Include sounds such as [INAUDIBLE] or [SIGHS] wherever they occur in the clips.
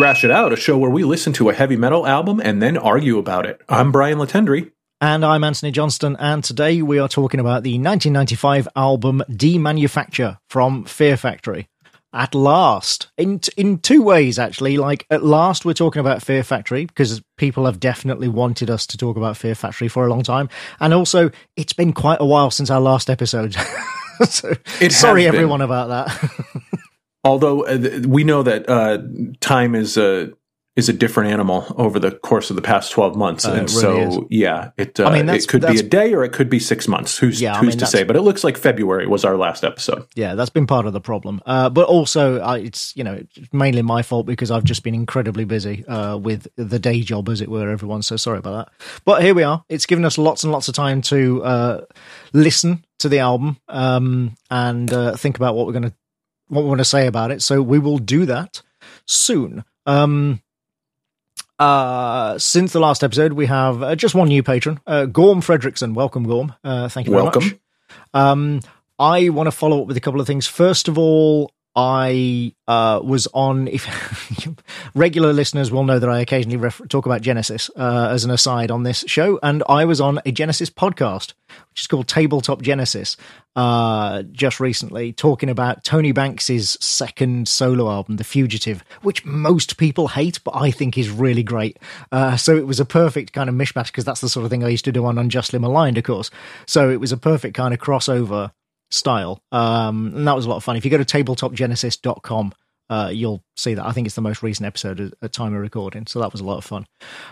Thrash It Out, a show where we listen to a heavy metal album and then argue about it. I'm Brian LeTendre. And I'm Antony Johnston, and today we are talking about the 1995 album Demanufacture from Fear Factory. At last, in in two ways actually. Like at last, we're talking about Fear Factory because people have definitely wanted us to talk about Fear Factory for a long time, and also it's been quite a while since our last episode. [LAUGHS] so, sorry been. everyone about that. [LAUGHS] Although uh, we know that uh, time is a is a different animal over the course of the past twelve months, Uh, and really so yeah, it uh, I mean, it could be a day or it could be six months. Who's Yeah, I who's mean, to say? But it looks like February was our last episode. yeah, that's been part of the problem. Uh, but also, uh, it's you know it's mainly my fault because I've just been incredibly busy uh, with the day job, as it were. Everyone, so sorry about that. But here we are. It's given us lots and lots of time to uh, listen to the album um, and uh, think about what we're going to what we want to say about it. So we will do that soon. Um, uh, since the last episode, we have uh, just one new patron, uh, Gorm Fredrickson. Welcome, Gorm. Uh, thank you very Welcome. much. Um, I want to follow up with a couple of things. First of all, I uh, was on. If [LAUGHS] regular listeners will know that I occasionally ref- talk about Genesis uh, as an aside on this show, and I was on a Genesis podcast, which is called Tabletop Genesis, uh, just recently, talking about Tony Banks's second solo album, The Fugitive, which most people hate, but I think is really great. Uh, so it was a perfect kind of mishmash because that's the sort of thing I used to do on Unjustly Maligned, of course. So it was a perfect kind of crossover style. Um, and that was a lot of fun. If you go to tabletopgenesis.com, uh, you'll see that. I think it's the most recent episode at, time of recording. So that was a lot of fun.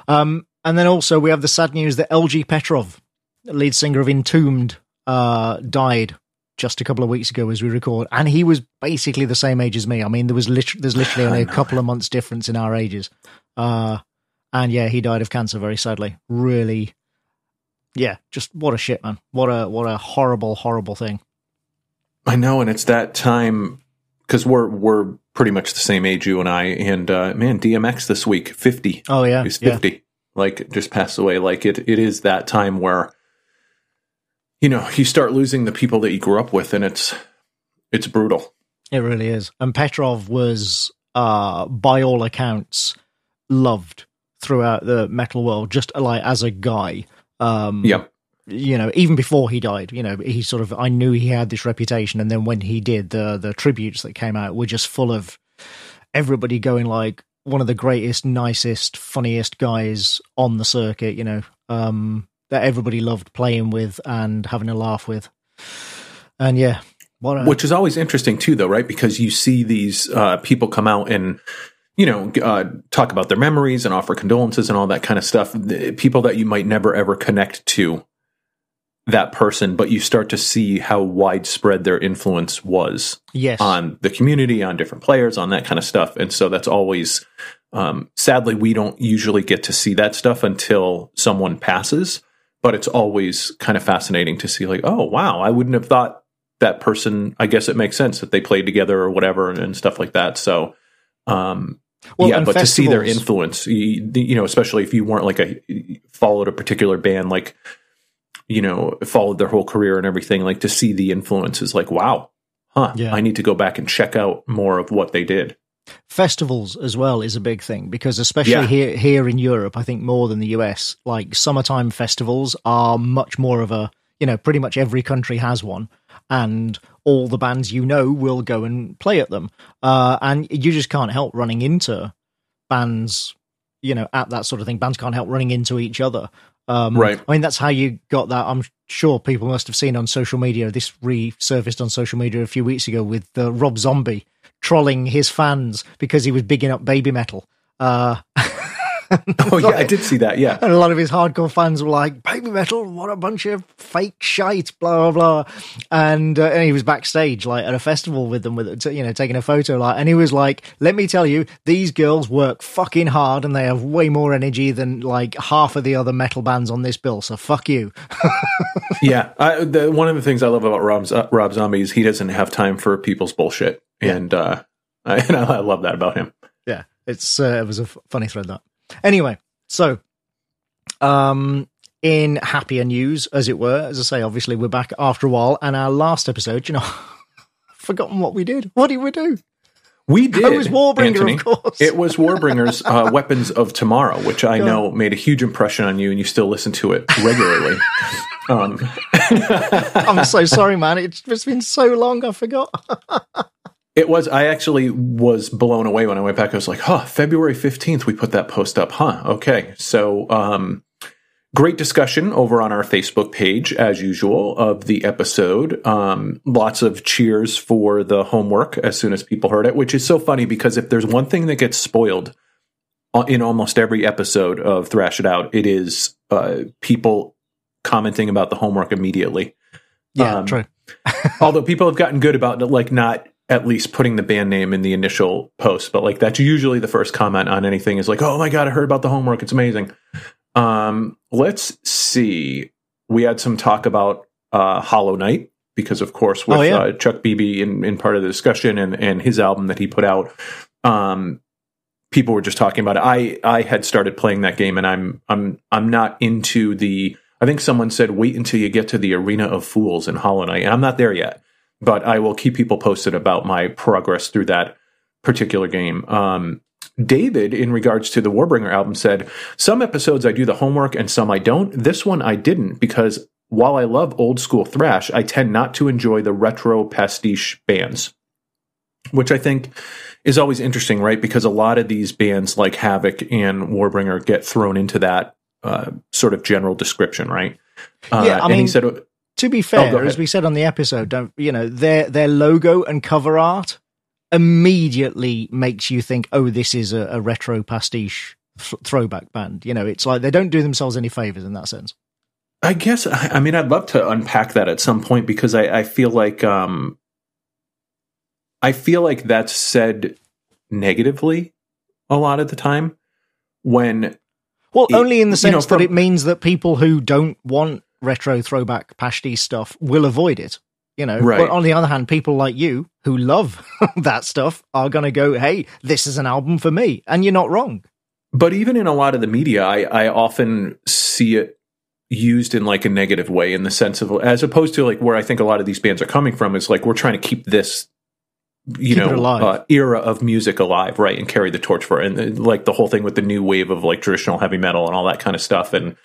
Um, and then also we have the sad news that LG Petrov, lead singer of Entombed, uh, died just a couple of weeks ago as we record. And he was basically the same age as me. I mean, there was lit- there's literally only a couple of months difference in our ages. Uh, and yeah, he died of cancer very sadly. Really, yeah, just what a shit, man. What a, what a horrible, horrible thing. I know, and it's that time because we're we're pretty much the same age, you and I. And uh, man, DMX this week, fifty. Oh yeah, He's yeah. fifty. Like just passed away. Like it, it is that time where you know you start losing the people that you grew up with, and it's it's brutal. It really is. And Petrov was, uh, by all accounts, loved throughout the metal world, just like as a guy. Um, Yep. You know, even before he died, you know, he sort of, I knew he had this reputation. And then when he did, the, the tributes that came out were just full of everybody going like, one of the greatest, nicest, funniest guys on the circuit, you know, um, that everybody loved playing with and having a laugh with. And yeah, a, Which is always interesting too, though, right? Because you see these uh, people come out and you know uh, talk about their memories and offer condolences and all that kind of stuff. The people that you might never ever connect to that person, but you start to see how widespread their influence was yes. on the community, on different players, on that kind of stuff. And so that's always, um, sadly, we don't usually get to see that stuff until someone passes. But it's always kind of fascinating to see, like, oh, wow, I wouldn't have thought that person. I guess it makes sense that they played together or whatever and, and stuff like that. So, um, Well, yeah, but to see their influence, you, you know, especially if you weren't like a followed a particular band, like you know, followed their whole career and everything, like to see the influences, like, wow, huh? Yeah. I need to go back and check out more of what they did. festivals as well is a big thing because especially Yeah. here here in Europe, I think more than the US, like summertime festivals are much more of a you know, pretty much every country has one, and all the bands you know will go and play at them. Uh, and you just can't help running into bands, you know, at that sort of thing. Bands can't help running into each other. Um, Right. I mean, that's how you got that. I'm sure people must have seen on social media. This resurfaced on social media a few weeks ago with uh, Rob Zombie trolling his fans because he was bigging up Babymetal. Uh, [LAUGHS] [LAUGHS] Oh yeah, I did see that. Yeah, and a lot of his hardcore fans were like, "Babymetal, what a bunch of fake shite!" Blah blah blah. And, uh, and he was backstage, like at a festival with them, with you know, taking a photo. Like, and he was like, "Let me tell you, these girls work fucking hard, and they have way more energy than like half of the other metal bands on this bill. So fuck you." [LAUGHS] yeah. I, the, one of the things I love about Rob, uh, Rob Zombie is he doesn't have time for people's bullshit, and uh, [LAUGHS] I, and I love that about him. yeah, it's uh, it was a f- funny thread that. Anyway, so um in happier news, as it were, as I say, obviously we're back after a while, and our last episode, you know, [LAUGHS] forgotten what we did. What did we do? We did. It was Warbringer, Antony. of course. It was Warbringer's uh, [LAUGHS] Weapons of Tomorrow, which I know made a huge impression on you, and you still listen to it regularly. [LAUGHS] um, I'm so sorry, man. It's, it's been so long, I forgot. It was. I actually was blown away when I went back. I was like, "Huh, February fifteenth, we put that post up, huh? Okay." So, um, great discussion over on our Facebook page, as usual, of the episode. Um, lots of cheers for the homework as soon as people heard it, which is so funny because if there's one thing that gets spoiled uh, in almost every episode of Thrash It Out, it is uh, people commenting about the homework immediately. Yeah, Um, true. [LAUGHS] Although people have gotten good about like not at least putting the band name in the initial post, but like that's usually the first comment on anything is like, "Oh my god, I heard about the homework. It's amazing." Um, let's see. We had some talk about uh, Hollow Knight because, of course, with Oh, yeah. uh, Chuck BB in, in part of the discussion and and his album that he put out, um, people were just talking about it. I I had started playing that game, and I'm I'm I'm not into the. I think someone said wait until you get to the Arena of Fools in Hollow Knight, and I'm not there yet. But I will keep people posted about my progress through that particular game. Um, David, in regards to the Warbringer album, said some episodes I do the homework and some I don't. This one I didn't because while I love old school thrash, I tend not to enjoy the retro pastiche bands, which I think is always interesting, right? Because a lot of these bands like Havok and Warbringer get thrown into that uh, sort of general description, right? Uh, Yeah, I and he mean- said, To be Oh, fair, go as we said on the episode, don't you know their their logo and cover art immediately makes you think, oh, this is a, a retro pastiche th- throwback band. You know, it's like they don't do themselves any favors in that sense. I guess I I mean I'd love to unpack that at some point because I, I feel like um I feel like that's said negatively a lot of the time when Well, It- only in the you know, sense that it means that people who don't want retro throwback pastiche stuff will avoid it. You know, Right. but on the other hand, people like you who love [LAUGHS] that stuff are going to go, "Hey, this is an album for me," and you're not wrong. but even in a lot of the media I, I often see it used in like a negative way in the sense of as opposed to like where I think a lot of these bands are coming from is like we're trying to keep this you Keep know uh, era of music alive right and carry the torch for it and uh, like the whole thing with the new wave of like traditional heavy metal and all that kind of stuff and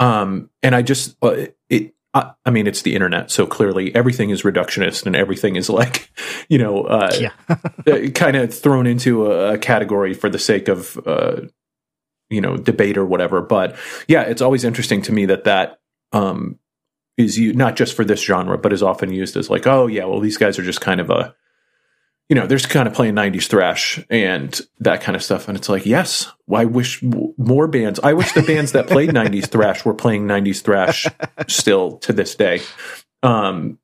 um and I just uh, it I, I mean it's the internet so clearly everything is reductionist and everything is like [LAUGHS] you know uh, Yeah. [LAUGHS] uh, kind of thrown into a, a category for the sake of uh, you know debate or whatever. But yeah, it's always interesting to me that that um, is you not just for this genre, but is often used as like, oh yeah, well these guys are just kind of a you know they're kind of playing 90s thrash and that kind of stuff and it's like yes i wish more bands i wish the bands that played 90s [LAUGHS] thrash were playing 90s thrash still to this day um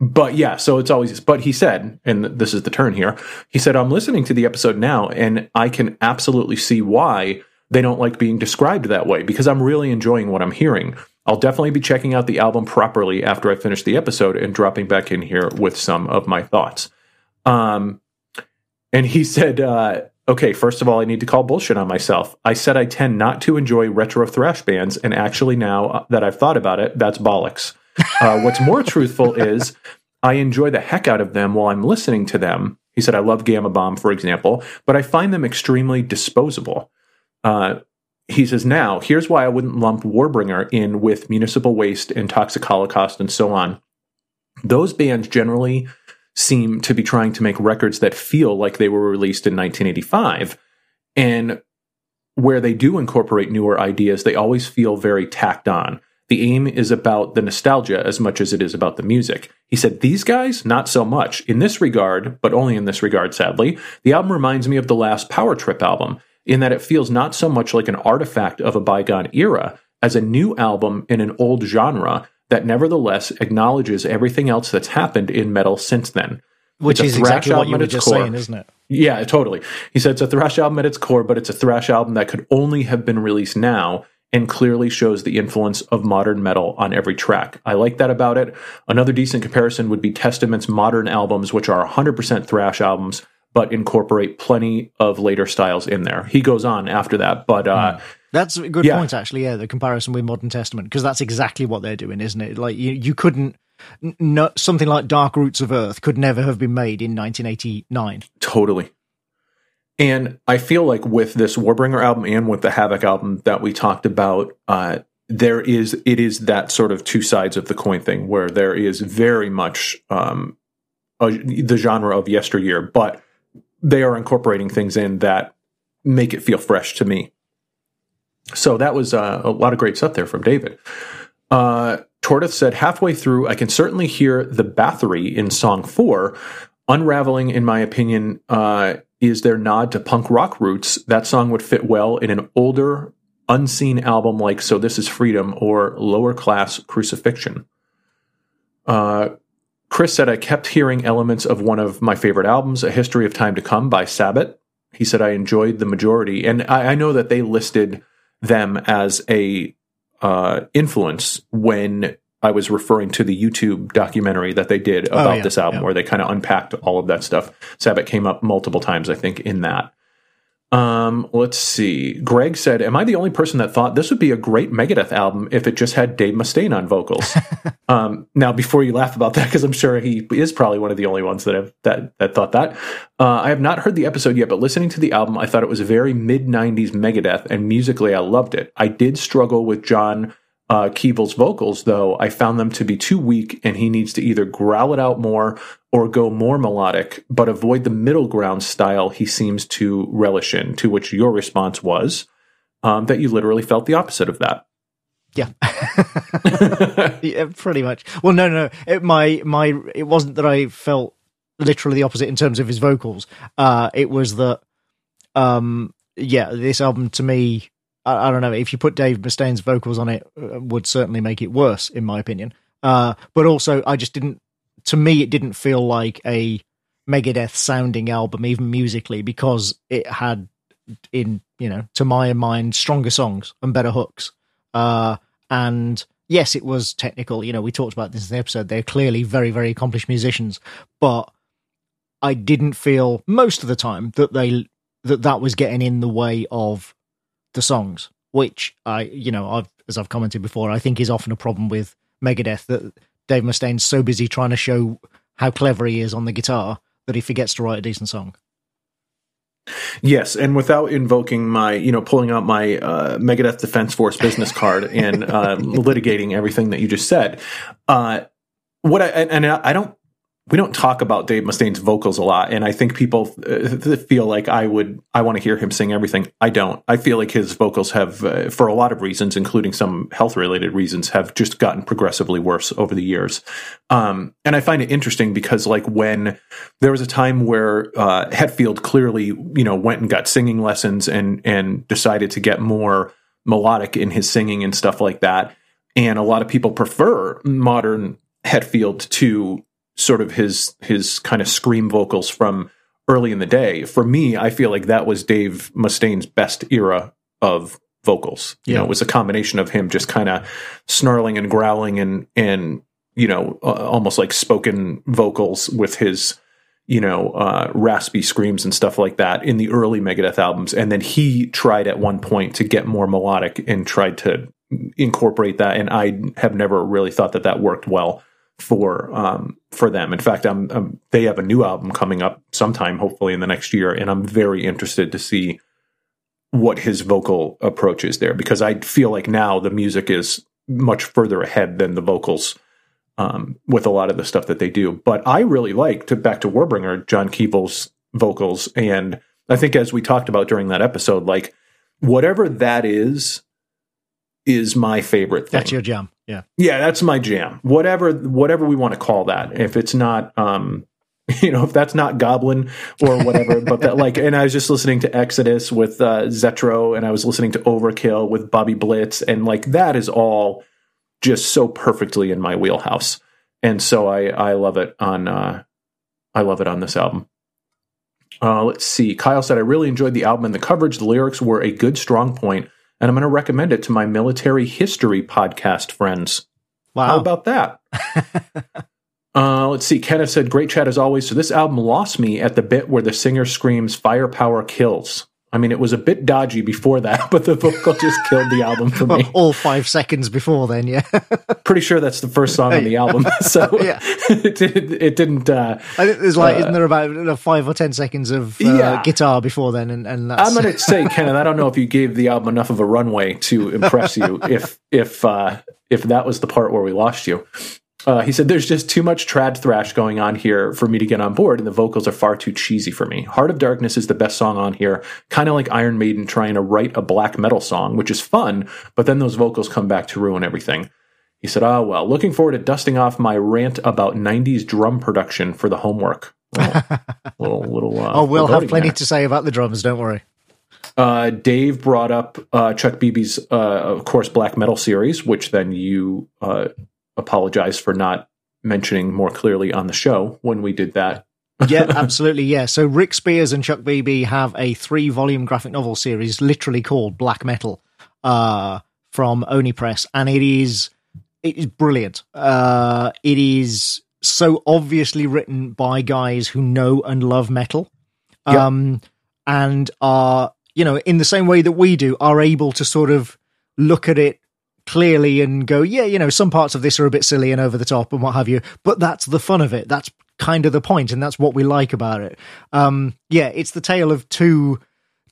but yeah, so it's always, but he said, and this is the turn here, he said, I'm listening to the episode now and I can absolutely see why they don't like being described that way because I'm really enjoying what I'm hearing. I'll definitely be checking out the album properly after I finish the episode and dropping back in here with some of my thoughts. Um, and he said, uh, okay, first of all, I need to call bullshit on myself. I said I tend not to enjoy retro thrash bands, and actually, now that I've thought about it, that's bollocks. Uh, what's more truthful [LAUGHS] is I enjoy the heck out of them while I'm listening to them. He said, I love Gama Bomb, for example, but I find them extremely disposable. Uh, he says, now, here's why I wouldn't lump Warbringer in with Municipal Waste and Toxic Holocaust and so on. Those bands generally seem to be trying to make records that feel like they were released in 1985. And where they do incorporate newer ideas, they always feel very tacked on. The aim is about the nostalgia as much as it is about the music. He said, These guys, not so much. In this regard, but only in this regard, sadly, the album reminds me of the last Power Trip album, in that it feels not so much like an artifact of a bygone era as a new album in an old genre that nevertheless acknowledges everything else that's happened in metal since then. Which is exactly what you were just core. saying, isn't it? Yeah, totally. He said it's a thrash album at its core, but it's a thrash album that could only have been released now and clearly shows the influence of modern metal on every track. I like that about it. Another decent comparison would be Testament's modern albums, which are 100% thrash albums, but incorporate plenty of later styles in there. He goes on after that, but uh, That's a good Yeah. point, actually. Yeah, the comparison with Modern Testament, because that's exactly what they're doing, isn't it? Like you, you couldn't no, something like Dark Roots of Earth could never have been made in 1989. Totally. And I feel like with this Warbringer album and with the Havok album that we talked about, uh, there is it is that sort of two sides of the coin thing where there is very much um, a, the genre of yesteryear, but they are incorporating things in that make it feel fresh to me. So that was uh, a lot of great stuff there from David. Uh, Tortoise said, halfway through, I can certainly hear the Bathory in song four. Unraveling, in my opinion, uh, is their nod to punk rock roots. That song would fit well in an older, unseen album like So This Is Freedom or Lower Class Crucifixion. Uh, Chris said, I kept hearing elements of one of my favorite albums, A History of Time to Come by Sabbat. He said, I enjoyed the majority. And I, I know that they listed them as a uh, influence when I was referring to the YouTube documentary that they did about oh, yeah, this album, yeah. where they kind of unpacked all of that stuff. Sabbat came up multiple times, I think, in that. Um, let's see. Greg said, "Am I the only person that thought this would be a great Megadeth album if it just had Dave Mustaine on vocals?" [LAUGHS] um, now, before you laugh about that, because I'm sure he is probably one of the only ones that have that that thought that. Uh, I have not heard the episode yet, but listening to the album, I thought it was very mid '90s Megadeth, and musically, I loved it. I did struggle with John uh, Kevill's vocals, though, I found them to be too weak, and he needs to either growl it out more or go more melodic, but avoid the middle ground style he seems to relish in. To which your response was um, that you literally felt the opposite of that. Yeah. [LAUGHS] [LAUGHS] yeah, pretty much. Well, no, no, it, my my it wasn't that I felt literally the opposite in terms of his vocals. Uh, it was that, um, yeah, this album to me I, I, don't know if you put Dave Mustaine's vocals on it, uh, would certainly make it worse, in my opinion. Uh, but also, I just didn't. To me, it didn't feel like a Megadeth sounding album, even musically, because it had, in you know, to my mind, stronger songs and better hooks. Uh, and yes, it was technical. You know, we talked about this in the episode. They're clearly very, very accomplished musicians, but I didn't feel most of the time that they that that was getting in the way of the songs, which I, you know, I've, as I've commented before, I think is often a problem with Megadeth that Dave Mustaine's so busy trying to show how clever he is on the guitar that he forgets to write a decent song. Yes, and without invoking my, you know, pulling out my uh, Megadeth Defense Force business card and uh, [LAUGHS] litigating everything that you just said, uh, what I and I don't we don't talk about Dave Mustaine's vocals a lot, and I think people uh, feel like I would I want to hear him sing everything. I don't. I feel like his vocals have, uh, for a lot of reasons, including some health related reasons, have just gotten progressively worse over the years. Um, and I find it interesting because, like, when there was a time where uh, Hetfield clearly, you know, went and got singing lessons and and decided to get more melodic in his singing and stuff like that, and a lot of people prefer modern Hetfield to sort of his his kind of scream vocals from early in the day. For me, I feel like that was Dave Mustaine's best era of vocals. You yeah. know, it was a combination of him just kind of snarling and growling and and you know uh, almost like spoken vocals with his you know uh, raspy screams and stuff like that in the early Megadeth albums. And then he tried at one point to get more melodic and tried to incorporate that. And I have never really thought that that worked well for um, for them. In fact, I'm, I'm, they have a new album coming up sometime, hopefully in the next year, and I'm very interested to see what his vocal approach is there because I feel like now the music is much further ahead than the vocals um, with a lot of the stuff that they do. But I really like to back to Warbringer, John Kevill's vocals, and I think as we talked about during that episode, like whatever that is is my favorite thing. That's your jam. Yeah. Yeah, that's my jam. Whatever whatever we want to call that. If it's not um [LAUGHS] you know, if that's not Goblin or whatever, [LAUGHS] but that like, and I was just listening to Exodus with uh, Zetro, and I was listening to Overkill with Bobby Blitz, and like that is all just so perfectly in my wheelhouse, and so I I love it on uh, I love it on this album. Uh, let's see. Kyle said I really enjoyed the album and the coverage. The lyrics were a good strong point and I'm going to recommend it to my military history podcast friends. Wow. How about that? [LAUGHS] uh, let's see. Kenneth said, Great chat as always. So, this album lost me at the bit where the singer screams, Firepower kills. I mean, it was a bit dodgy before that, [LAUGHS] but the vocal just killed the album for me. All five seconds before then, yeah. [LAUGHS] Pretty sure that's the first song on the album, [LAUGHS] so Yeah. it, it didn't. Uh, I think there's like, isn't there about uh, five or ten seconds of uh, Yeah. guitar before then, and, and that's I'm going to say, Kenneth, I don't know if you gave the album enough of a runway to impress you. if if uh, if that was the part where we lost you. Uh, he said, "There's just too much trad thrash going on here for me to get on board, and the vocals are far too cheesy for me. Heart of Darkness is the best song on here, kind of like Iron Maiden trying to write a black metal song, which is fun, but then those vocals come back to ruin everything." He said, "Ah, well, looking forward to dusting off my rant about '90s drum production for the homework." Well, [LAUGHS] little, little. Uh, oh, we'll have plenty there. to say about the drums. Don't worry. Uh, Dave brought up uh, Chuck BB's, uh, of course, black metal series, which then you apologized for not mentioning more clearly on the show when we did that. yeah, [LAUGHS] absolutely. Yeah. So Rick Spears and Chuck BB have a three volume graphic novel series literally called Black Metal uh, from Oni Press. And it is it is brilliant. Uh, it is so obviously written by guys who know and love metal. Yeah. Um, and are, you know, in the same way that we do, are able to sort of look at it clearly and go, yeah, you know, some parts of this are a bit silly and over the top and what have you, but that's the fun of it. That's kind of the point, and that's what we like about it. Um, yeah, it's the tale of two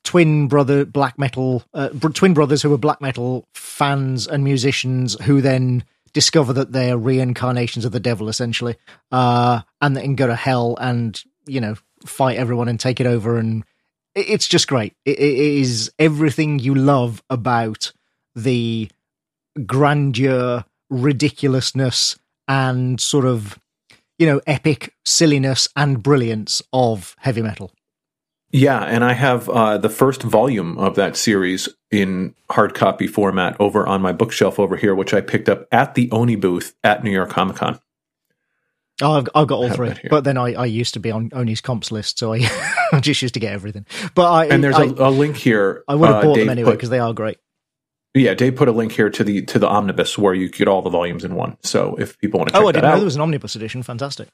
twin brother black metal, uh, twin brothers who are black metal fans and musicians who then discover that they're reincarnations of the devil, essentially, uh, and then go to hell and you know fight everyone and take it over and it's just great. It is everything you love about the grandeur, ridiculousness, and sort of, you know, epic silliness and brilliance of heavy metal. Yeah, and I have uh, the first volume of that series in hard copy format over on my bookshelf over here, which I picked up at the Oni booth at New York Comic Con. Oh, I've, I've got all three, but then I, I used to be on Oni's comps list, so I, I [LAUGHS] just used to get everything. But I And there's I a a link here. I would have uh, bought Dave them anyway because they are great. Yeah, Dave put a link here to the to the omnibus where you get all the volumes in one. So if people want to check Oh, I didn't know there was an omnibus edition. Fantastic.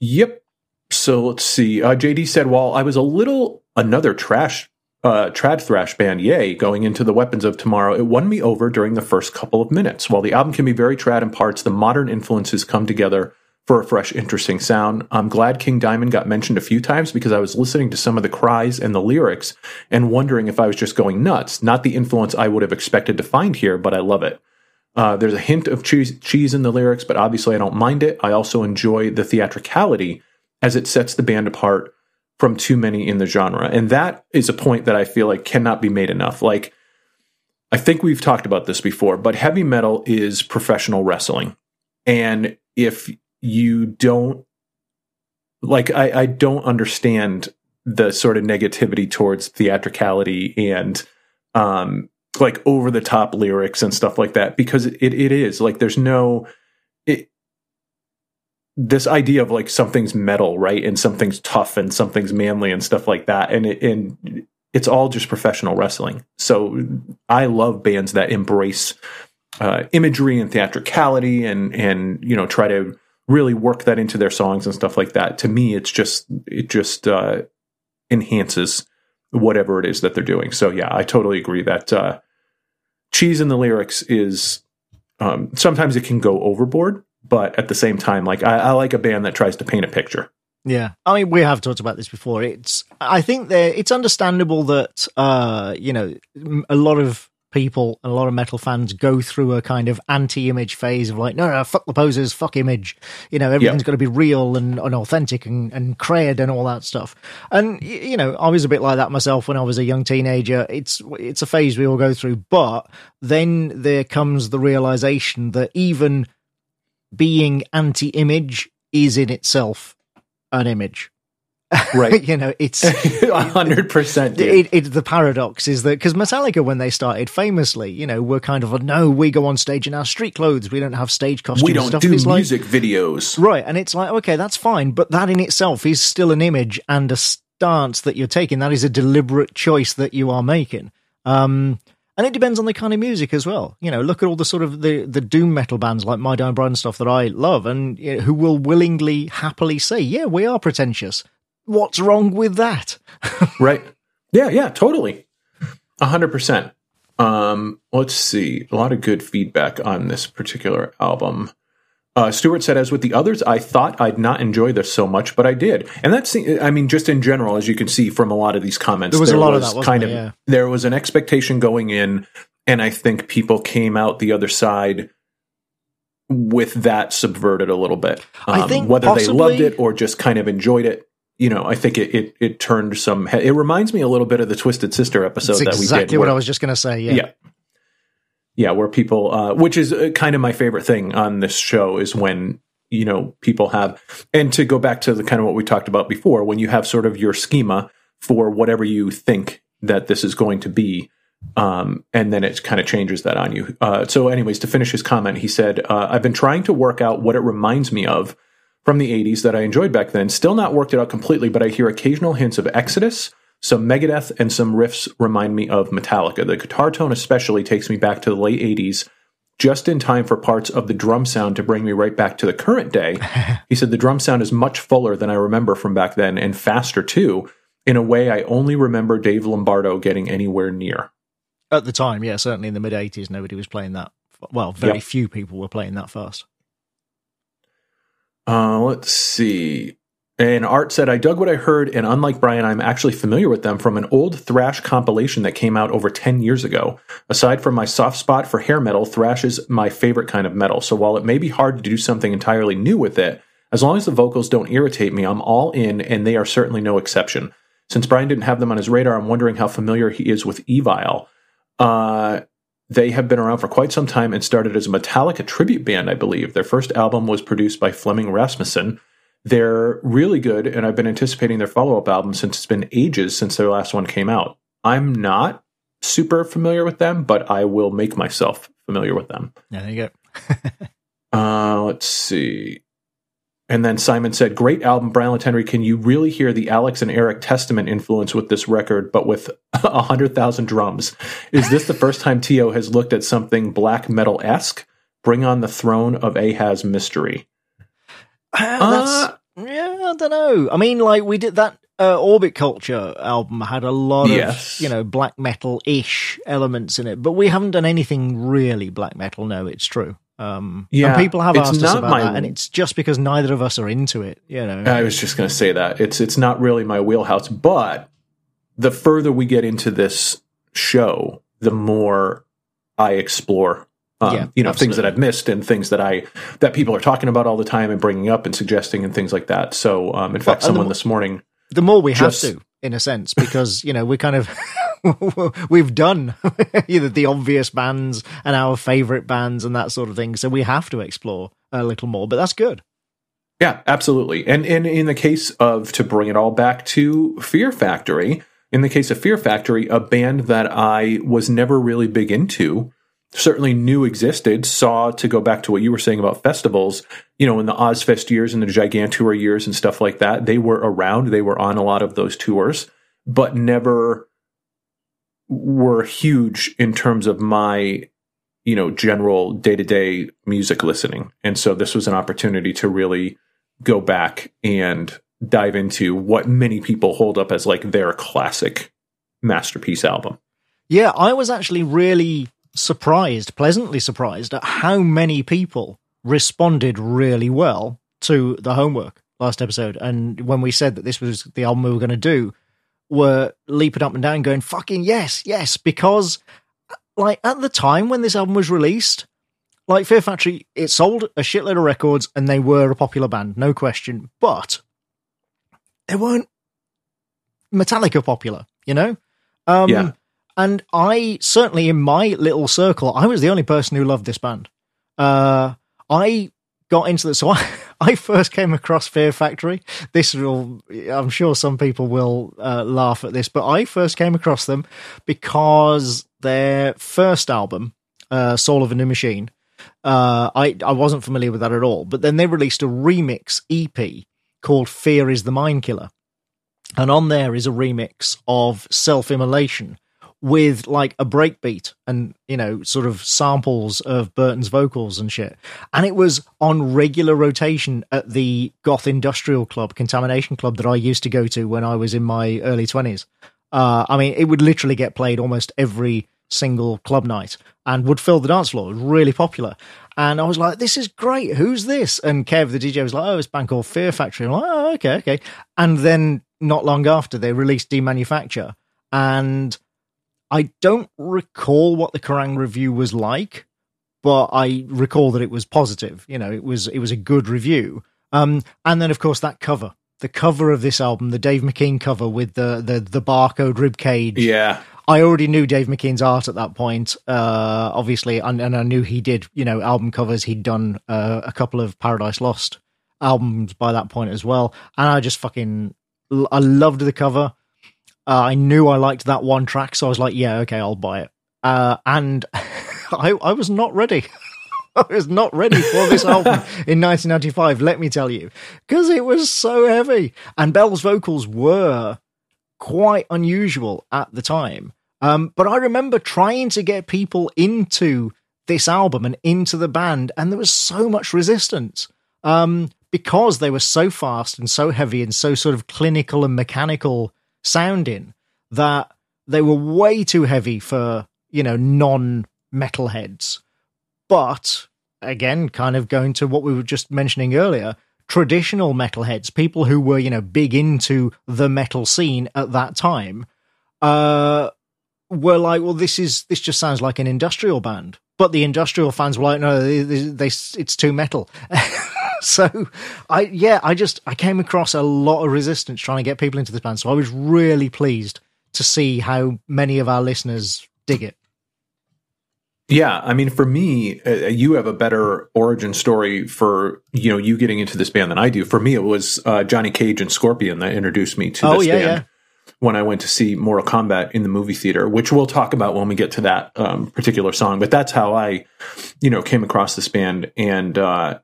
Yep. So let's see. Uh, JD said, "While I was a little another trash, uh, trad thrash band, yay, going into the Weapons of Tomorrow, it won me over during the first couple of minutes. While the album can be very trad in parts, the modern influences come together." For a fresh, interesting sound. I'm glad King Diamond got mentioned a few times because I was listening to some of the cries and the lyrics and wondering if I was just going nuts. Not the influence I would have expected to find here, but I love it. Uh, there's a hint of cheese, cheese in the lyrics, but obviously I don't mind it. I also enjoy the theatricality as it sets the band apart from too many in the genre. And that is a point that I feel like cannot be made enough. Like, I think we've talked about this before, but heavy metal is professional wrestling. And if you don't, like, I, I don't understand the sort of negativity towards theatricality and, um, like over the top lyrics and stuff like that because it, it is like there's no it this idea of like something's metal right and something's tough and something's manly and stuff like that and it and it's all just professional wrestling. So i love bands that embrace uh, imagery and theatricality and and you know try to really work that into their songs and stuff like that to me it's just it just uh enhances whatever it is that they're doing so yeah i totally agree that uh cheese in the lyrics is um, sometimes it can go overboard, but at the same time, like I, I like a band that tries to paint a picture. Yeah, I mean, we have talked about this before. It's, I think there, it's understandable that, uh, you know, a lot of people, and a lot of metal fans go through a kind of anti-image phase of like, no, no, fuck the poses, fuck image. You know, everything's Yeah. got to be real and, and authentic and, and cred and all that stuff. And you know, I was a bit like that myself when I was a young teenager. It's, it's a phase we all go through, but then there comes the realization that even being anti-image is in itself an image. Right. [LAUGHS] you know, it's [LAUGHS] A hundred percent. dude. it, it, the paradox is that because Metallica, when they started, famously, you know, were kind of a no, we go on stage in our street clothes, we don't have stage costumes. We don't stuff. do it's like- music videos. right? And it's like, okay, that's fine, but that in itself is still an image and a stance that you're taking. That is a deliberate choice that you are making. Um, and it depends on the kind of music as well. You know, look at all the sort of the, the doom metal bands like My Dying Bride and stuff that I love, and you know, who will willingly, happily say, "Yeah, we are pretentious." What's wrong with that? [LAUGHS] Right. Yeah, yeah, totally. A hundred percent. Um, let's see. A lot of good feedback on this particular album. Uh, Stewart said, as with the others, I thought I'd not enjoy this so much, but I did. And that's, I mean, just in general, as you can see from a lot of these comments, there was there a lot was of that, kind there, of, yeah. there was an expectation going in, and I think people came out the other side with that subverted a little bit. Um, I think whether possibly, they loved it or just kind of enjoyed it. You know, I think it, it, it turned some. It reminds me a little bit of the Twisted Sister episode that exactly we did. Exactly what I was just going to say. Yeah. yeah yeah, where people, uh, which is uh, kind of my favorite thing on this show is when you know people have, and to go back to the kind of what we talked about before, when you have sort of your schema for whatever you think that this is going to be, um, and then it kind of changes that on you. Uh, so, anyways, to finish his comment, he said, uh, "I've been trying to work out what it reminds me of." From the 80s that I enjoyed back then. Still not worked it out completely, but I hear occasional hints of Exodus, some Megadeth and some riffs remind me of Metallica. The guitar tone, especially, takes me back to the late 80s, just in time for parts of the drum sound to bring me right back to the current day. [LAUGHS] he said the drum sound is much fuller than I remember from back then and faster too, in a way I only remember Dave Lombardo getting anywhere near. At the time, yeah, certainly in the mid 80s, nobody was playing that. Well, very yep. few people were playing that fast. Uh, let's see. And Art said, I dug what I heard, and unlike Brian, I'm actually familiar with them from an old thrash compilation that came out over 10 years ago. Aside from my soft spot for hair metal, thrash is my favorite kind of metal. So while it may be hard to do something entirely new with it, as long as the vocals don't irritate me, I'm all in, and they are certainly no exception. Since Brian didn't have them on his radar, I'm wondering how familiar he is with Evile. Uh, they have been around for quite some time and started as a Metallica tribute band, I believe. Their first album was produced by Flemming Rasmussen they're really good, and I've been anticipating their follow up album since it's been ages since their last one came out. I'm not super familiar with them, but I will make myself familiar with them. Yeah, there you go. [LAUGHS] uh, let's see. And then Simon said, Great album, Brian Henry. Can you really hear the Alex and Eric Testament influence with this record, but with [LAUGHS] a 100,000 drums? Is this the first time Tio has looked at something black metal esque? Bring on the throne of Ahaz mystery. Uh, yeah, I don't know. I mean, like we did that uh, Orbit Culture album had a lot yes. of you know black metal ish elements in it, but we haven't done anything really black metal. No, it's true. Um, yeah, and people have asked us about my, that, and it's just because neither of us are into it. You know, I was just going to say that it's it's not really my wheelhouse, but the further we get into this show, the more I explore um, yeah, you know absolutely. things that I've missed and things that I that people are talking about all the time and bringing up and suggesting and things like that. So, um, in fact, someone the, this morning, the more we just, have to, in a sense, because you know we kind of [LAUGHS] we've done [LAUGHS] either the obvious bands and our favorite bands and that sort of thing, so we have to explore a little more. But that's good. Yeah, absolutely. And and in the case of to bring it all back to Fear Factory, in the case of Fear Factory, a band that I was never really big into certainly knew existed, saw to go back to what you were saying about festivals, you know, in the Ozzfest years and the Gigantour years and stuff like that, they were around, they were on a lot of those tours, but never were huge in terms of my, you know, general day to day music listening. And so this was an opportunity to really go back and dive into what many people hold up as like their classic masterpiece album. Yeah, I was actually really surprised, pleasantly surprised at how many people responded really well to the homework last episode. And when we said that this was the album we were going to do, were leaping up and down, going, fucking yes, yes, because like at the time when this album was released, like Fear Factory, it sold a shitload of records and they were a popular band, no question. But they weren't Metallica popular, you know? Um, yeah. And I certainly, in my little circle, I was the only person who loved this band. Uh, I got into this. so I, [LAUGHS] I first came across Fear Factory. This will, I'm sure some people will uh, laugh at this, but I first came across them because their first album, uh, Soul of a New Machine, uh, I I wasn't familiar with that at all. But then they released a remix EP called Fear Is the Mind Killer, and on there is a remix of Self Immolation with like a breakbeat and you know sort of samples of Burton's vocals and shit. And it was on regular rotation at the Goth Industrial Club, Contamination Club that I used to go to when I was in my early 20s. Uh, I mean, it would literally get played almost every single club night and would fill the dance floor. It was really popular. And I was like, this is great. Who's this? And Kev, the DJ, was like, oh, it's a band called Fear Factory. I'm like, oh, okay, okay. And then not long after, they released Demanufacture. And I don't recall what the Kerrang review was like, but I recall that it was positive. You know, it was it was a good review. Um, and then of course that cover, the cover of this album, the Dave McKean cover with the the the barcode rib cage. Yeah. I already knew Dave McKean's art at that point, uh, obviously, and, and, I knew he did, you know, album covers. He'd done uh, a couple of Paradise Lost albums by that point as well, and I just fucking, I loved the cover. Uh, I knew I liked that one track, so I was like, yeah, okay, I'll buy it. Uh, and [LAUGHS] I, I was not ready. [LAUGHS] I was not ready for this [LAUGHS] album in 1995, let me tell you, because it was so heavy. And Bell's vocals were quite unusual at the time. Um, but I remember trying to get people into this album and into the band, and there was so much resistance um, because they were so fast and so heavy and so sort of clinical and mechanical sounding that they were way too heavy for you know non metalheads. But again, kind of going to what we were just mentioning earlier, traditional metalheads, people who were, you know, big into the metal scene at that time, uh, were like, well, this is, this just sounds like an industrial band. But the industrial fans were like, no, they, they, they it's too metal. [LAUGHS] [LAUGHS] so I, yeah, I just, I came across a lot of resistance trying to get people into this band. So I was really pleased to see how many of our listeners dig it. Yeah, I mean, for me, uh, you have a better origin story for you know you getting into this band than I do. For me, it was uh, Johnny Cage and Scorpion that introduced me to oh, this yeah, band yeah. when I went to see Mortal Kombat in the movie theater, which we'll talk about when we get to that um, particular song. But that's how I, you know, came across this band, and uh,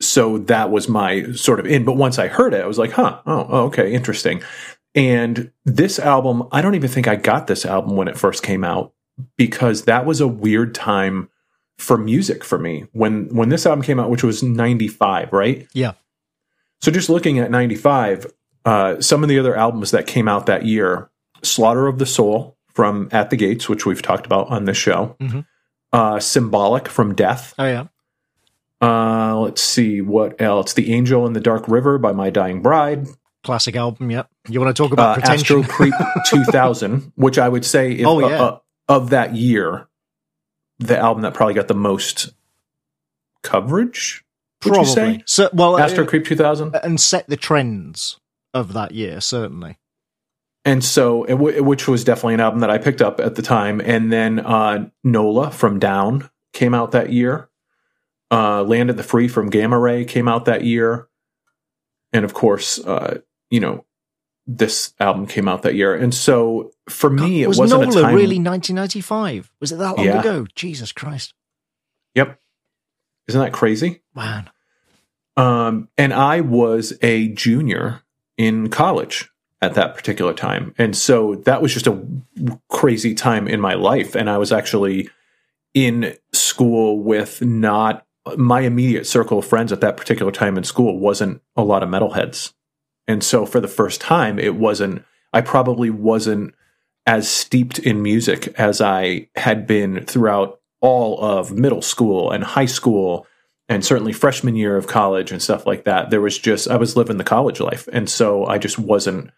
so that was my sort of in. But once I heard it, I was like, huh, oh, oh okay, interesting. And this album, I don't even think I got this album when it first came out because that was a weird time for music for me when when this album came out which was 95 right yeah so just looking at 95 uh, some of the other albums that came out that year slaughter of the soul from at the gates which we've talked about on this show mm-hmm. uh, symbolic from death oh yeah uh, let's see what else the angel in the dark river by my dying bride classic album yep you want to talk about uh, Astro Creep [LAUGHS] 2000 which i would say if, oh, yeah. Uh, of that year, the album that probably got the most coverage. Would probably. you say? So, well, Astro uh, Creep 2000, and set the trends of that year, certainly. And so, it w- which was definitely an album that I picked up at the time. And then uh, Nola from Down came out that year. Uh, Land of the Free from Gamma Ray came out that year. And of course, uh, you know, this album came out that year. And so for me, it was wasn't Nola a time... really 1995? Was it that long yeah. ago? Jesus Christ. Yep. Isn't that crazy? Man. Um, and I was a junior in college at that particular time. And so that was just a crazy time in my life. And I was actually in school with not my immediate circle of friends at that particular time in school wasn't a lot of metalheads. And so for the first time, it wasn't, I probably wasn't as steeped in music as I had been throughout all of middle school and high school and certainly freshman year of college and stuff like that. There was just, I was living the college life. And so I just wasn't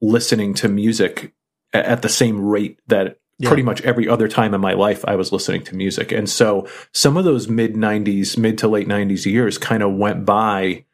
listening to music at the same rate that yeah. pretty much every other time in my life I was listening to music. And so some of those mid 90s, mid to late 90s years kind of went by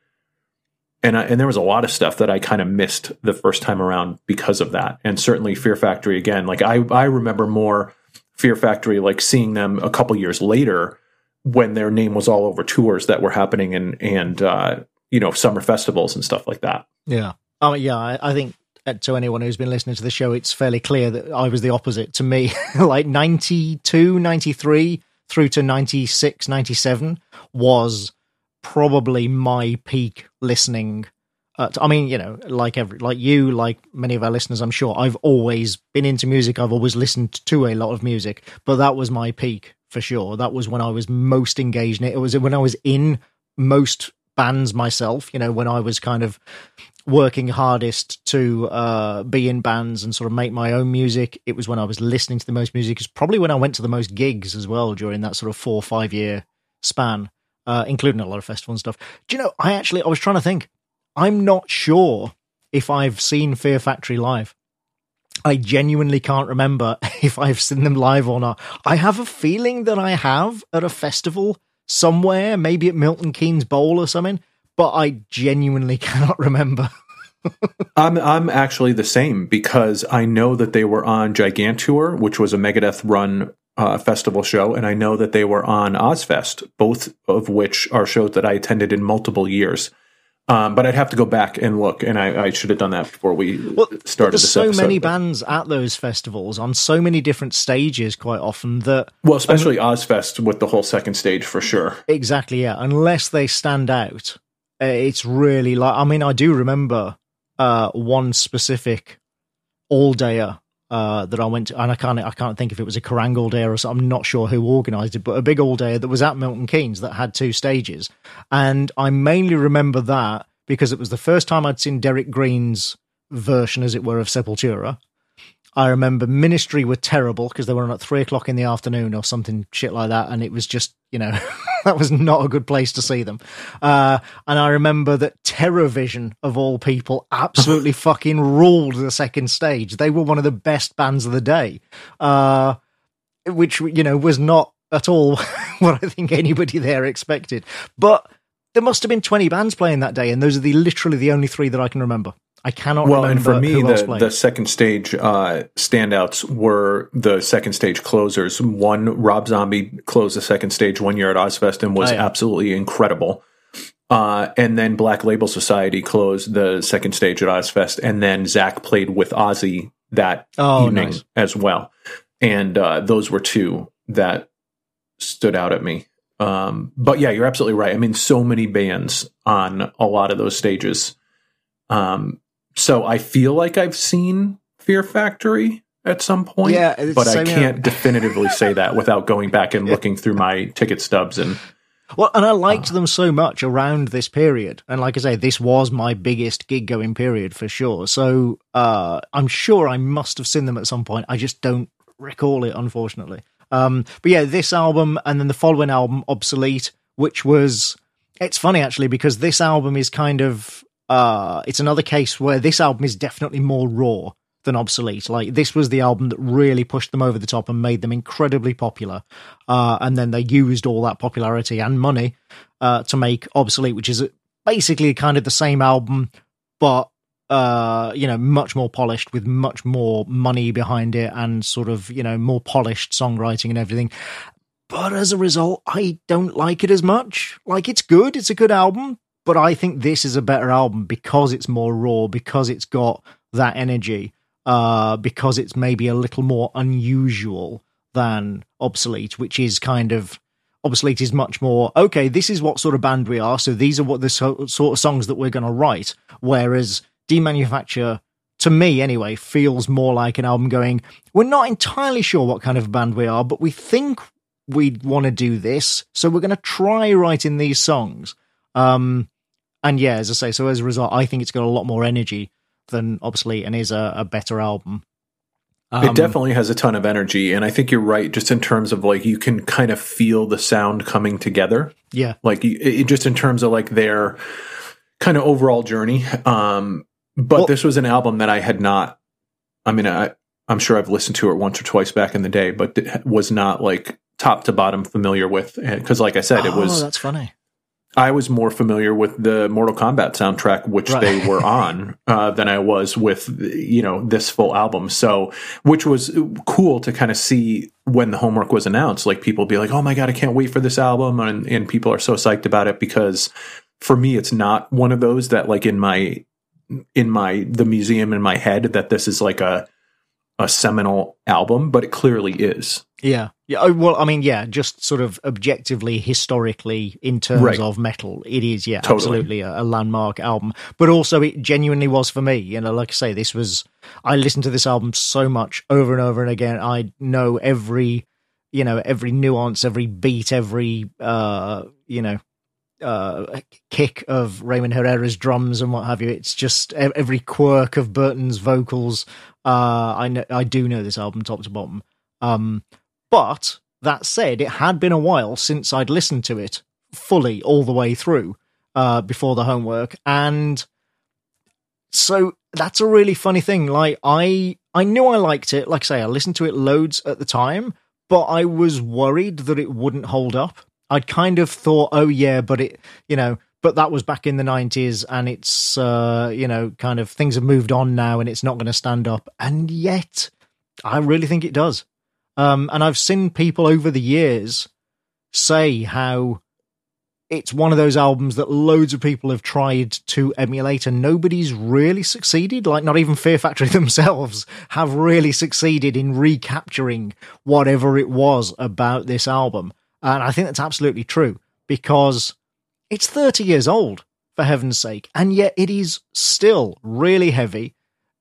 and I, and there was a lot of stuff that I kind of missed the first time around because of that. And certainly Fear Factory again. Like I I remember more Fear Factory like seeing them a couple years later when their name was all over tours that were happening and and uh, you know summer festivals and stuff like that. Yeah. Oh yeah, I, I think to anyone who's been listening to the show, it's fairly clear that I was the opposite. To me, [LAUGHS] like 92, 93 through to 96, 97 was probably my peak listening. Uh, I mean, you know, like every, like you, like many of our listeners, I'm sure I've always been into music. I've always listened to a lot of music, but that was my peak for sure. That was when I was most engaged in it. It was when I was in most bands myself, you know, when I was kind of working hardest to uh, be in bands and sort of make my own music. It was when I was listening to the most music. It's probably when I went to the most gigs as well during that sort of four or five year span, uh, including a lot of festival and stuff. Do you know? I actually I was trying to think. I'm not sure if I've seen Fear Factory live. I genuinely can't remember [LAUGHS] if I've seen them live or not. I have a feeling that I have at a festival somewhere, maybe at Milton Keynes Bowl or something, but I genuinely [LAUGHS] cannot remember. I'm I'm actually the same because I know that they were on Gigantour, which was a Megadeth run uh, festival show, and I know that they were on Ozzfest, both of which are shows that I attended in multiple years. Um, but I'd have to go back and look, and I, I should have done that before we well, started. There's so episode, many bands at those festivals on so many different stages, quite often that. Well, especially um, Ozzfest with the whole second stage for sure. Exactly, yeah. Unless they stand out, it's really like. I mean, I do remember uh, one specific all dayer uh, that I went to, and I can't I can't think if it was a Kerrang all day or something. I'm not sure who organised it, but a big all day that was at Milton Keynes that had two stages, and I mainly remember that because it was the first time I'd seen Derrick Green's version, as it were, of Sepultura. I remember Ministry were terrible because they were on at three o'clock in the afternoon or something shit like that, and it was just you know [LAUGHS] [LAUGHS] that was not a good place to see them. Uh, and I remember that Terrorvision of all people absolutely [LAUGHS] fucking ruled the second stage. They were one of the best bands of the day, uh, which you know was not at all [LAUGHS] what I think anybody there expected, but. There must have been 20 bands playing that day, and those are the literally the only three that I can remember. I cannot well, and for me, the, the second stage uh, standouts were the second stage closers. One, Rob Zombie closed the second stage one year at Ozzfest and was oh, yeah. absolutely incredible. Uh, and then Black Label Society closed the second stage at Ozzfest, and then Zakk played with Ozzy that oh, evening nice. as well. And uh, those were two that stood out at me. Um, but yeah, you're absolutely right. I mean, so many bands on a lot of those stages. Um, so I feel like I've seen Fear Factory at some point. Yeah, but I can't definitively say that without going back and [LAUGHS] looking through my ticket stubs and. Well, and I liked uh, them so much around this period, and like I say, this was my biggest gig going period for sure. So uh, I'm sure I must have seen them at some point. I just don't recall it, unfortunately. Um, but yeah, this album and then the following album, Obsolete, which was it's funny actually because this album is kind of uh, it's another case where this album is definitely more raw than obsolete. Like this was the album that really pushed them over the top and made them incredibly popular. Uh, and then they used all that popularity and money uh, to make obsolete, which is basically kind of the same album, but uh, you know, much more polished with much more money behind it and sort of you know more polished songwriting and everything. But as a result, I don't like it as much. Like it's good, it's a good album, but I think this is a better album because it's more raw, because it's got that energy, uh, because it's maybe a little more unusual than Obsolete, which is kind of Obsolete is much more okay. This is what sort of band we are, so these are what the so, sort of songs that we're going to write. Whereas Demanufacture, to me anyway, feels more like an album going. We're not entirely sure what kind of band we are, but we think we want to do this, so we're going to try writing these songs. Um, and yeah, as I say, so as a result, I think it's got a lot more energy than Obsolete and is a, a better album. Um, it definitely has a ton of energy, and I think you're right. Just in terms of like, you can kind of feel the sound coming together. Yeah, like it, just in terms of like their kind of overall journey. Um, but well, this was an album that I had not. I mean, I I'm sure I've listened to it once or twice back in the day, but was not like top to bottom familiar with because, like I said, it oh, was. That's funny. I was more familiar with the Mortal Kombat soundtrack, which right. they were on, uh, than I was with you know this full album. So, which was cool to kind of see when the homework was announced. Like people be like, "Oh my god, I can't wait for this album," and, and people are so psyched about it because for me, it's not one of those that like in my in my the museum in my head that this is like a a seminal album, but it clearly is. Yeah. Yeah. Oh, well, I mean, yeah, just sort of objectively, historically, in terms right. of metal, it is, yeah, totally. absolutely a, a, landmark album. But also, it genuinely was for me. You know, like I say, this was, I listened to this album so much over and over and again. I know every, you know, every nuance, every beat, every, uh, you know, uh, kick of Raymond Herrera's drums and what have you. It's just every quirk of Burton's vocals. Uh, I know, I do know this album top to bottom. Um, but that said, it had been a while since I'd listened to it fully all the way through uh, before the homework, and so that's a really funny thing. Like I, I knew I liked it. Like I say, I listened to it loads at the time, but I was worried that it wouldn't hold up. I'd kind of thought, oh yeah, but it, you know, but that was back in the 90s and it's, uh, you know, kind of things have moved on now and it's not going to stand up. And yet, I really think it does. Um, and I've seen people over the years say how it's one of those albums that loads of people have tried to emulate and nobody's really succeeded. Like, not even Fear Factory [LAUGHS] themselves have really succeeded in recapturing whatever it was about this album. And I think that's absolutely true because it's 30 years old, for heaven's sake, and yet it is still really heavy.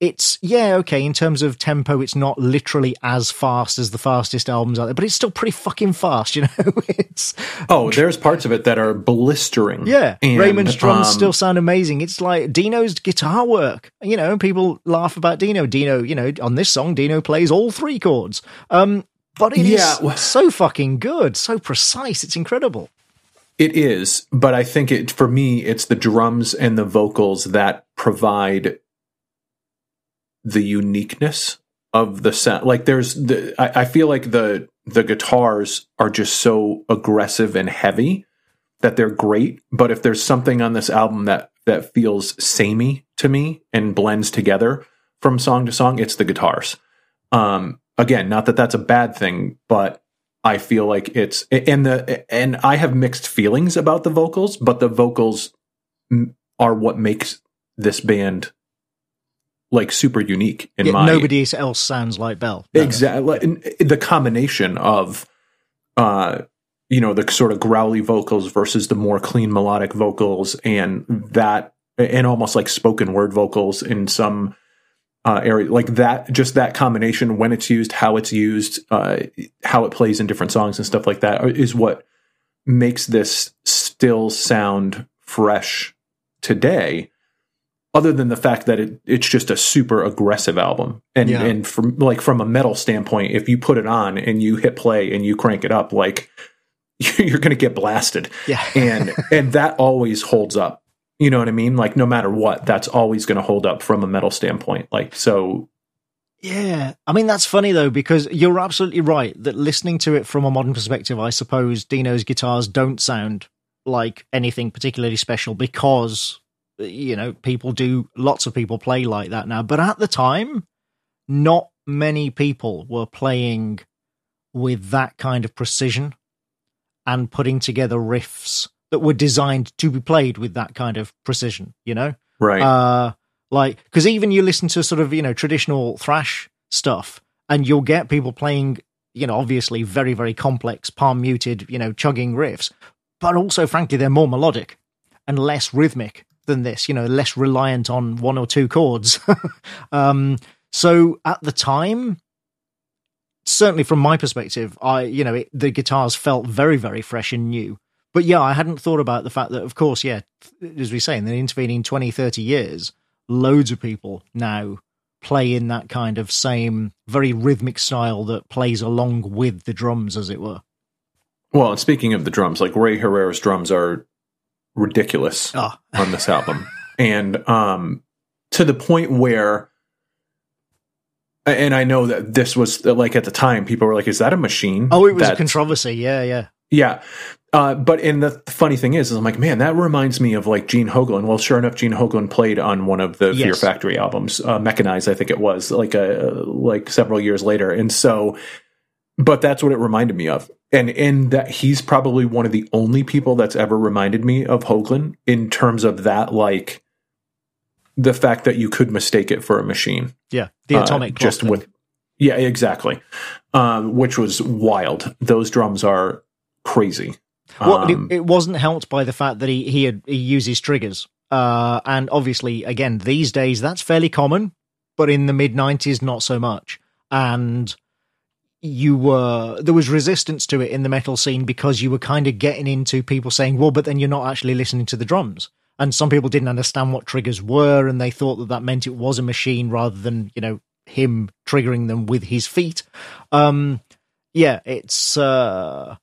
It's, yeah, okay, in terms of tempo, it's not literally as fast as the fastest albums out there, but it's still pretty fucking fast, you know? [LAUGHS] it's. Oh, there's parts of it that are blistering. Yeah. And, Raymond's drums um, still sound amazing. It's like Dino's guitar work. You know, people laugh about Dino. Dino, you know, on this song, Dino plays all three chords. Um, but it yeah. is so fucking good, so precise. It's incredible. It is, but I think it for me, it's the drums and the vocals that provide the uniqueness of the sound. Like there's the, I, I feel like the the guitars are just so aggressive and heavy that they're great. But if there's something on this album that that feels samey to me and blends together from song to song, it's the guitars. Um, again, not that that's a bad thing, but I feel like it's and the and I have mixed feelings about the vocals, but the vocals are what makes this band like super unique in yeah, my nobody else sounds like Bell. No. Exactly. The combination of uh you know the sort of growly vocals versus the more clean melodic vocals and that and almost like spoken word vocals in some uh, area like that just that combination when it's used how it's used uh, how it plays in different songs and stuff like that is what makes this still sound fresh today other than the fact that it, it's just a super aggressive album and yeah. and from like from a metal standpoint if you put it on and you hit play and you crank it up like [LAUGHS] you're going to get blasted yeah [LAUGHS] and and that always holds up you know what I mean? Like no matter what, that's always going to hold up from a metal standpoint. Like so yeah. I mean, that's funny though, because you're absolutely right that listening to it from a modern perspective, I suppose Dino's guitars don't sound like anything particularly special because, you know, people do, lots of people play like that now. But at the time, not many people were playing with that kind of precision and putting together riffs that were designed to be played with that kind of precision, you know? Right. Uh, like, because even you listen to sort of, you know, traditional thrash stuff, and you'll get people playing, you know, obviously very, very complex, palm muted, you know, chugging riffs, but also, frankly, they're more melodic and less rhythmic than this, you know, less reliant on one or two chords. [LAUGHS] um, so at the time, certainly from my perspective, I, you know, it, the guitars felt very, very fresh and new. But yeah, I hadn't thought about the fact that, of course, yeah, as we say, in the intervening 20, 30 years, loads of people now play in that kind of same very rhythmic style that plays along with the drums, as it were. Well, speaking of the drums, like Ray Herrera's drums are ridiculous oh. on this album. [LAUGHS] and um, to the point where and I know that this was like at the time, people were like, "Is that a machine?" Oh, it was a controversy. Yeah, yeah. Yeah. Uh, but and the funny thing is, is I'm like, man, that reminds me of like Gene Hoglan. Well, sure enough, Gene Hoglan played on one of the yes. Fear Factory albums, uh, Mechanized, I think it was, like a like several years later. And so, but that's what it reminded me of. And in that he's probably one of the only people that's ever reminded me of Hoglan in terms of that, like the fact that you could mistake it for a machine. Yeah, the atomic uh, just with. Yeah, exactly. Um, which was wild. Those drums are crazy. Well, um, it, it, wasn't helped by the fact that he he, had, he uses triggers, uh, and obviously, again, these days that's fairly common, but in the mid '90s, not so much. And you were there was resistance to it in the metal scene because you were kind of getting into people saying, "Well, but then you're not actually listening to the drums." And some people didn't understand what triggers were, and they thought that that meant it was a machine rather than you know him triggering them with his feet. Um, yeah, it's. Uh,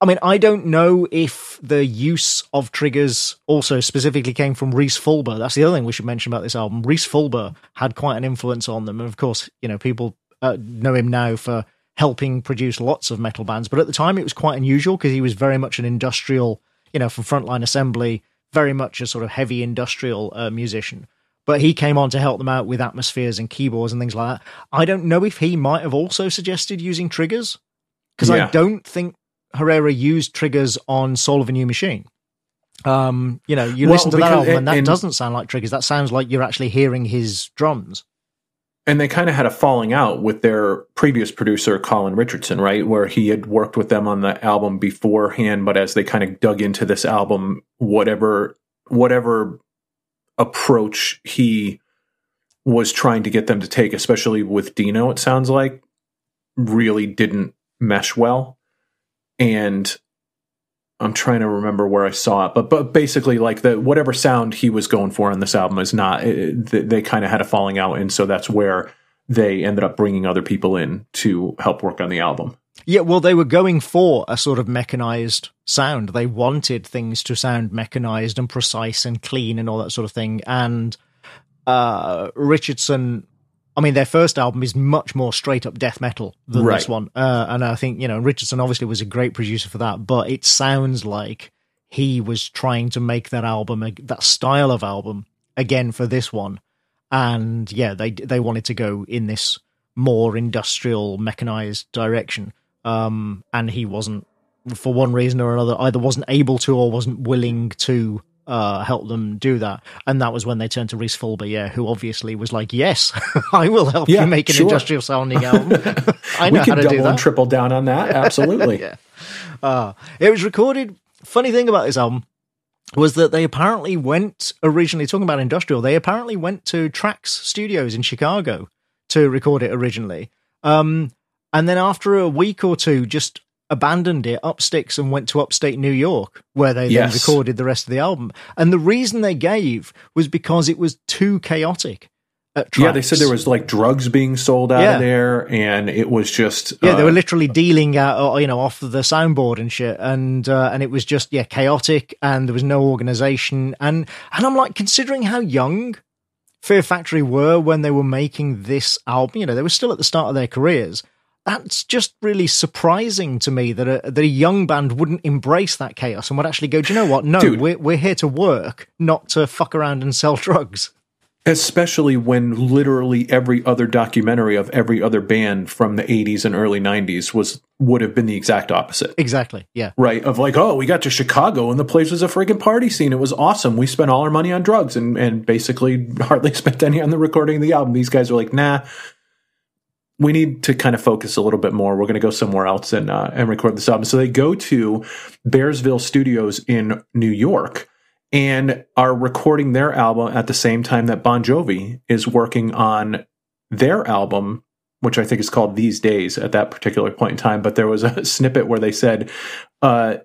I mean, I don't know if the use of triggers also specifically came from Rhys Fulber. That's the other thing we should mention about this album. Rhys Fulber had quite an influence on them, and of course, you know, people uh, know him now for helping produce lots of metal bands. But at the time, it was quite unusual because he was very much an industrial, you know, from Frontline Assembly, very much a sort of heavy industrial uh, musician. But he came on to help them out with atmospheres and keyboards and things like that. I don't know if he might have also suggested using triggers because yeah. I don't think Herrera used triggers on Soul of a New Machine. Um, you know, you well, listen to that album and that and, doesn't sound like triggers. That sounds like you're actually hearing his drums and they kind of had a falling out with their previous producer colin richardson right? Where he had worked with them on the album beforehand but as they kind of dug into this album whatever whatever approach he was trying to get them to take especially with dino it sounds like really didn't mesh well. And I'm trying to remember where I saw it, but but basically, like the whatever sound he was going for on this album is not. It, they, they kind of had a falling out, and so that's where they ended up bringing other people in to help work on the album. Yeah, well, they were going for a sort of mechanized sound. They wanted things to sound mechanized and precise and clean and all that sort of thing. And uh, Richardson I mean, their first album is much more straight up death metal than right. this one. Uh, and I think, you know, Richardson obviously was a great producer for that, but it sounds like he was trying to make that album, that style of album again for this one. And yeah, they, they wanted to go in this more industrial, mechanized direction. Um, and he wasn't, for one reason or another, either wasn't able to or wasn't willing to uh, help them do that. And that was when they turned to Rhys Fulber, yeah, who obviously was like, "Yes, [LAUGHS] I will help yeah, you make an sure. industrial sounding album. [LAUGHS] I know we how to double do that. and triple down on that. [LAUGHS] Absolutely. yeah. Uh, it was recorded. Funny thing about this album was that they apparently went originally talking about industrial. They apparently went to Trax Studios in Chicago to record it originally. Um, and then after a week or two, just abandoned it up sticks and went to upstate New York, where they yes. then recorded the rest of the album. And the reason they gave was because it was too chaotic. Yeah, they said there was like drugs being sold out yeah. of there, and it was just yeah, uh, they were literally dealing out, uh, you know, off the soundboard and shit, and uh, and it was just yeah, chaotic, and there was no organization, and and I'm like, considering how young Fear Factory were when they were making this album, you know, they were still at the start of their careers that's just really surprising to me that a, that a young band wouldn't embrace that chaos and would actually go, do you know what? No, Dude. we're, we're here to work, not to fuck around and sell [LAUGHS] drugs. Especially when literally every other documentary of every other band from the 80s and early 90s was would have been the exact opposite. Exactly. Yeah. Right. Of like, oh, we got to Chicago and the place was a freaking party scene. It was awesome. We spent all our money on drugs and, and basically hardly [LAUGHS] spent any on the recording of the album. These guys are like, nah, we need to kind of focus a little bit more. We're going to go somewhere else and uh, and record this album. So they go to Bearsville Studios in New York and are recording their album at the same time that Bon Jovi is working on their album, which I think is called These Days at that particular point in time. But there was a [LAUGHS] snippet where they said. Uh,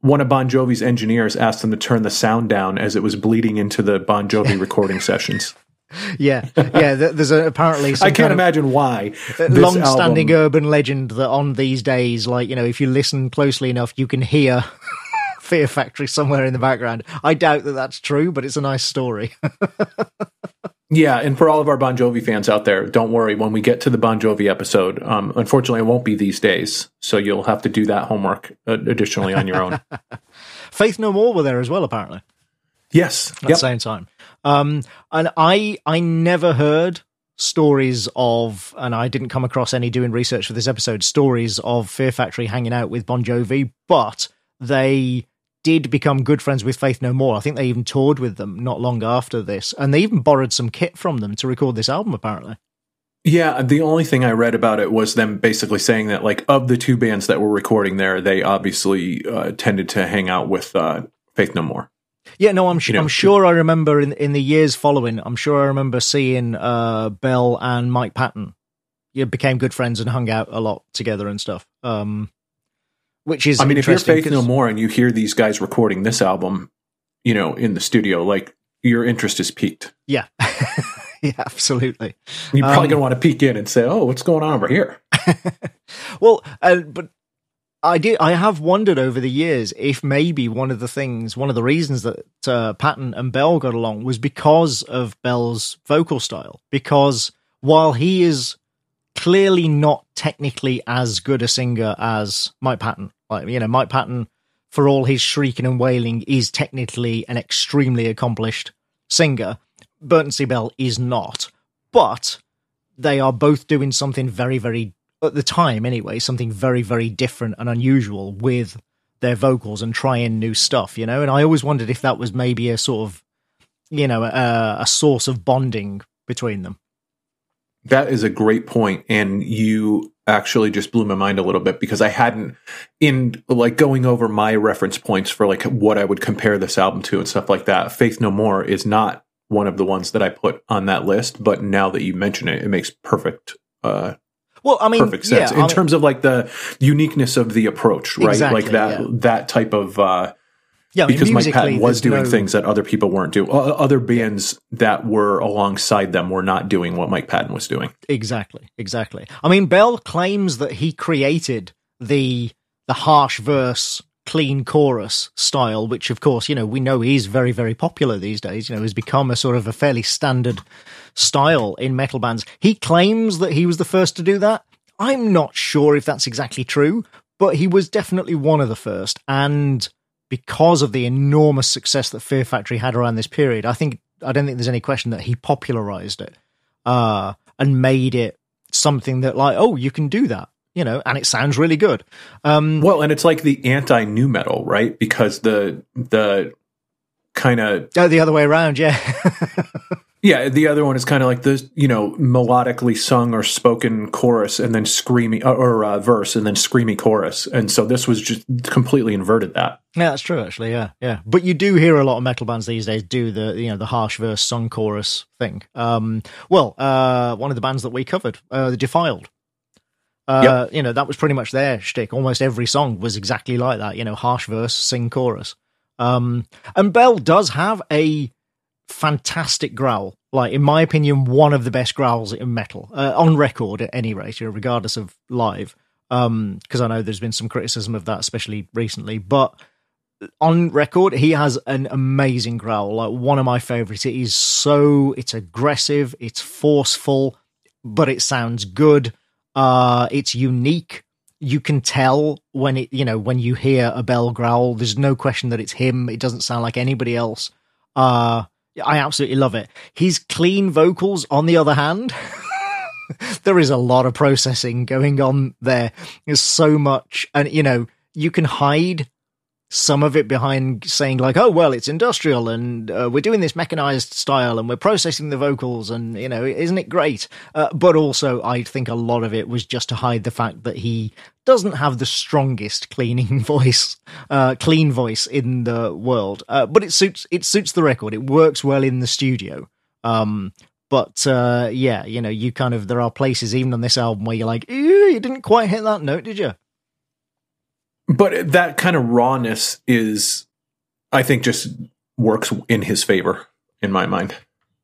one of Bon Jovi's engineers asked them to turn the sound down as it was bleeding into the Bon Jovi [LAUGHS] recording sessions yeah, yeah. There's a, apparently I can't imagine why. Long-standing album... urban legend that on these days, like you know, if you listen closely enough, you can hear [LAUGHS] Fear Factory somewhere in the background. I doubt that that's true, but it's a nice story. [LAUGHS] yeah, and for all of our Bon Jovi fans out there, don't worry. When we get to the Bon Jovi episode, um, unfortunately, it won't be these days, so you'll have to do that homework uh, additionally on your own. [LAUGHS] Faith No More were there as well, apparently. Yes, at yep. the same time. Um, and I I never heard stories of, and I didn't come across any doing research for this episode, stories of Fear Factory hanging out with Bon Jovi, but they did become good friends with Faith No More. I think they even toured with them not long after this, and they even borrowed some kit from them to record this album, apparently. Yeah, the only thing I read about it was them basically saying that, like, of the two bands that were recording there, they obviously uh, tended to hang out with uh, Faith No More. Yeah, no, I'm, you know, I'm sure I remember in in the years following. I'm sure I remember seeing uh, Bell and Mike Patton, you became good friends and hung out a lot together and stuff. Um, which is I mean, if you're Faith No More and you hear these guys recording this album, you know, in the studio, like your interest is peaked. yeah, [LAUGHS] yeah, absolutely. You're probably Um, going to want to peek in and say, "Oh, what's going on over here?" [LAUGHS] Well, uh, but I did. I have wondered over the years if maybe one of the things, one of the reasons that uh, Patton and Bell got along was because of Bell's vocal style. Because while he is clearly not technically as good a singer as Mike Patton, like you know, Mike Patton, for all his shrieking and wailing, is technically an extremely accomplished singer. Burton C. Bell is not, but they are both doing something very, very at the time anyway, something very, very different and unusual with their vocals and trying new stuff, you know. And I always wondered if that was maybe a sort of, you know, a, a source of bonding between them. That is a great point, and you actually just blew my mind a little bit because I hadn't in like going over my reference points for like what I would compare this album to and stuff like that. Faith No More is not one of the ones that I put on that list, but now that you mention it, it makes perfect uh Well, I mean, perfect sense yeah, in I mean- terms of like the uniqueness of the approach, right? Exactly, like that yeah. that type of uh yeah, I mean, because Mike Patton was doing no- things that other people weren't doing. Other bands that were alongside them were not doing what Mike Patton was doing. Exactly, exactly. I mean, Bell claims that he created the the harsh verse, clean chorus style, which of course, you know, we know is very, very popular these days. You know, has become a sort of a fairly standard style in metal bands. He claims that he was the first to do that. I'm not sure if that's exactly true, but he was definitely one of the first. And because of the enormous success that Fear Factory had around this period, I think I don't think there's any question that he popularized it uh, and made it something that like, oh, you can do that, you know, and it sounds really good. Um, Well, and it's like the anti nu metal, right? Because the the kind of oh, the other way around, yeah. [LAUGHS] yeah, the other one is kind of like the you know melodically sung or spoken chorus and then screamy or, uh, verse and then screamy chorus, and so this was just completely inverted that. Yeah, that's true. Actually, yeah, yeah. But you do hear a lot of metal bands these days do the you know the harsh verse song chorus thing. Um, well, uh, one of the bands that we covered, uh, the Defiled. Uh, You know that was pretty much their shtick. Almost every song was exactly like that. You know, harsh verse, sing chorus. Um, and Bell does have a fantastic growl. Like, in my opinion, one of the best growls in metal uh, on record, at any rate, regardless of live. Um, because I know there's been some criticism of that, especially recently. But on record, he has an amazing growl, like one of my favorites. It is so it's aggressive, it's forceful, but it sounds good. Uh, it's unique. You can tell when it, you know, when you hear a bell growl. There's no question that it's him. It doesn't sound like anybody else. Uh, I absolutely love it. His clean vocals, on the other hand, [LAUGHS] there is a lot of processing going on there. There's so much, and you know, you can hide some of it behind saying like, "Oh, well, it's industrial, and uh, we're doing this mechanized style, and we're processing the vocals, and you know, isn't it great?" Uh, but also, I think a lot of it was just to hide the fact that he doesn't have the strongest cleaning [LAUGHS] voice, uh, clean voice in the world. Uh, but it suits it suits the record. It works well in the studio. Um, but uh, yeah, you know, you kind of there are places even on this album where you're like, "Ew, you didn't quite hit that note, did you?" But that kind of rawness is, I think, just works in his favor in my mind.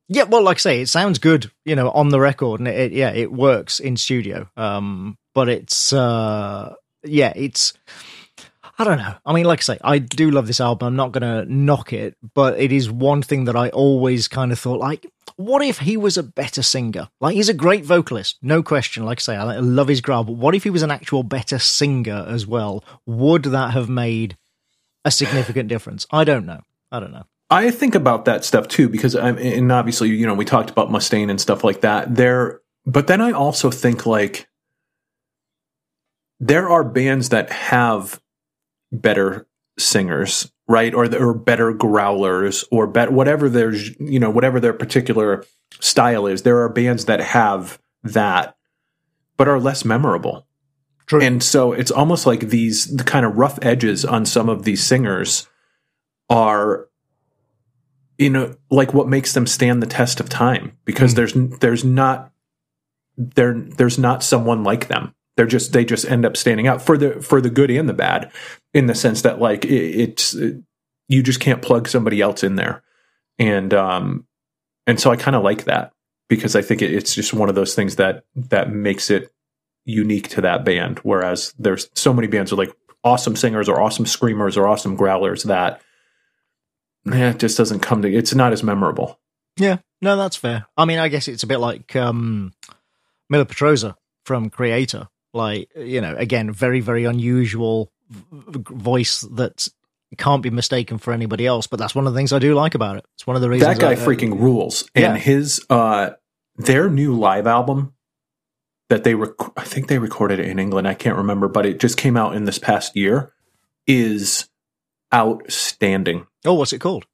Yeah, well, like I say, it sounds good, you know, on the record, and it, it yeah, it works in studio. Um, but it's uh, yeah, it's I don't know. I mean, like I say, I do love this album. I'm not going to knock it, but it is one thing that I always kind of thought, like, what if he was a better singer? Like, he's a great vocalist, no question. Like I say, I love his growl, but what if he was an actual better singer as well? Would that have made a significant difference? I don't know. I don't know. I think about that stuff too because I'm, and obviously, you know, we talked about Mustaine and stuff like that. There, but then I also think like there are bands that have better singers, right, or or better growlers, or bet whatever their you know whatever their particular style is. There are bands that have that, but are less memorable. True. And so it's almost like these the kind of rough edges on some of these singers are you know like what makes them stand the test of time because Mm. there's there's not there there's not someone like them. They're just they just end up standing out for the for the good and the bad, in the sense that like it, it's it, you just can't plug somebody else in there, and um and so I kind of like that because I think it, it's just one of those things that that makes it unique to that band. Whereas there's so many bands with like awesome singers or awesome screamers or awesome growlers that yeah, it just doesn't come to it's not as memorable. Yeah, no, that's fair. I mean, I guess it's a bit like um, Mille Petrozza from Kreator. Like, you know, again, very, very unusual voice that can't be mistaken for anybody else. But that's one of the things I do like about it. It's one of the reasons that guy I, freaking rules. And yeah. his uh their new live album that they rec- I think they recorded it in England. I can't remember, but it just came out in this past year. Is outstanding. Oh, what's it called?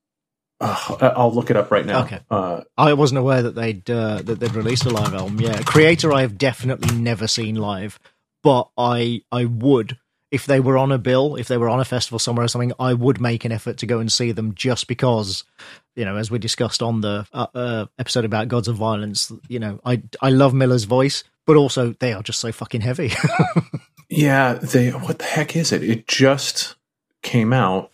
Uh, I'll look it up right now. Okay. Uh, I wasn't aware that they'd uh, that they'd released a live album. Yeah, Kreator I have definitely never seen live, but I I would if they were on a bill, if they were on a festival somewhere or something, I would make an effort to go and see them just because, you know, as we discussed on the uh, uh, episode about Gods of Violence, you know, I I love Mille's voice, but also they are just so fucking heavy. [LAUGHS] yeah, they what the heck is it? It just came out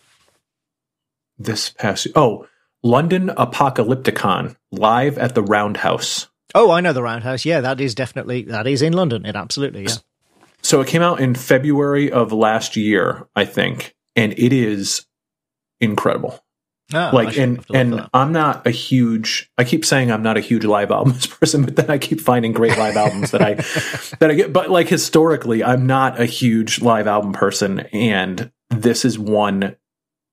this past oh London Apocalypticon live at the Roundhouse. oh, I know the Roundhouse. Yeah, that is definitely that is in London. It absolutely yeah. So it came out in February of last year, I think, and it is incredible. Ah, I like and have to look for and. I'm not a huge I keep saying I'm not a huge live albums [LAUGHS] person, but then I keep finding great live albums that I [LAUGHS] that I get but like historically I'm not a huge live album person and this is one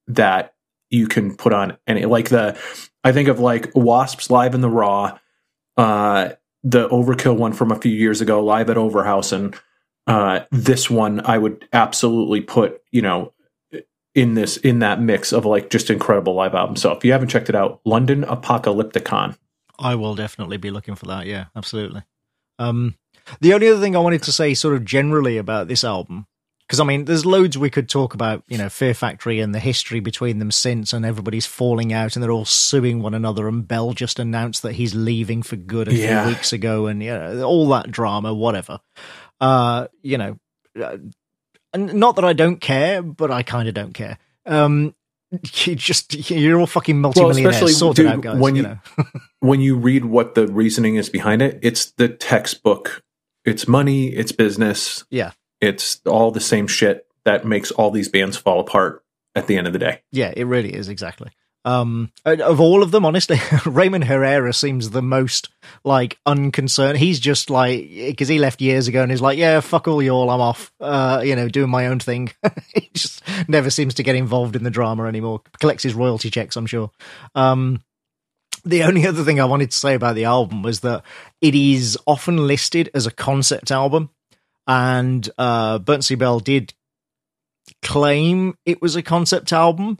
that you can put on any like the I think of like Wasps live in the Raw, uh the Overkill one from a few years ago, live at Overhausen. Uh this one I would absolutely put, you know, in this in that mix of like just incredible live album. So if you haven't checked it out, London Apocalypticon. I will definitely be looking for that. Yeah, absolutely. Um, the only other thing I wanted to say, sort of generally about this album, because I mean, there's loads we could talk about. You know, Fear Factory and the history between them since, and everybody's falling out, and they're all suing one another. And Bell just announced that he's leaving for good a Yeah. few weeks ago, and you know, all that drama, whatever. Uh, you know, uh, not that I don't care, but I kind of don't care. Um, [LAUGHS] you just you're all fucking multimillionaires. especially, sort it out, guys. when you you- know. [LAUGHS] [LAUGHS] When you read what the reasoning is behind it, it's the textbook. It's money, it's business, yeah. It's all the same shit that makes all these bands fall apart at the end of the day. Yeah, it really is exactly. Um, of all of them, honestly, [LAUGHS] Raymond Herrera seems the most like unconcerned. He's just like because he left years ago and he's like, yeah, fuck all y'all, I'm off. Uh, you know, doing my own thing. [LAUGHS] he just never seems to get involved in the drama anymore. Collects his royalty checks, I'm sure. Um, the only other thing I wanted to say about the album was that it is often listed as a concept album, and uh, Burton C. Bell did claim it was a concept album,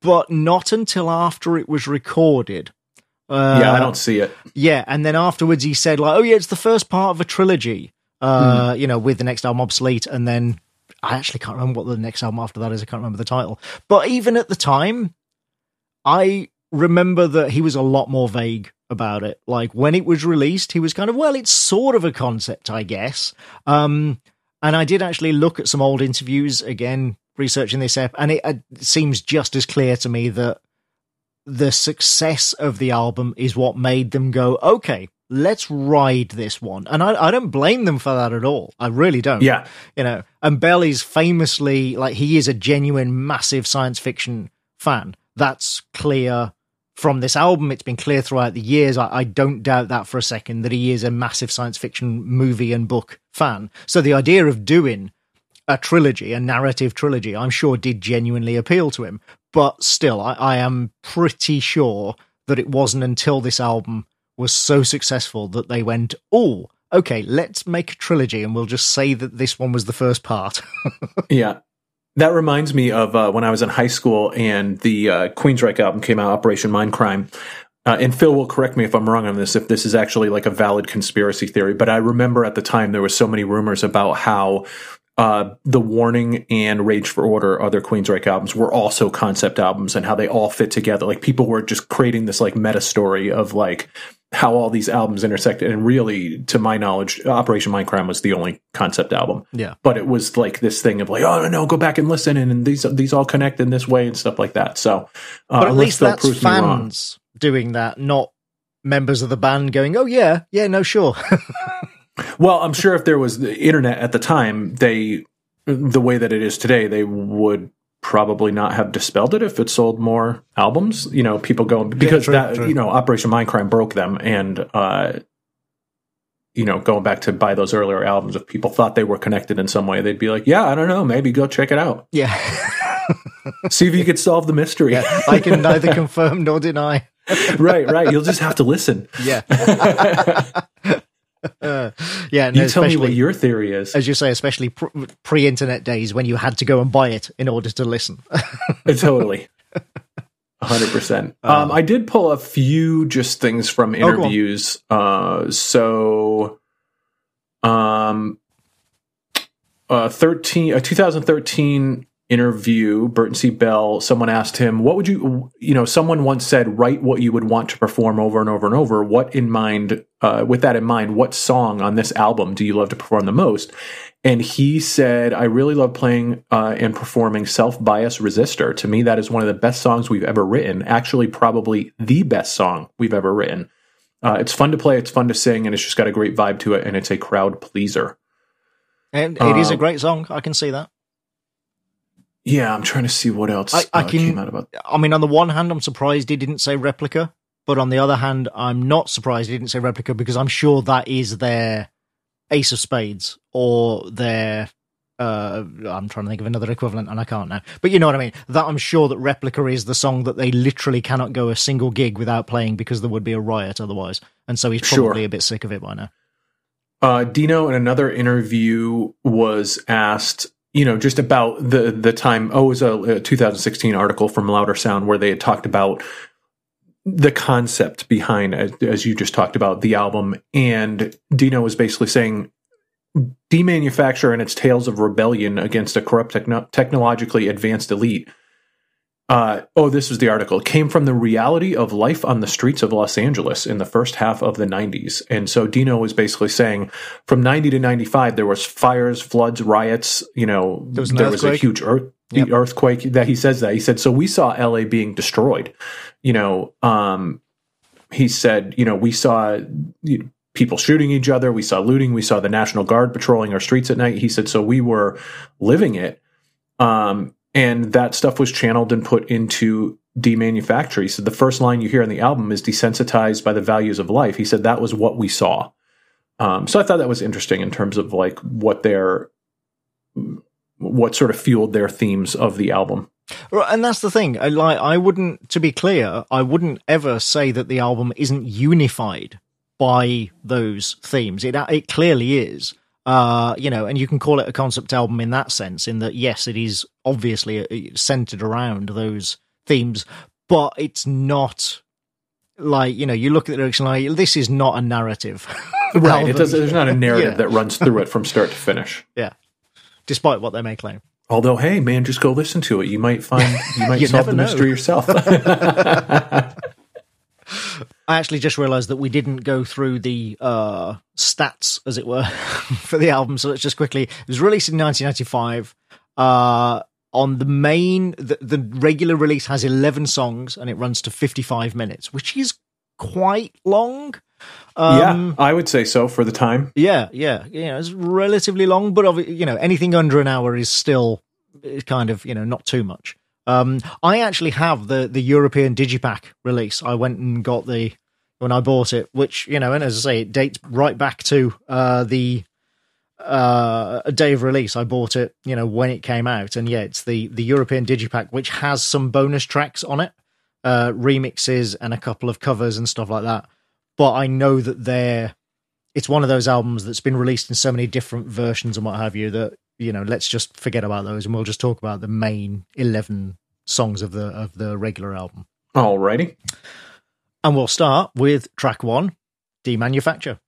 but not until after it was recorded. Uh, yeah, I don't see it. Yeah, and then afterwards he said like, "Oh yeah, it's the first part of a trilogy." Uh, you know, with the next album obsolete, and then I actually can't remember what the next album after that is. I can't remember the title. But even at the time, I remember that he was a lot more vague about it. Like when it was released, he was kind of, well, it's sort of a concept, I guess. Um, and I did actually look at some old interviews again, researching this app, and it, it seems just as clear to me that the success of the album is what made them go, okay, let's ride this one. And I, I don't blame them for that at all. I really don't. Yeah. You know, and Bell is famously, like, he is a genuine, massive science fiction fan. That's clear from this album. It's been clear throughout the years. I, I don't doubt that for a second that he is a massive science fiction movie and book fan. So the idea of doing a trilogy, a narrative trilogy, I'm sure did genuinely appeal to him. But still, I, I am pretty sure that it wasn't until this album was so successful that they went, oh, okay, let's make a trilogy and we'll just say that this one was the first part. [LAUGHS] Yeah. That reminds me of uh, when I was in high school and the uh, Queensryche album came out, Operation Mindcrime. Uh, and Phil will correct me if I'm wrong on this, if this is actually like a valid conspiracy theory. But I remember at the time there was so many rumors about how uh, the Warning and Rage for Order, other Queensryche albums, were also concept albums and how they all fit together. Like people were just creating this like meta story of like how all these albums intersected. And really, to my knowledge, Operation Mindcrime was the only concept album. Yeah. But it was like this thing of like, oh no, no go back and listen, and, and these these all connect in this way and stuff like that. So, uh, but at least that's fans doing that, not members of the band going, "Oh yeah, yeah, no, sure." [LAUGHS] well, I'm sure if there was the internet at the time, they the way that it is today, they would probably not have dispelled it if it sold more albums. You know, people going because yeah, true, that true. you know Operation Mindcrime broke them, and uh, you know, going back to buy those earlier albums, if people thought they were connected in some way, they'd be like, "Yeah, I don't know, maybe go check it out." Yeah, [LAUGHS] see if you could solve the mystery. Yeah, I can neither confirm nor deny. [LAUGHS] right, right. You'll just have to listen. Yeah. [LAUGHS] uh, yeah, no, you tell me what your theory is. As you say, especially pre-internet days when you had to go and buy it in order to listen. totally. 100%. Um, um, I did pull a few just things from oh, interviews. Oh, uh, so, um, uh, 13, a 2013 interview, Burton C. Bell, someone asked him, What would you, you know, someone once said, write what you would want to perform over and over and over. What in mind, uh, with that in mind, what song on this album do you love to perform the most? And he said, I really love playing uh, and performing Self Bias Resistor. To me, that is one of the best songs we've ever written. Actually, probably the best song we've ever written. Uh, it's fun to play, it's fun to sing, and it's just got a great vibe to it, and it's a crowd pleaser. And it is a um, great song. I can see that. Yeah, I'm trying to see what else I, I uh, can, came out about. I mean, on the one hand, I'm surprised he didn't say replica, but on the other hand, I'm not surprised he didn't say replica because I'm sure that is their Ace of Spades or their. Uh, I'm trying to think of another equivalent, and I can't now. But you know what I mean. That I'm sure that replica is the song that they literally cannot go a single gig without playing because there would be a riot otherwise, and so he's probably sure. a bit sick of it by now. Uh, Dino in another interview was asked you know, just about the the time. Oh, it was a, a 2016 article from Louder Sound where they had talked about the concept behind, as you just talked about, the album. And Dino was basically saying demanufacture and its tales of rebellion against a corrupt techno- technologically advanced elite uh, oh, this was the article. It came from the reality of life on the streets of Los Angeles in the first half of the 90s. And so Dino was basically saying from 90 to 95, there was fires, floods, riots. You know, there was, there was a huge earth, yep. earthquake that he says that. He said, so we saw LA being destroyed. You know, um, he said, you know, we saw you know, people shooting each other. We saw looting. We saw the National Guard patrolling our streets at night. He said, so we were living it. Um, and that stuff was channeled and put into demanufacture. He said the first line you hear on the album is desensitized by the values of life. He said that was what we saw. Um, so I thought that was interesting in terms of like what their what sort of fueled their themes of the album. And that's the thing. I, like, I wouldn't, to be clear, I wouldn't ever say that the album isn't unified by those themes. It it clearly is. Uh, you know, and you can call it a concept album in that sense, in that yes, it is obviously uh, centered around those themes, but it's not like you know you look at the lyrics and like this is not a narrative, [LAUGHS] right? It does, there's not a narrative yeah. that runs through it from start to [LAUGHS] finish. Yeah, despite what they may claim. Although, hey, man, just go listen to it. You might find you might [LAUGHS] you solve the know. mystery yourself. I actually just realized that we didn't go through the uh, stats, as it were, [LAUGHS] for the album. So let's just quickly. It was released in 1995. Uh, on the main, the, the regular release has 11 songs and it runs to 55 minutes, which is quite long. Um, yeah, I would say so for the time. Yeah, yeah, yeah. It's relatively long, but you know, anything under an hour is still kind of you know not too much. Um, I actually have the the European Digipack release. I went and got the when I bought it, which you know, and as I say, it dates right back to uh, the uh, day of release. I bought it, you know, when it came out, and yeah, it's the the European Digipack, which has some bonus tracks on it, uh, remixes and a couple of covers and stuff like that. But I know that they're it's one of those albums that's been released in so many different versions and what have you that you know, let's just forget about those and we'll just talk about the main 11 songs of the of the regular album. Alrighty. And we'll start with track 1, Demanufacture.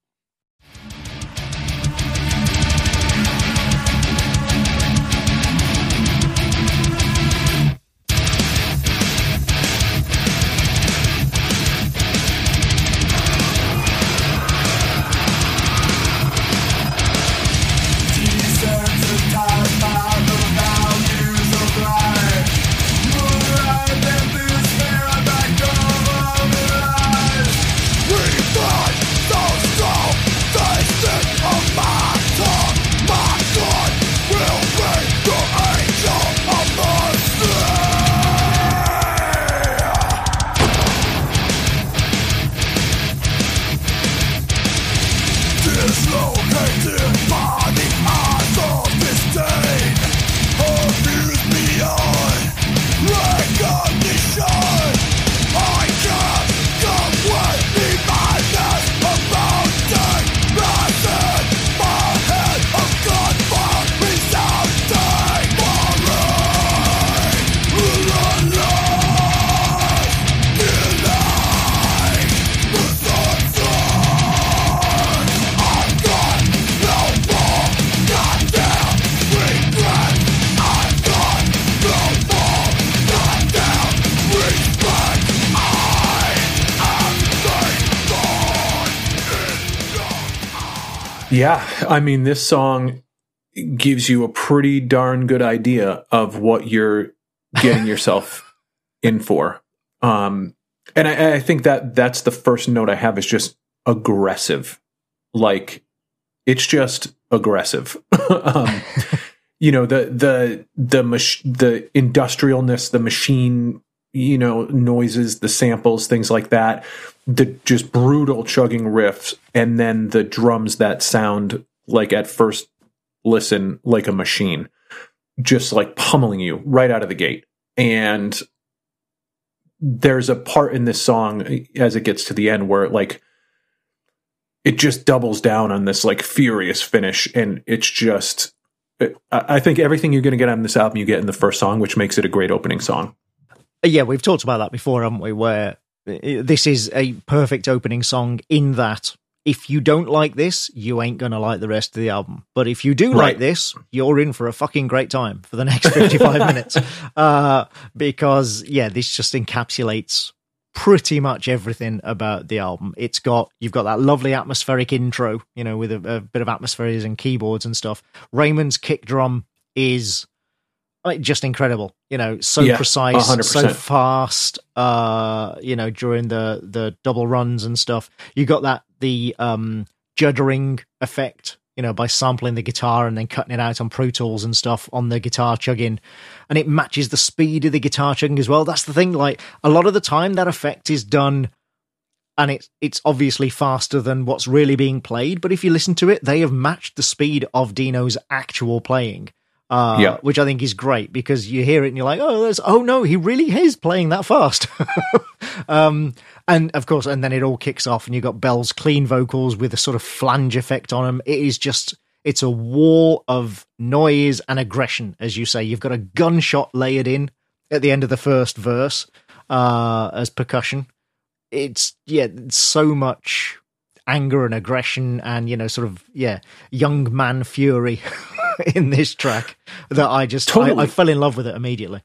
Yeah, I mean, this song gives you a pretty darn good idea of what you're getting [LAUGHS] yourself in for. Um, and I, I think that that's the first note I have is just aggressive. Like it's just aggressive. [LAUGHS] um, [LAUGHS] you know the the the mach- the industrialness, the machine, you know, noises, the samples, things like that. The just brutal chugging riffs, and then the drums that sound like at first listen like a machine, just like pummeling you right out of the gate. And there's a part in this song as it gets to the end where like it just doubles down on this like furious finish and it's just i think everything you're going to get on this album you get in the first song which makes it a great opening song yeah we've talked about that before haven't we where this is a perfect opening song in that if you don't like this, you ain't going to like the rest of the album. But if you do right. like this, you're in for a fucking great time for the next 55 [LAUGHS] minutes. Uh, because, yeah, this just encapsulates pretty much everything about the album. It's got you've got that lovely atmospheric intro, you know, with a, a bit of atmospheres and keyboards and stuff. Raymond's kick drum is just incredible, you know, so yeah, precise, 100%. so fast. Uh, you know, during the the double runs and stuff, you got that the um juddering effect you know, by sampling the guitar and then cutting it out on Pro Tools and stuff on the guitar chugging. And it matches the speed of the guitar chugging as well. That's the thing. Like a lot of the time that effect is done and it's it's obviously faster than what's really being played. But if you listen to it, they have matched the speed of Dino's actual playing. Uh, yeah. which I think is great because you hear it and you're like, oh, oh no, he really is playing that fast. [LAUGHS] um, and of course, and then it all kicks off, and you've got Bell's clean vocals with a sort of flange effect on them. It is just, it's a wall of noise and aggression, as you say. You've got a gunshot layered in at the end of the first verse uh, as percussion. It's, yeah, it's so much anger and aggression and, you know, sort of, yeah, young man fury [LAUGHS] [LAUGHS] in this track that I just, totally. I, I fell in love with it immediately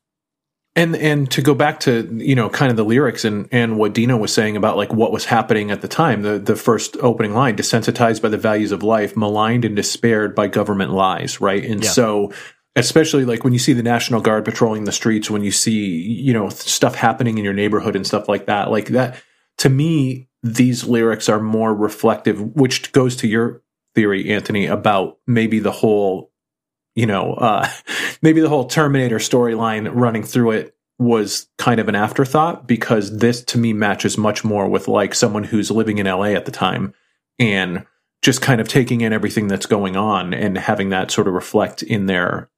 and and to go back to you know kind of the lyrics and and what Dino was saying about like what was happening at the time the the first opening line desensitized by the values of life maligned and despaired by government lies right and yeah. so especially like when you see the national guard patrolling the streets when you see you know stuff happening in your neighborhood and stuff like that like that to me these lyrics are more reflective which goes to your theory Antony about maybe the whole you know, uh, [LAUGHS] maybe the whole Terminator storyline running through it was kind of an afterthought because this to me matches much more with like someone who's living in LA at the time and just kind of taking in everything that's going on and having that sort of reflect in their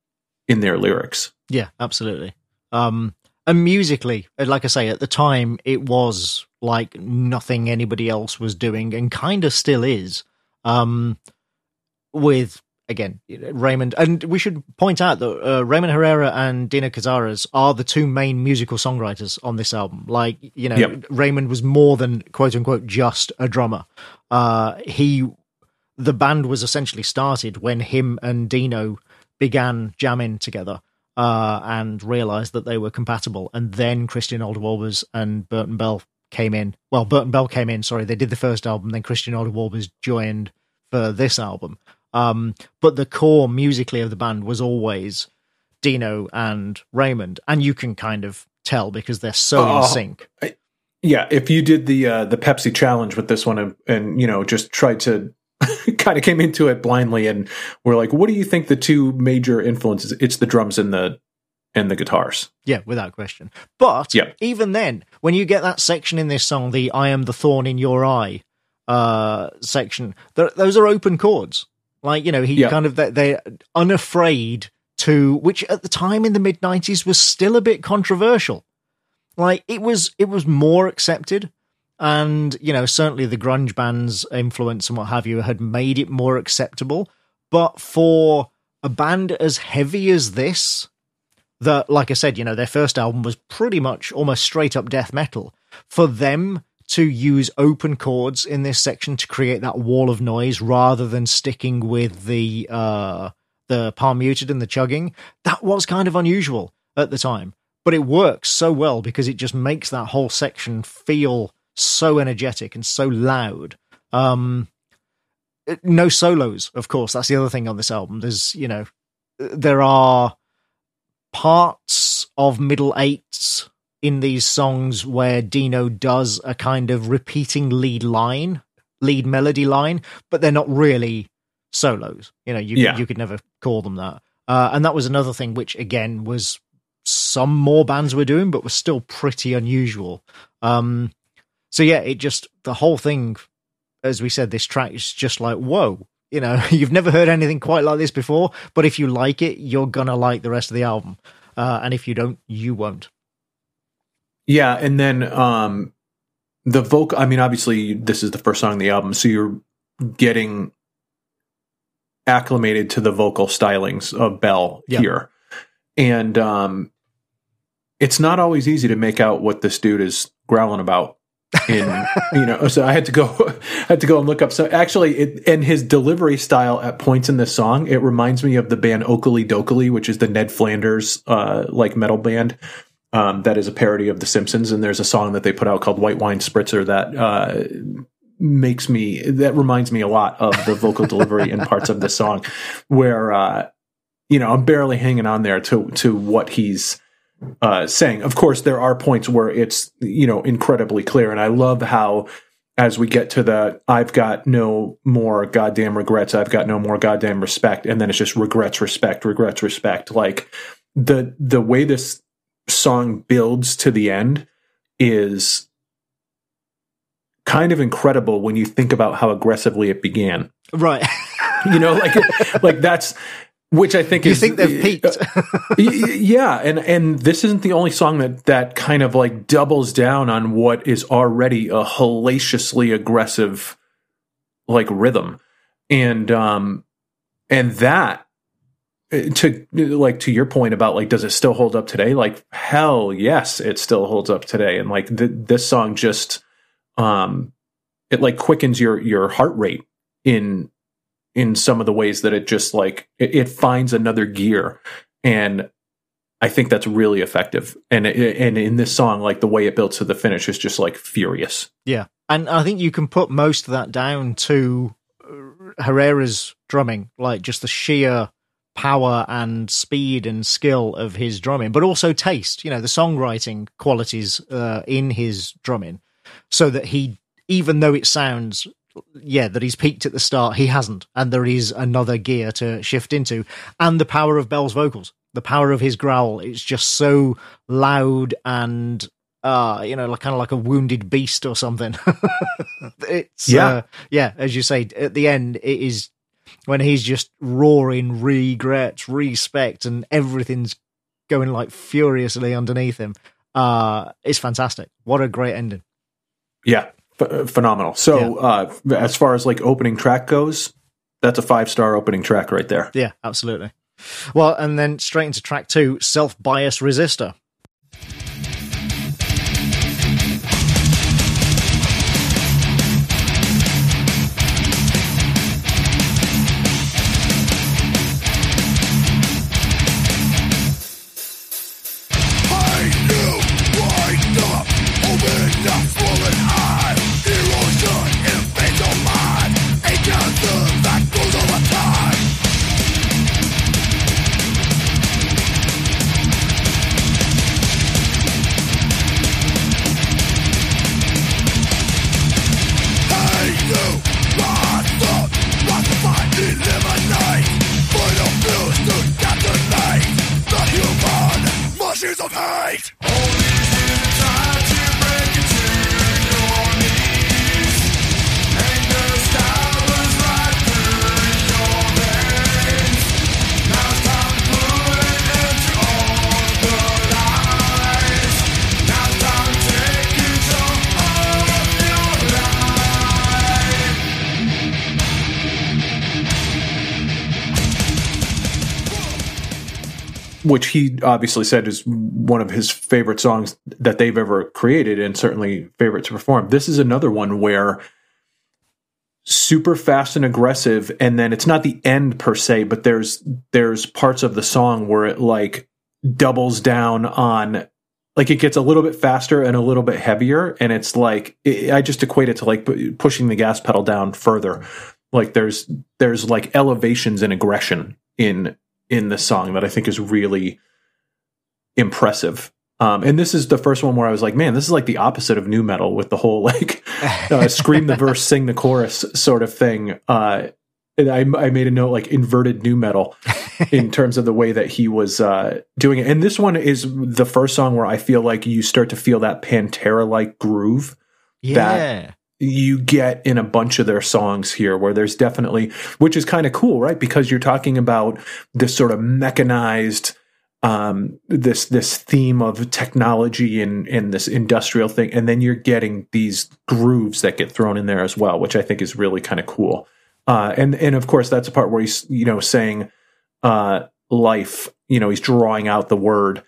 in their lyrics. Yeah, absolutely. Um and musically, like I say, at the time it was like nothing anybody else was doing and kind of still is. Um with again, Raymond, and we should point out that uh, Raymond Herrera and Dino Cazares are the two main musical songwriters on this album. Like, you know, yep. Raymond was more than quote unquote just a drummer. Uh, he, the band was essentially started when him and Dino began jamming together. Uh, and realized that they were compatible, and then Christian Olde and Burton Bell came in. Well, Burton Bell came in. Sorry, they did the first album. Then Christian Olde joined for this album. Um, but the core musically of the band was always Dino and Raymond, and you can kind of tell because they're so in oh, sync. yeah, if you did the uh, the Pepsi challenge with this one and, and you know just tried to [LAUGHS] kind of came into it blindly and we're like, what do you think the two major influences? It's the drums and the and the guitars. Yeah, without question. But yeah. even then, when you get that section in this song, the "I am the thorn in your eye" uh, section, those are open chords. Like, you know, he yeah. kind of, they're unafraid to, which at the time in the mid 90s was still a bit controversial. Like, it was, it was more accepted. And, you know, certainly the grunge band's influence and what have you had made it more acceptable. But for a band as heavy as this, that, like I said, you know, their first album was pretty much almost straight up death metal. For them to use open chords in this section to create that wall of noise rather than sticking with the uh, the palm muted and the chugging. That was kind of unusual at the time, but it works so well because it just makes that whole section feel so energetic and so loud. Um, no solos, of course. That's the other thing on this album. There's, you know, there are parts of middle eights in these songs where Dino does a kind of repeating lead line, lead melody line, but they're not really solos. You know, you Yeah. you could never call them that. Uh, and that was another thing which again was some more bands were doing, but was still pretty unusual. Um, so yeah, it just the whole thing, as we said, this track is just like whoa. You know, [LAUGHS] you've never heard anything quite like this before, but if you like it, you're gonna like the rest of the album. Uh, and if you don't, you won't. Yeah, and then um the vocal I mean obviously this is the first song on the album, so you're getting acclimated to the vocal stylings of Bell here. And um it's not always easy to make out what this dude is growling about in [LAUGHS] you know so i had to go [LAUGHS] I had to go and look up so actually it and his delivery style at points in this song it reminds me of the band Okilly Dokilly which is the ned flanders uh like metal band um that is a parody of the simpsons and there's a song that they put out called white wine spritzer that uh makes me that reminds me a lot of the vocal [LAUGHS] delivery in parts of the song where uh you know i'm barely hanging on there to to what he's uh, saying. Of course, there are points where it's you know incredibly clear, and I love how as we get to the I've got no more goddamn regrets, I've got no more goddamn respect, and then it's just regrets, respect, regrets, respect. Like the the way this song builds to the end is kind of incredible when you think about how aggressively it began. Right. [LAUGHS] You know, like like that's which I think you is think they've peaked? Y- yeah and and this isn't the only song that that kind of like doubles down on what is already a hellaciously aggressive like rhythm and um and that uh, to like to your point about like does it still hold up today? Like hell yes it still holds up today. And like th- this song just um it like quickens your your heart rate in in some of the ways that it just like it, it finds another gear. And i think that's really effective. And it, and in this song like the way it builds to the finish is just like furious. Yeah, and I think you can put most of that down to uh, Herrera's drumming, like just the sheer power and speed and skill of his drumming, but also taste. You know, the songwriting qualities uh, in his drumming, so that he, even though it sounds. Yeah, that he's peaked at the start. He hasn't, and there is another gear to shift into. And the power of Bell's vocals, the power of his growl, it's just so loud and uh you know like kind of like a wounded beast or something [LAUGHS] it's Yeah. uh, yeah as you say at the end it is when he's just roaring regrets respect and everything's going like furiously underneath him uh it's fantastic. What a great ending. Yeah ph- phenomenal. So uh as far as like opening track goes that's a five star opening track right there. Yeah absolutely. Well and then straight into track two self-bias resistor which he obviously said is one of his favorite songs that they've ever created and certainly favorite to perform. This is another one where super fast and aggressive and then it's not the end per se but there's there's parts of the song where it like doubles down on like it gets a little bit faster and a little bit heavier and it's like i I just equate it to like pu- pushing the gas pedal down further Like there's there's like elevations and aggression in in the song that I think is really impressive. Um, and this is the first one where I was like, man, this is like the opposite of nu metal with the whole [LAUGHS] like [LAUGHS] uh, scream the verse, sing the chorus sort of thing. Uh, and I, I made a note like inverted nu metal in [LAUGHS] terms of the way that he was uh, doing it. And this one is the first song where I feel like you start to feel that Pantera like groove Yeah. You get in a bunch of their songs here where there's definitely which is kind of cool right? Because you're talking about this sort of mechanized um this this theme of technology and and this industrial thing. And then you're getting these grooves that get thrown in there as well which i think is really kind of cool. Uh and and of course that's a part where he's you know saying uh life you know he's drawing out the word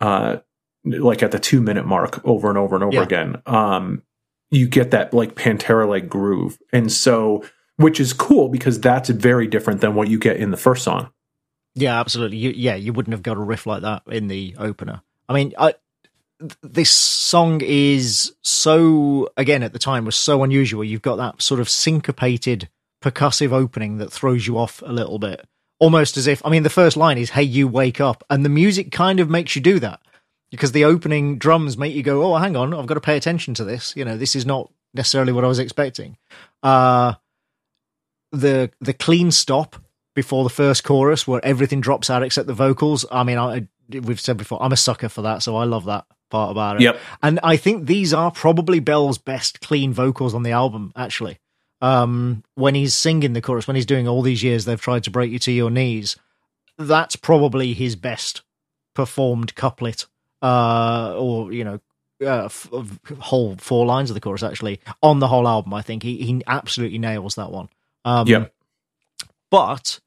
uh like at the two minute mark over and over and over Yeah. again. Um you get that like Pantera like groove. And so, which is cool because that's very different than what you get in the first song. Yeah, absolutely. You, yeah, you wouldn't have got a riff like that in the opener. I mean, I, this song is so again at the time was so unusual. You've got that sort of syncopated percussive opening that throws you off a little bit, almost as if I mean the first line is "Hey, you wake up," and the music kind of makes you do that because the opening drums make you go, "Oh, hang on, I've got to pay attention to this." You know, this is not necessarily what I was expecting. Uh the the clean stop before the first chorus where everything drops out except the vocals. I mean, I, we've said before, I'm a sucker for that, so I love that part about it. Yep. And I think these are probably Bell's best clean vocals on the album, actually. Um, when he's singing the chorus, when he's doing all these years they've tried to break you to your knees, that's probably his best performed couplet, uh, or you know, uh, f- whole four lines of the chorus actually on the whole album. I think he he absolutely nails that one. Um, Yep. But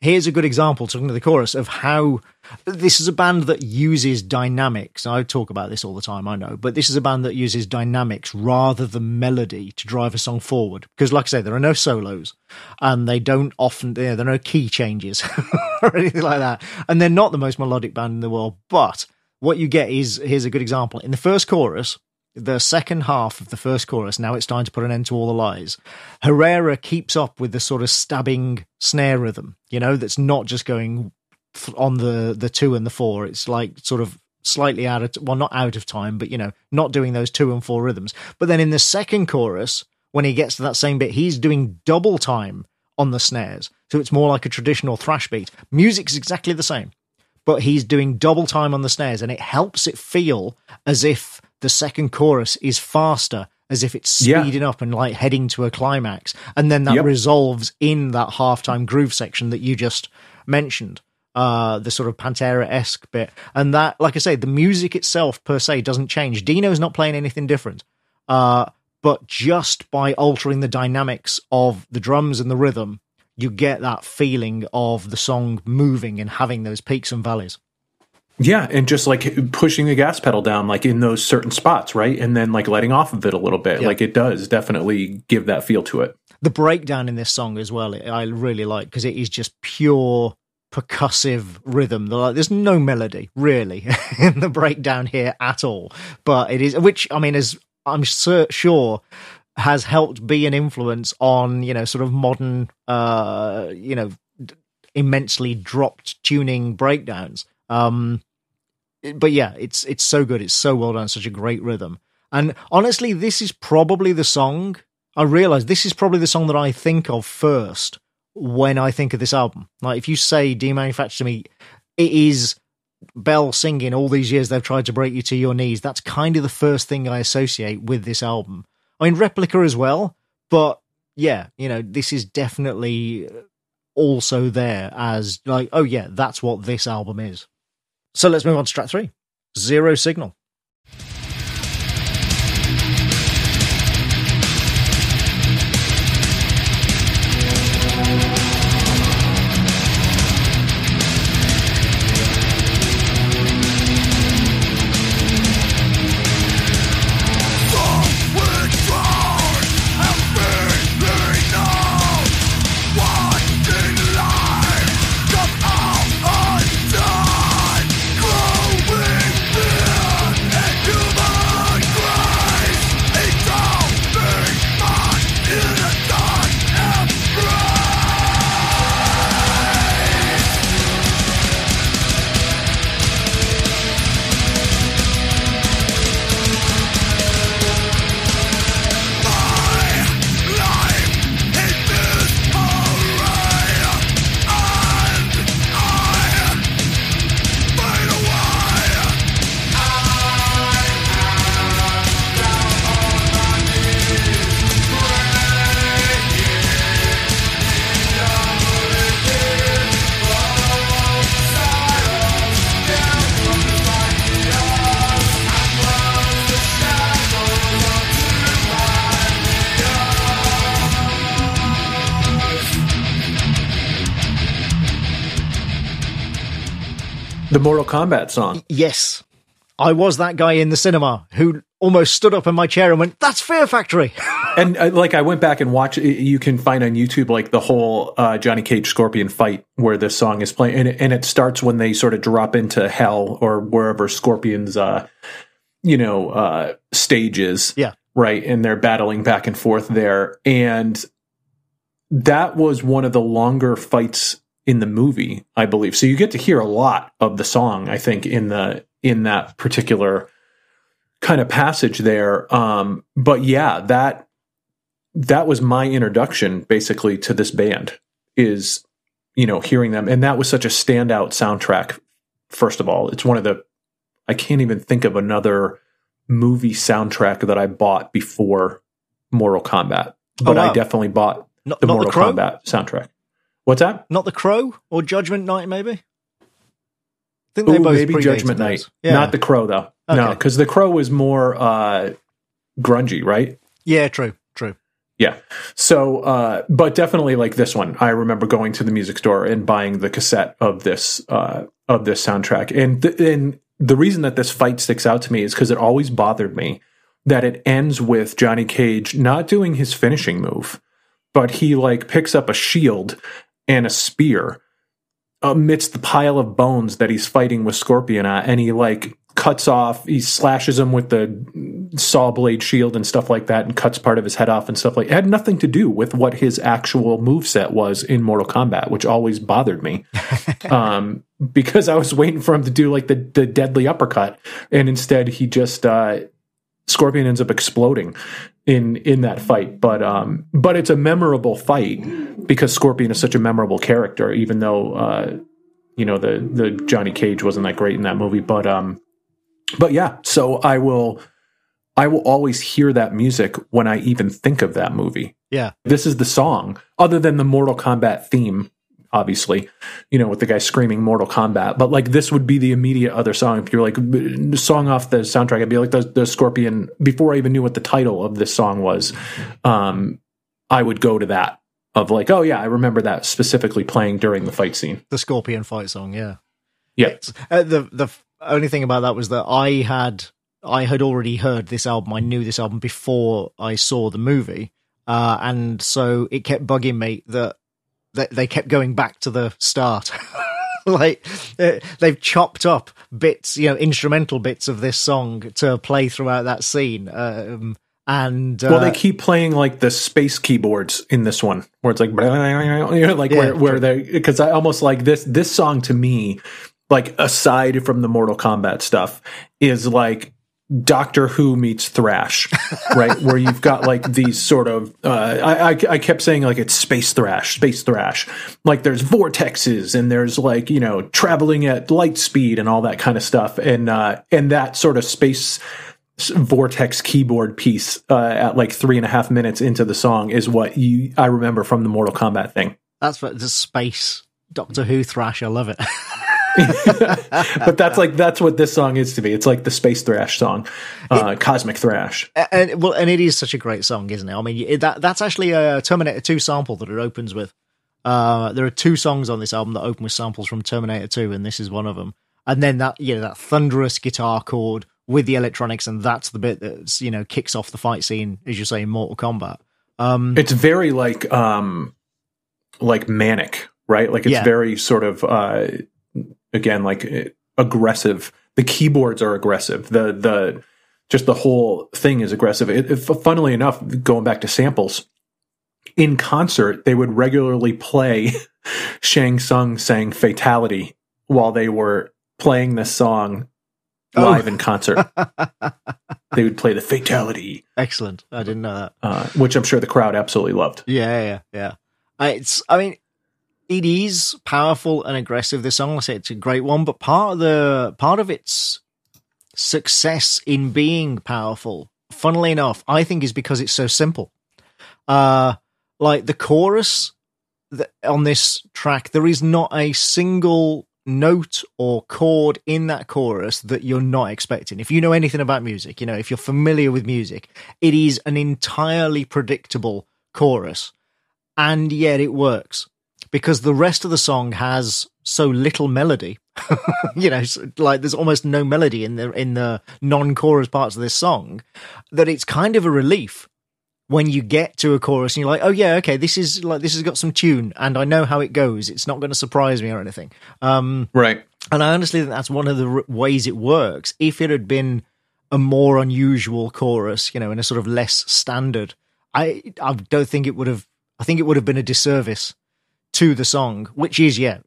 here's a good example, talking to the chorus, of how this is a band that uses dynamics. I talk about this all the time, I know, but this is a band that uses dynamics rather than melody to drive a song forward. Because, like I say, there are no solos, and they don't often, you know, there are no key changes [LAUGHS] or anything like that. And they're not the most melodic band in the world. But what you get is here's a good example. In the first chorus, the second half of the first chorus, now it's time to put an end to all the lies. Herrera keeps up with the sort of stabbing snare rhythm, you know, that's not just going on the the two and the four. It's like sort of slightly out of well, not out of time, but you know, not doing those two and four rhythms. But then in the second chorus, when he gets to that same bit, he's doing double time on the snares, so it's more like a traditional thrash beat. Music's exactly the same but he's doing double time on the snares and it helps it feel as if the second chorus is faster as if it's Yeah. speeding up and like heading to a climax and then that Yep. resolves in that halftime groove section that you just mentioned uh the sort of pantera-esque bit and that like i say the music itself per se doesn't change dino's not playing anything different uh but just by altering the dynamics of the drums and the rhythm you get that feeling of the song moving and having those peaks and valleys. Yeah, and just like pushing the gas pedal down, like in those certain spots, right, and then like letting off of it a little bit, Yeah. like it does definitely give that feel to it. The breakdown in this song as well, I really like because it is just pure percussive rhythm. Like, there's no melody really [LAUGHS] in the breakdown here at all, but it is, which I mean, is I'm sur- sure has helped be an influence on you know sort of modern, uh, you know, immensely dropped tuning breakdowns. Um, but yeah, it's it's so good. It's so well done. Such a great rhythm. And honestly, this is probably the song. I realize this is probably the song that I think of first when I think of this album. Like if you say "Demanufacture" to me, it is Bell singing all these years they've tried to break you to your knees. That's kind of the first thing I associate with this album. I mean, Replica as well, but yeah, you know, this is definitely also there as like, oh yeah, that's what this album is. So let's move on to track three, Zero Signal. The Mortal Kombat song. Yes, I was that guy in the cinema who almost stood up in my chair and went, "That's Fear Factory." [LAUGHS] and uh, like I went back and watched. You can find on YouTube like the whole uh, Johnny Cage Scorpion fight where this song is playing, and it, and it starts when they sort of drop into hell or wherever Scorpion's, uh, you know, uh, stage is. Yeah. Right, and they're battling back and forth there, and that was one of the longer fights in the movie, I believe. So you get to hear a lot of the song, I think, in the in that particular kind of passage there. Um, but yeah, that that was my introduction basically to this band is you know hearing them and that was such a standout soundtrack first of all it's one of the i can't even think of another movie soundtrack that i bought before mortal kombat but wow. i definitely bought Not, the not mortal the kombat soundtrack what's that not the Crow or Judgment Night, maybe. I think Ooh, they both maybe judgment night Yeah. not the crow though no because the crow was more uh grungy right yeah, true, true. Yeah. So, uh, but definitely like this one, I remember going to the music store and buying the cassette of this, uh, of this soundtrack. And, th- and the reason that this fight sticks out to me is because it always bothered me that it ends with Johnny Cage not doing his finishing move, but he like picks up a shield and a spear amidst the pile of bones that he's fighting with Scorpion at, and he like cuts off, he slashes him with the saw blade shield and stuff like that, and cuts part of his head off and stuff like. It had nothing to do with what his actual moveset was in Mortal Kombat, which always bothered me, [LAUGHS] um, because I was waiting for him to do like the the deadly uppercut, and instead he just. Uh, Scorpion ends up exploding in in that fight, but um, but it's a memorable fight because Scorpion is such a memorable character, even though uh, you know the the Johnny Cage wasn't that great in that movie, but um, but yeah, so I will I will always hear that music when I even think of that movie. Yeah. This is the song, other than the Mortal Kombat theme, obviously, you know, with the guy screaming Mortal Kombat. But like this would be the immediate other song. If you're like song off the soundtrack, I'd be like the, the Scorpion. Before I even knew what the title of this song was, um, I would go to that of like, oh yeah, I remember that specifically playing during the fight scene. The Scorpion fight song, yeah. Yeah. Uh, the the only thing about that was that I had I had already heard this album. I knew this album before I saw the movie, uh, and so it kept bugging me that that they kept going back to the start. [LAUGHS] like uh, they've chopped up bits, you know, instrumental bits of this song to play throughout that scene. Um, and uh, well, they keep playing like the space keyboards in this one, where it's like, [LAUGHS] you know, like Yeah, where where they because I almost like this this song to me, like aside from the Mortal Kombat stuff, is like Doctor Who meets Thrash, right? [LAUGHS] Where you've got like these sort of, uh, I, I, I kept saying like it's space thrash, space thrash. Like there's vortexes and there's like, you know, traveling at light speed and all that kind of stuff. And, uh, and that sort of space vortex keyboard piece, uh, at like three and a half minutes into the song is what you, I remember from the Mortal Kombat thing. that's what the space Doctor Who thrash. I love it. [LAUGHS] [LAUGHS] but that's like, that's what this song is to me. It's like the space thrash song, uh, cosmic thrash. And well, and it is such a great song, isn't it? I mean, it- that that's actually a Terminator Two sample that it opens with. Uh, there are two songs on this album that open with samples from Terminator Two, and this is one of them. And then that you know that thunderous guitar chord with the electronics, and that's the bit that's you know kicks off the fight scene, as you say, in Mortal Kombat. Um, it's very like um like manic right like it's Yeah. very sort of uh again like eh, aggressive the keyboards are aggressive the the just the whole thing is aggressive it, it, funnily enough going back to samples in concert they would regularly play [LAUGHS] shang Tsung saying fatality while they were playing this song Oh. live in concert [LAUGHS] they would play the fatality excellent. I didn't know that. uh, which i'm sure the crowd absolutely loved Yeah, yeah, yeah. Uh, It's, I mean, it is powerful and aggressive. This song, I say it's a great one, but part of the part of its success in being powerful, funnily enough, I think is because it's so simple. Uh, like the chorus on this track, there is not a single note or chord in that chorus that you're not expecting. If you know anything about music, you know, if you're familiar with music, it is an entirely predictable chorus and yet it works. Because the rest of the song has so little melody. [LAUGHS] you know, like there's almost no melody in the in the non-chorus parts of this song that it's kind of a relief when you get to a chorus and you're like, oh yeah, okay, this is like this has got some tune and I know how it goes. It's not going to surprise me or anything. Um, Right. and I honestly think that's one of the r- ways it works. If it had been a more unusual chorus, you know, in a sort of less standard, I I don't think it would have. I think it would have been a disservice to the song, which is yeah,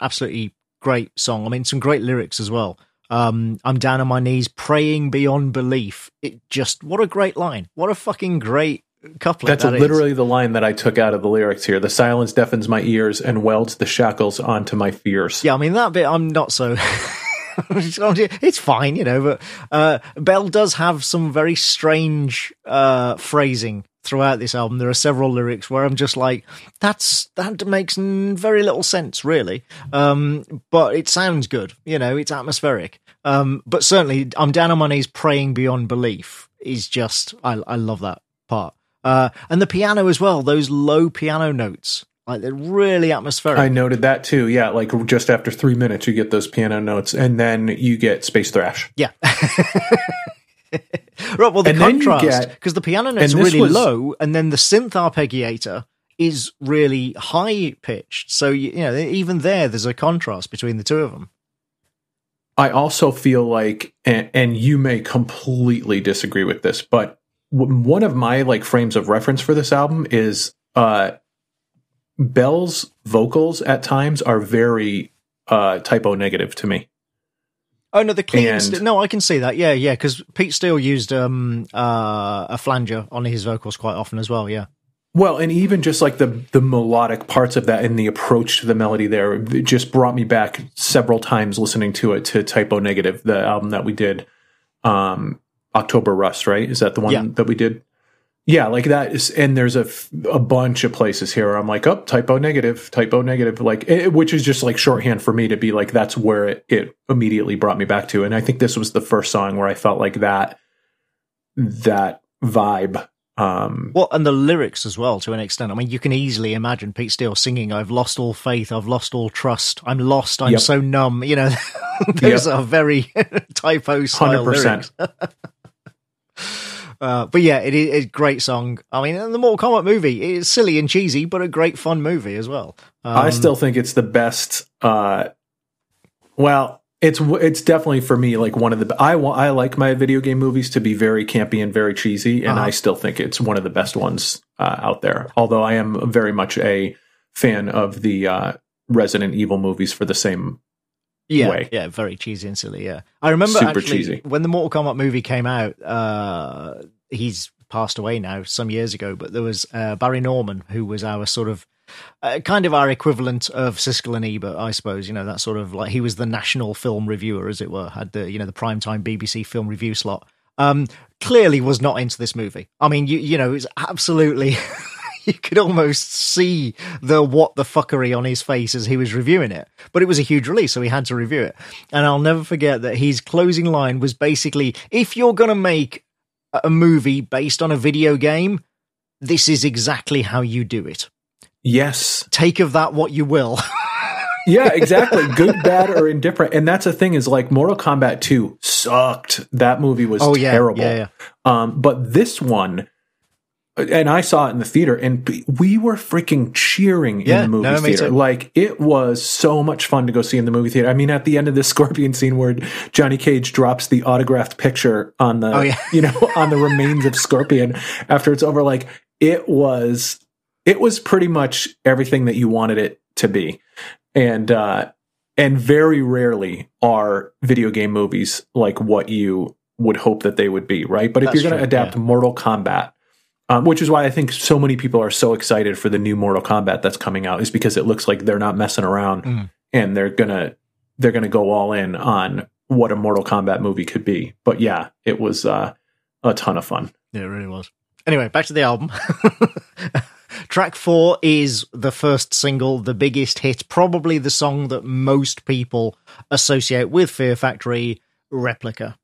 absolutely great song. I mean, some great lyrics as well. Um, I'm down on my knees praying beyond belief. It just what a great line. What a fucking great couplet. That's that is. literally the line that I took out of the lyrics here. The silence deafens my ears and welds the shackles onto my fears. Yeah, I mean that bit I'm not so. [LAUGHS] it's fine, you know, but uh, Bell does have some very strange uh, phrasing throughout this album. There are several lyrics where I'm just like, "That's that makes n- very little sense, really," um, but it sounds good. You know, it's atmospheric. Um, but certainly, I'm down on my knees praying beyond belief. Is just I, I love that part. Uh, and the piano as well. Those low piano notes, like they're really atmospheric. I noted that too. Yeah, like just after three minutes, you get those piano notes, and then you get space thrash. Yeah. [LAUGHS] [LAUGHS] right. Well, the And contrast because the piano note's and really was- low, and then the synth arpeggiator is really high pitched. So you, you know, even there, there's a contrast between the two of them. I also feel like, and, and you may completely disagree with this, but one of my like frames of reference for this album is uh, Bell's vocals at times are very uh, Type O Negative to me. Oh no, the clean. And- st- no, I can see that. Yeah, yeah. Because Pete Steele used um uh, a flanger on his vocals quite often as well. Yeah. Well, and even just like the the melodic parts of that and the approach to the melody there just brought me back several times listening to it to Type O Negative, the album that we did, um, October Rust, right? Is that the one Yeah. that we did? Yeah, like that is, and there's a a bunch of places here. Where I'm like, oh, Type O Negative, typo negative, like it, which is just like shorthand for me to be like that's where it, it immediately brought me back to. And I think this was the first song where I felt like that that vibe. Um, Well, and the lyrics as well, to an extent. I mean, you can easily imagine Pete Steele singing, "I've lost all faith, I've lost all trust, I'm lost, I'm Yep. so numb." You know, [LAUGHS] those Yep. are very [LAUGHS] Type O style 100%. lyrics. [LAUGHS] Uh, but yeah, it is a great song. I mean, and the Mortal Kombat movie is silly and cheesy, but a great fun movie as well. Um, I still think it's the best. Uh, well, it's it's definitely for me like one of the. I I like my video game movies to be very campy and very cheesy, and Uh-huh. I still think it's one of the best ones uh, out there. Although I am very much a fan of the uh, Resident Evil movies for the same. Yeah, way. yeah, very cheesy and silly. Yeah, I remember Super actually cheesy. when the Mortal Kombat movie came out. Uh, he's passed away now some years ago, but there was uh, Barry Norman who was our sort of uh, kind of our equivalent of Siskel and Ebert, I suppose. You know that sort of like he was the national film reviewer, as it were, had the you know the primetime BBC film review slot. Um, clearly was not into this movie. I mean, you you know, it's absolutely. [LAUGHS] [LAUGHS] you could almost see the what the fuckery on his face as he was reviewing it. But it was a huge release, so he had to review it. And I'll never forget that his closing line was basically if you're going to make a- movie based on a video game, this is exactly how you do it. Yes, Take of that what you will. [LAUGHS] yeah, exactly. Good, bad, or indifferent. And that's the thing is like Mortal Kombat Two sucked. That movie was Oh, yeah, terrible. yeah, yeah. Um, but this one, and I saw it in the theater, and we were freaking cheering in the movie no, theater. Like it was so much fun to go see in the movie theater. I mean, at the end of this [LAUGHS] Scorpion scene where Johnny Cage drops the autographed picture on the, Oh, yeah. [LAUGHS] you know, on the remains of Scorpion after it's over, like it was, it was pretty much everything that you wanted it to be, and uh, and very rarely are video game movies like what you would hope that they would be, right? But if That's you're going to adapt yeah. Mortal Kombat, um, which is why I think so many people are so excited for the new Mortal Kombat that's coming out, is because it looks like they're not messing around Mm. and they're gonna they're gonna go all in on what a Mortal Kombat movie could be. But yeah, it was uh, a ton of fun. Yeah, it really was. Anyway, back to the album. [LAUGHS] Track four is the first single, the biggest hit, probably the song that most people associate with Fear Factory Replica.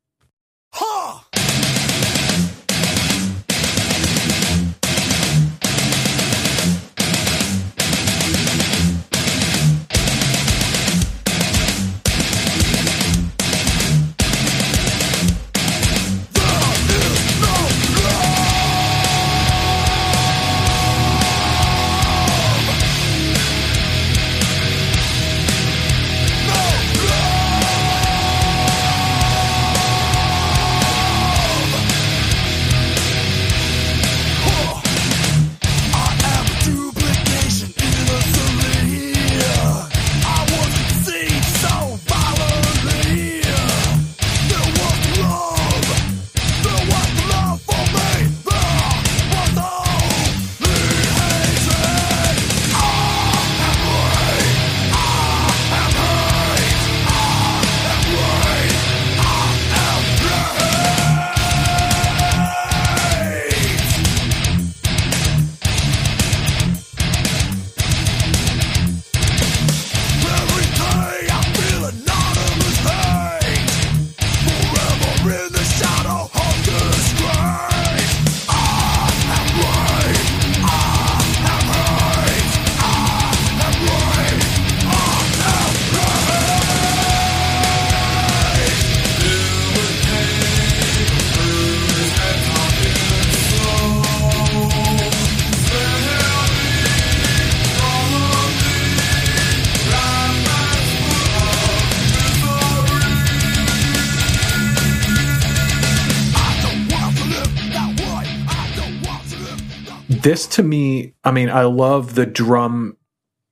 I mean, I love the drum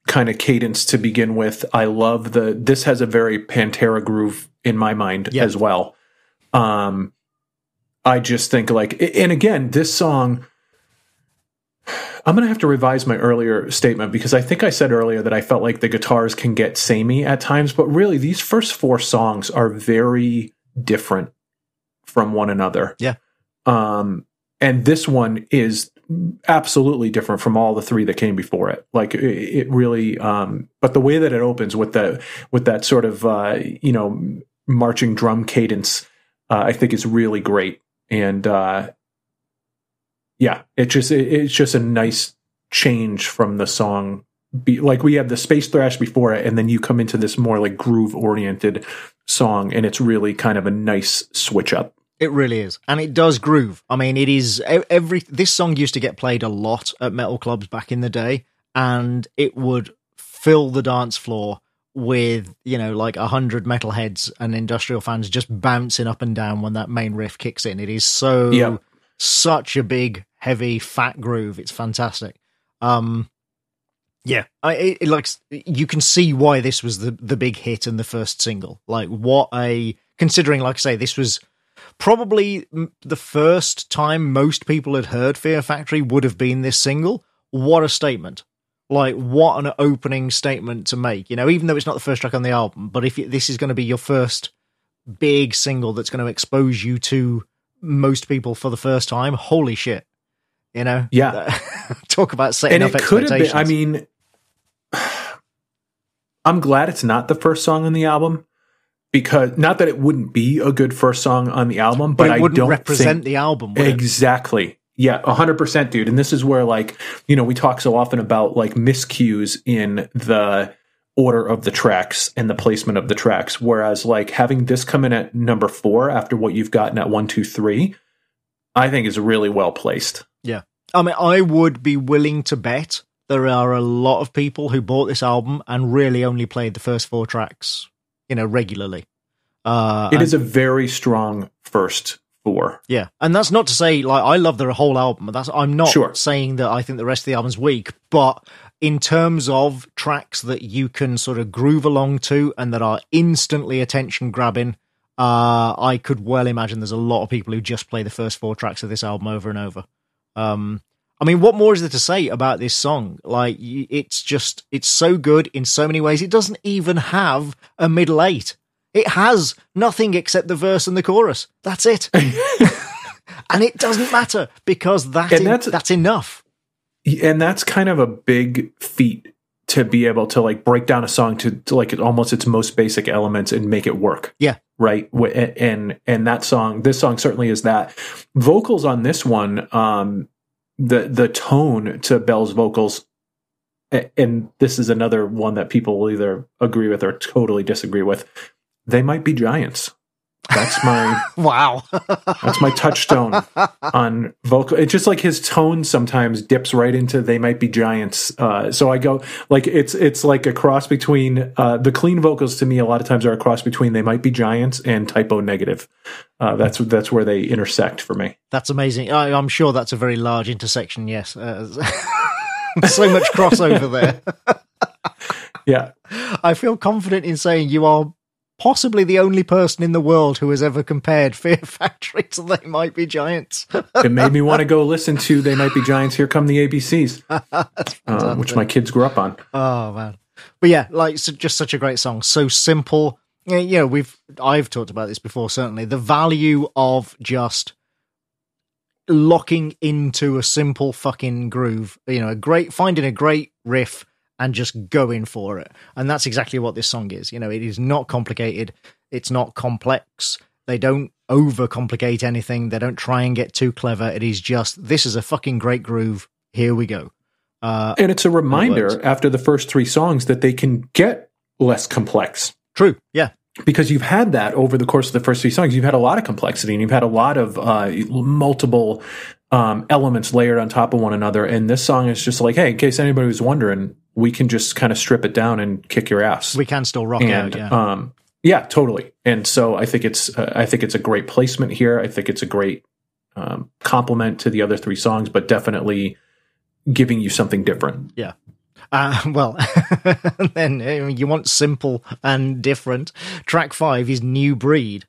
kind of cadence to begin with. I love the this has a very Pantera groove in my mind Yeah. as well. Um I just think like and again, this song I'm going to have to revise my earlier statement because I think I said earlier that I felt like the guitars can get samey at times, but really these first four songs are very different from one another. Yeah. Um and this one is absolutely different from all the three that came before it. Like it, it really um but the way that it opens with the with that sort of uh you know marching drum cadence uh, I think is really great and uh yeah, it just it, it's just a nice change from the song. Be, like we have the space thrash before it, and then you come into this more like groove oriented song, and it's really kind of a nice switch up. It really is, and it does groove. I mean, it is every. This song used to get played a lot at metal clubs back in the day, and it would fill the dance floor with you know like a hundred metalheads and industrial fans just bouncing up and down when that main riff kicks in. It is so Yeah. such a big, heavy, fat groove. It's fantastic. Um, yeah, I it, it, like you can see why this was the the big hit and the first single. Like what a considering, like I say, this was probably the first time most people had heard Fear Factory would have been this single. What a statement! Like what an opening statement to make. You know, even though it's not the first track on the album, but if this is going to be your first big single that's going to expose you to most people for the first time, holy shit! You know, Yeah. [LAUGHS] talk about setting and up it could have expectations. been. I mean, [SIGHS] I'm glad it's not the first song on the album because not that it wouldn't be a good first song on the album, but, but it I wouldn't don't represent think, the album. Exactly. Yeah, 100%, dude. And this is where, like, you know, we talk so often about like miscues in the order of the tracks and the placement of the tracks. Whereas, like, having this come in at number four after what you've gotten at one, two, three, I think is really well placed. Yeah, I mean, I would be willing to bet there are a lot of people who bought this album and really only played the first four tracks, you know, regularly. Uh, It and- is a very strong first four. yeah, and that's not to say like I love the whole album. That's I'm not Sure. saying that I think the rest of the album's weak, but in terms of tracks that you can sort of groove along to and that are instantly attention grabbing, uh, I could well imagine there's a lot of people who just play the first four tracks of this album over and over. Um, I mean, what more is there to say about this song? Like, it's just, it's so good in so many ways. It doesn't even have a middle eight. It has nothing except the verse and the chorus. That's it. [LAUGHS] and it doesn't matter because that And in- that's- that's enough. and that's kind of a big feat to be able to like break down a song to, to like almost its most basic elements and make it work Yeah. right Wh- and and that song this song certainly is that vocals on this one um the the tone to bell's vocals and this is another one that people will either agree with or totally disagree with. They might be giants that's my [LAUGHS] Wow. that's my touchstone on vocal. It's just like his tone sometimes dips right into "They Might Be Giants." Uh, so I go like it's it's like a cross between uh, the clean vocals to me. A lot of times are a cross between "They Might Be Giants" and "Type O Negative." Uh, that's that's where they intersect for me. that's amazing. I, I'm sure that's a very large intersection. Yes. Uh, [LAUGHS] so much crossover there. [LAUGHS] Yeah, I feel confident in saying you are possibly the only person in the world who has ever compared [LAUGHS] Fear Factory to They Might Be Giants. [LAUGHS] it made me want to go listen to "They Might Be Giants." Here come the ABCs, [LAUGHS] uh, which my kids grew up on. oh man, but yeah, like so just such a great song, so simple. Yeah, you know, we've I've talked about this before. Certainly, the value of just locking into a simple fucking groove. You know, a great finding a great riff and just going for it. And that's exactly what this song is. You know, it is not complicated. It's not complex. They don't overcomplicate anything. They don't try and get too clever. It is just this is a fucking great groove. Here we go. Uh, And it's a reminder after the first three songs that they can get less complex. true. Yeah. because you've had that over the course of the first three songs. You've had a lot of complexity and you've had a lot of uh, multiple um, elements layered on top of one another. And this song is just like, hey, in case anybody was wondering, we can just kind of strip it down and kick your ass. We can still rock and out. Yeah. um, yeah, totally. And so I think it's uh, I think it's a great placement here. I think it's a great um, compliment to the other three songs, but definitely giving you something different. Yeah. Uh, [LAUGHS] well, [LAUGHS] then mean, you want simple and different. Track five is New Breed.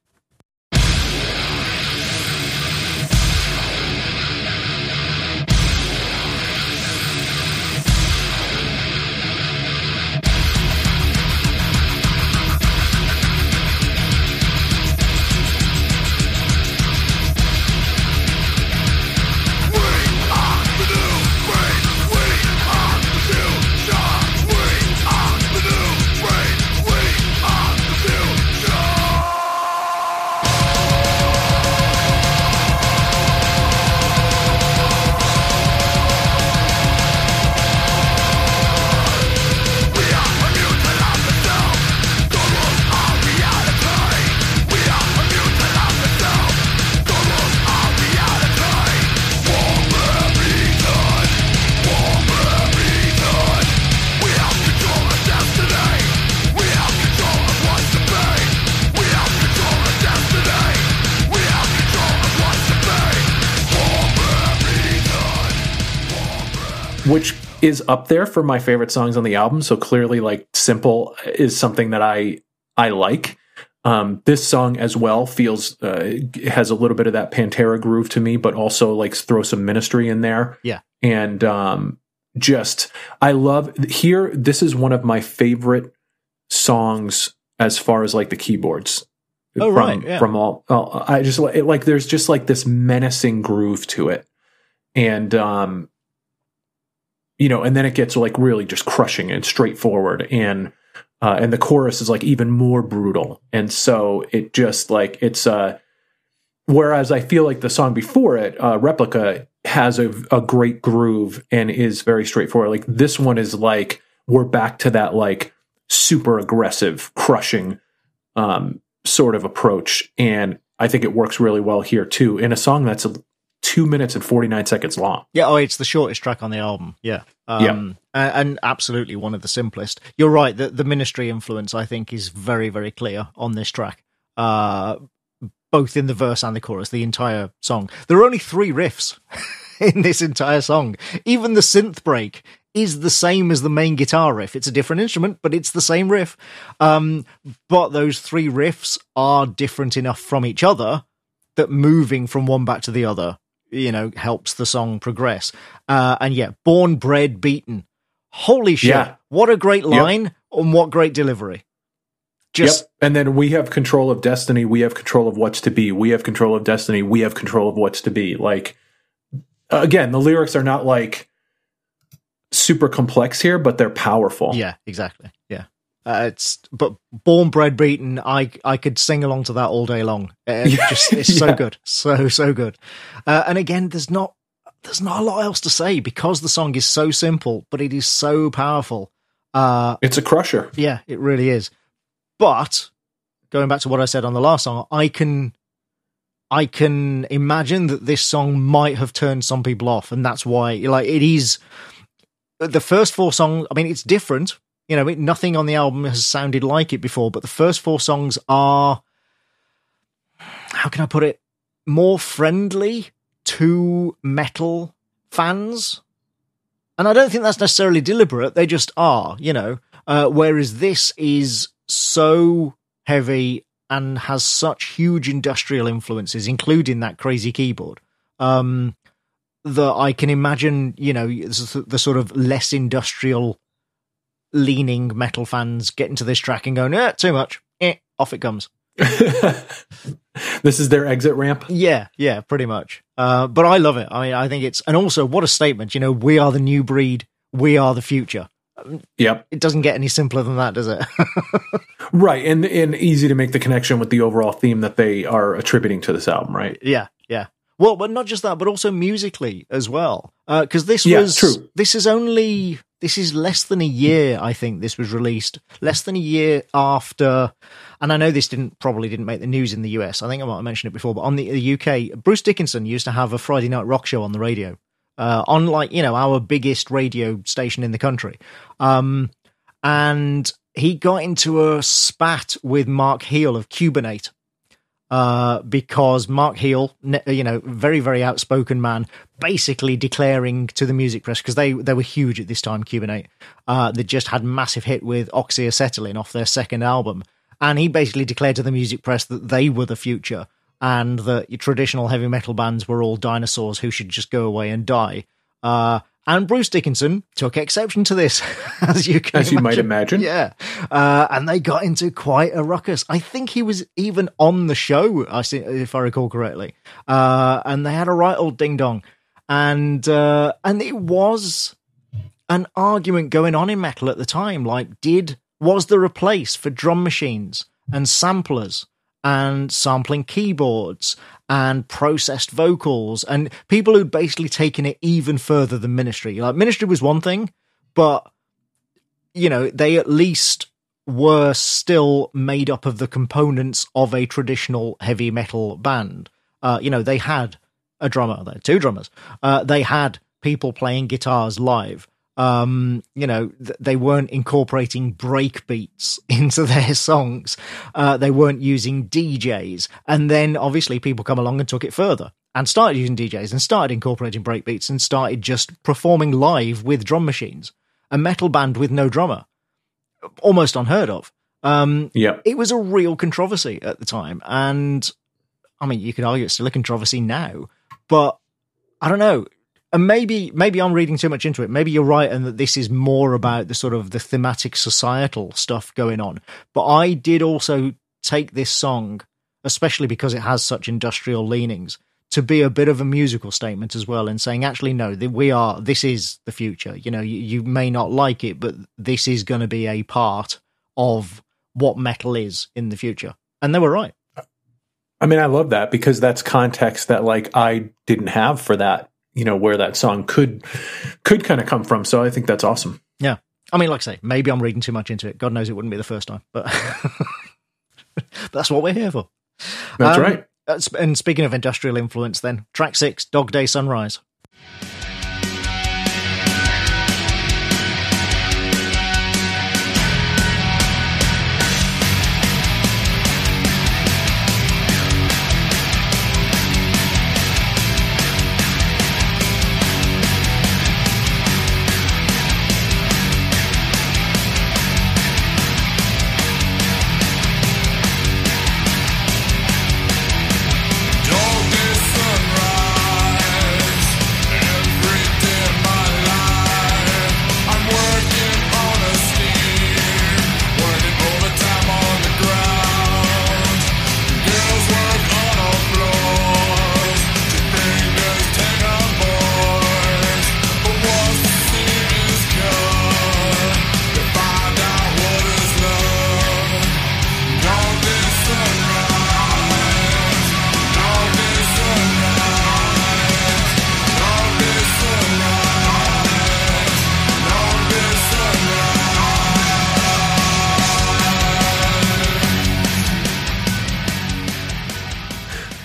Is up there for my favorite songs on the album. So clearly, like "Simple" is something that I I like. Um, this song as well feels uh, has a little bit of that Pantera groove to me, but also like throw some Ministry in there. Yeah, and um, just I love here. This is one of my favorite songs as far as like the keyboards. Oh, from, right, yeah. From all, all- I just it, like there's just like this menacing groove to it, and um, you know, and then it gets like really just crushing and straightforward, and uh, and the chorus is like even more brutal, and so it just like it's uh whereas I feel like the song before it, uh, Replica, has a, a great groove and is very straightforward. Like this one is like we're back to that like super aggressive, crushing um, sort of approach, and I think it works really well here too in a song that's two minutes and forty nine seconds long. Yeah, oh, it's the shortest track on the album. Yeah, um, a- and, absolutely one of the simplest. You're right. The the Ministry influence, I think, is very very clear on this track. Uh, both in the verse and the chorus, the entire song. There are only three riffs [LAUGHS] in this entire song. Even the synth break is the same as the main guitar riff. It's a different instrument, but it's the same riff. Um, but those three riffs are different enough from each other that moving from one back to the other, you know, helps the song progress. Uh, and yeah, born, bred, beaten. Holy shit. Yeah. What a great line and what great delivery. Just yep. And then we have control of destiny. We have control of what's to be. We have control of destiny. We have control of what's to be. Like, again, the lyrics are not like super complex here, but they're powerful. Yeah, exactly. Yeah. Uh, it's but born bred beaten. I I could sing along to that all day long. Uh, [LAUGHS] Yeah, just it's so good, so so good. Uh, and again, there's not there's not a lot else to say because the song is so simple, but it is so powerful. Uh, It's a crusher. yeah, it really is. But going back to what I said on the last song, I can I can imagine that this song might have turned some people off, and that's why like it is the first four songs. I mean, it's different. You know, it, nothing on the album has sounded like it before, but the first four songs are how can I put it more friendly to metal fans. And I don't think that's necessarily deliberate. They just are, you know. Uh, whereas this is so heavy and has such huge industrial influences, including that crazy keyboard, um, that I can imagine, you know, the the sort of less industrial leaning metal fans getting to this track and going, eh, too much. Eh, off it comes. [LAUGHS] this is their exit ramp. Yeah, yeah, pretty much. Uh, but I love it. I mean, I think it's, and also what a statement. You know, we are the new breed. We are the future. Yep. It doesn't get any simpler than that, does it? [LAUGHS] Right. And and easy to make the connection with the overall theme that they are attributing to this album, right? yeah, yeah. Well, but not just that, but also musically as well. Because this Yeah, was true. This is only this is less than a year. I think this was released less than a year after. And I know this didn't probably didn't make the news in the US. I think I might have mentioned it before, but on the, the UK, Bruce Dickinson used to have a Friday night rock show on the radio, uh, on like you know our biggest radio station in the country. Um, and he got into a spat with Marc Heal of Cubanate uh, because Marc Heal, you know, very very outspoken man, basically declaring to the music press because they they were huge at this time. Cubanate, uh, they just had massive hit with oxyacetylene off their second album, and he basically declared to the music press that they were the future and that traditional heavy metal bands were all dinosaurs who should just go away and die. Uh, and Bruce Dickinson took exception to this, [LAUGHS] as you can As you might imagine. Yeah, uh, and they got into quite a ruckus. I think he was even on the show, I see, if I recall correctly. Uh, and they had a right old ding dong, and uh, and it was an argument going on in metal at the time. Like, did was there a place for drum machines and samplers and sampling keyboards and processed vocals and people who'd basically taken it even further than Ministry? Like, Ministry was one thing, but you know, they at least were still made up of the components of a traditional heavy metal band. Uh, you know, they had a drummer, two drummers. Uh, they had people playing guitars live. Um, you know, th- they weren't incorporating break beats [LAUGHS] into their songs. Uh, they weren't using DJs. And then obviously people come along and took it further and started using DJs and started incorporating break beats and started just performing live with drum machines. A metal band with no drummer, almost unheard of. Um, Yeah. it was a real controversy at the time. And I mean, you could argue it's still a controversy now, but I don't know. And maybe, maybe I'm reading too much into it. Maybe you're right, and that this is more about the sort of the thematic societal stuff going on. But I did also take this song, especially because it has such industrial leanings, to be a bit of a musical statement as well, and saying, actually, no, we are. This is the future. You know, you, you may not like it, but this is going to be a part of what metal is in the future. And they were right. I mean, I love that because that's context that like I didn't have for that, you know, where that song could could kind of come from. So I think that's awesome. Yeah. I mean, like I say, maybe I'm reading too much into it. God knows it wouldn't be the first time, but [LAUGHS] that's what we're here for. That's Um, right. uh, And speaking of industrial influence, then track six, Dog Day Sunrise.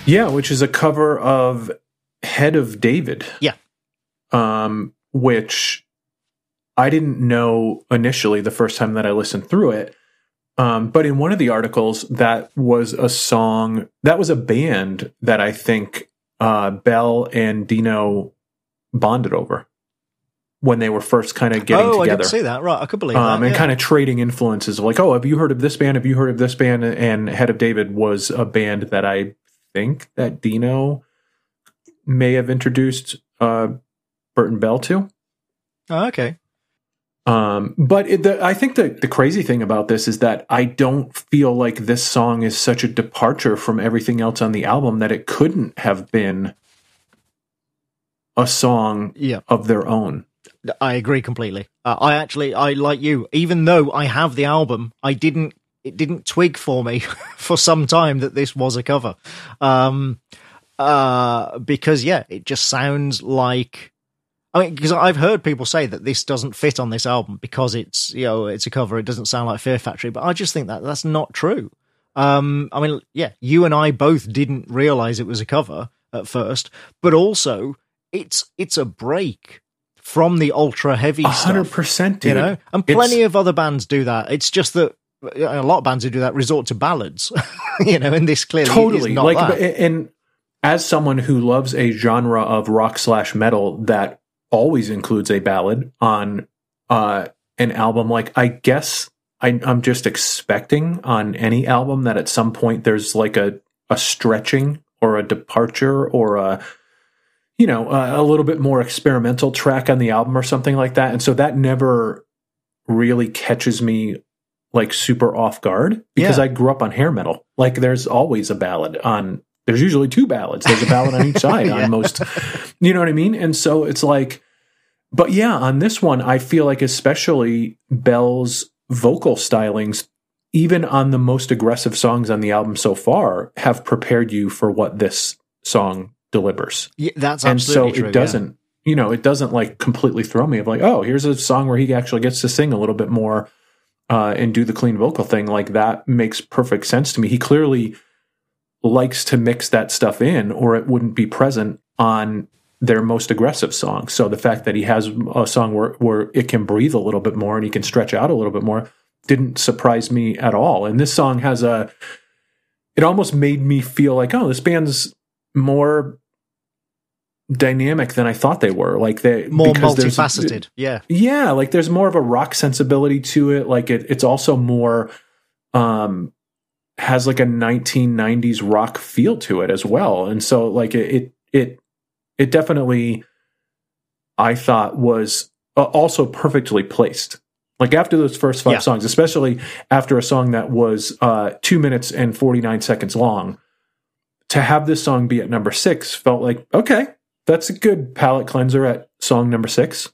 Yeah, which is a cover of Head of David. Yeah. Um, which I didn't know initially the first time that I listened through it. Um, but in one of the articles, that was a song, that was a band that I think uh, Bell and Dino bonded over when they were first kind of getting oh, I together. didn't see that. Right. I could believe Um, that. and yeah. kind of trading influences of like, oh, have you heard of this band? Have you heard of this band? And Head of David was a band that I think that Dino may have introduced uh, Burton Bell to. Oh, okay. Um, but it, the, I think the, the crazy thing about this is that I don't feel like this song is such a departure from everything else on the album that it couldn't have been a song Yeah. of their own. I agree completely. Uh, I actually, I like you, even though I have the album, I didn't, it didn't twig for me [LAUGHS] for some time that this was a cover. Um, uh, because yeah, it just sounds like, I mean, because I've heard people say that this doesn't fit on this album because it's, you know, it's a cover. It doesn't sound like Fear Factory, but I just think that that's not true. Um, I mean, yeah, you and I both didn't realize it was a cover at first, but also it's, it's a break from the ultra heavy hundred percent, dude. you know and It's- plenty of other bands do that it's just that a lot of bands who do that resort to ballads, [LAUGHS] you know, and this clearly totally is not like that. and as someone who loves a genre of rock slash metal that always includes a ballad on uh an album like i guess I, i'm just expecting on any album that at some point there's like a a stretching or a departure or a you know a, a little bit more experimental track on the album or something like that and so that never really catches me like super off guard because Yeah. I grew up on hair metal. Like there's always a ballad on there's usually two ballads. There's a ballad on each [LAUGHS] side Yeah. on most you know what I mean? And so it's like but yeah, on this one I feel like especially Bell's vocal stylings even on the most aggressive songs on the album so far have prepared you for what this song delivers Yeah, that's and so true. it doesn't you know it doesn't like completely throw me of like oh here's a song where he actually gets to sing a little bit more uh, and do the clean vocal thing like that makes perfect sense to me. He clearly likes to mix that stuff in or it wouldn't be present on their most aggressive song. So the fact that he has a song where, where it can breathe a little bit more and he can stretch out a little bit more didn't surprise me at all. And this song has a it almost made me feel like oh this band's more dynamic than I thought they were. Like they more multifaceted. Yeah, Yeah, like there's more of a rock sensibility to it. Like it, it's also more um has like a 1990s rock feel to it as well. And so like it it it, it definitely I thought was uh, also perfectly placed. Like after those first five Yeah. songs, especially after a song that was uh 2 minutes and 49 seconds long, to have this song be at number 6 felt like okay, that's a good palate cleanser at song number 6.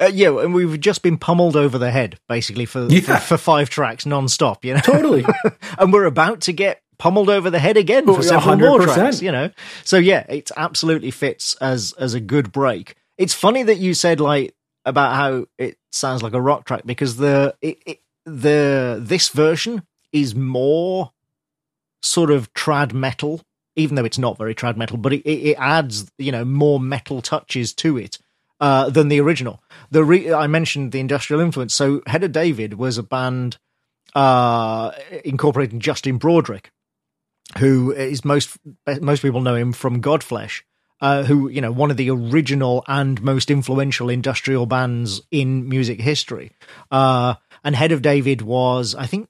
uh, yeah, and we've just been pummeled over the head basically for Yeah. for, for five tracks non-stop, you know. Totally. [LAUGHS] and we're about to get pummeled over the head again Oh, for yeah, several more 100%. tracks, you know. So yeah, it absolutely fits as as a good break. It's funny that you said like about how it sounds like a rock track because the it, it, the this version is more sort of trad metal, even though it's not very trad metal, but it, it, adds you know more metal touches to it uh, than the original. The re- I mentioned the industrial influence. So Head of David was a band uh, incorporating Justin Broadrick, who is most most people know him from Godflesh. Uh, who you know one of the original and most influential industrial bands in music history, uh, and Head of David was I think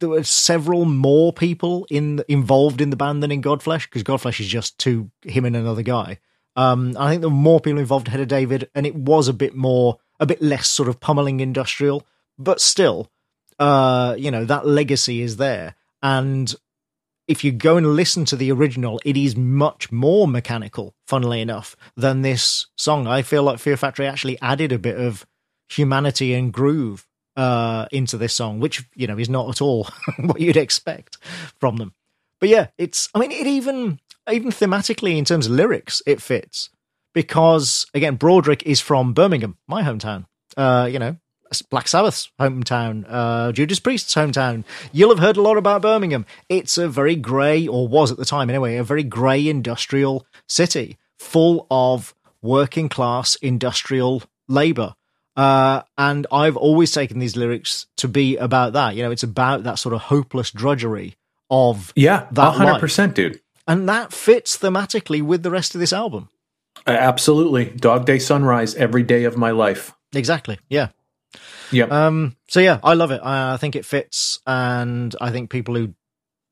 there were several more people in involved in the band than in Godflesh because Godflesh is just two him and another guy. Um, I think there were more people involved ahead of David, and it was a bit more, a bit less sort of pummeling industrial, but still, uh, you know, that legacy is there. And if you go and listen to the original, it is much more mechanical, funnily enough, than this song. I feel like Fear Factory actually added a bit of humanity and groove uh, into this song, which, you know, is not at all [LAUGHS] what you'd expect from them. But yeah, it's, I mean, it even, even thematically in terms of lyrics, it fits because, again, Broadrick is from Birmingham, my hometown. Uh, you know, Black Sabbath's hometown, uh, Judas Priest's hometown. You'll have heard a lot about Birmingham. It's a very grey, or was at the time anyway, a very grey industrial city full of working class industrial labour. Uh, and I've always taken these lyrics to be about that. You know, it's about that sort of hopeless drudgery of, Yeah, That hundred percent, dude. and that fits thematically with the rest of this album. Uh, absolutely, Dog Day Sunrise every day of my life. Exactly. Yeah. Yep. Um, so yeah, I love it. I, I think it fits, and I think people who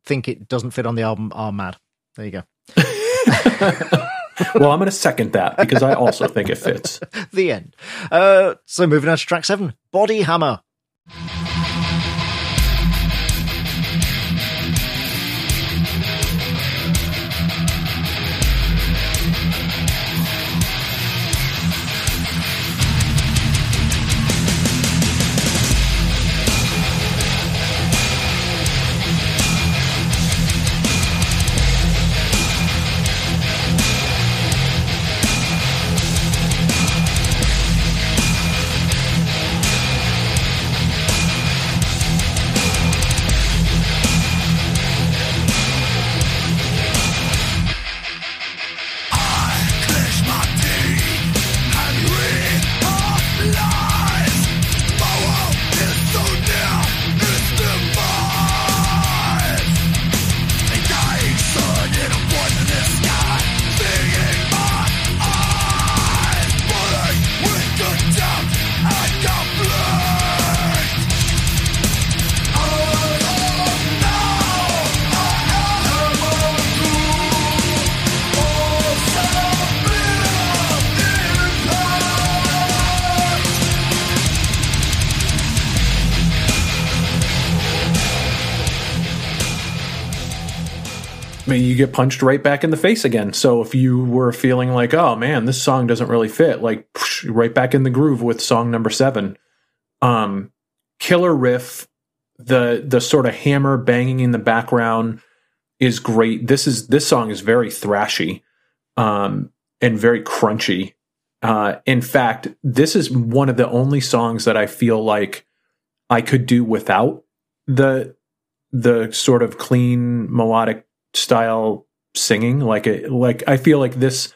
think it doesn't fit on the album are mad. There you go. [LAUGHS] well, I'm going to second that because I also think it fits. [LAUGHS] the end. Uh, so moving on to track seven, Body Hammer. You get punched right back in the face again. So if you were feeling like, oh man, this song doesn't really fit, like right back in the groove with song number seven. Um, killer riff, the the sort of hammer banging in the background is great. This is this song is very thrashy, um, and very crunchy. Uh, in fact, this is one of the only songs that I feel like I could do without the the sort of clean melodic style singing. Like it, like I feel like this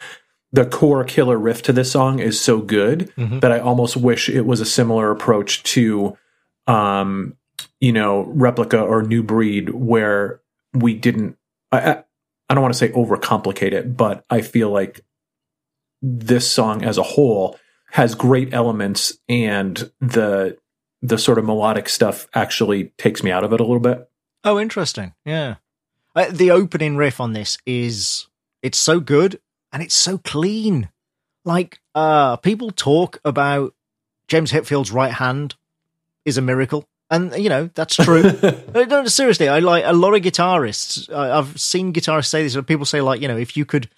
the core killer riff to this song is so good Mhm. that I almost wish it was a similar approach to um you know replica or new breed where we didn't I I, I don't want to say overcomplicate it, but I feel like this song as a whole has great elements and the the sort of melodic stuff actually takes me out of it a little bit. Oh, interesting. Yeah. Uh, the opening riff on this is it's so good and it's so clean. Like uh people talk about James Hetfield's right hand is a miracle. And you know, that's true. [LAUGHS] Uh, no, seriously, I like a lot of guitarists. I, I've seen guitarists say this. People say like, you know, if you could,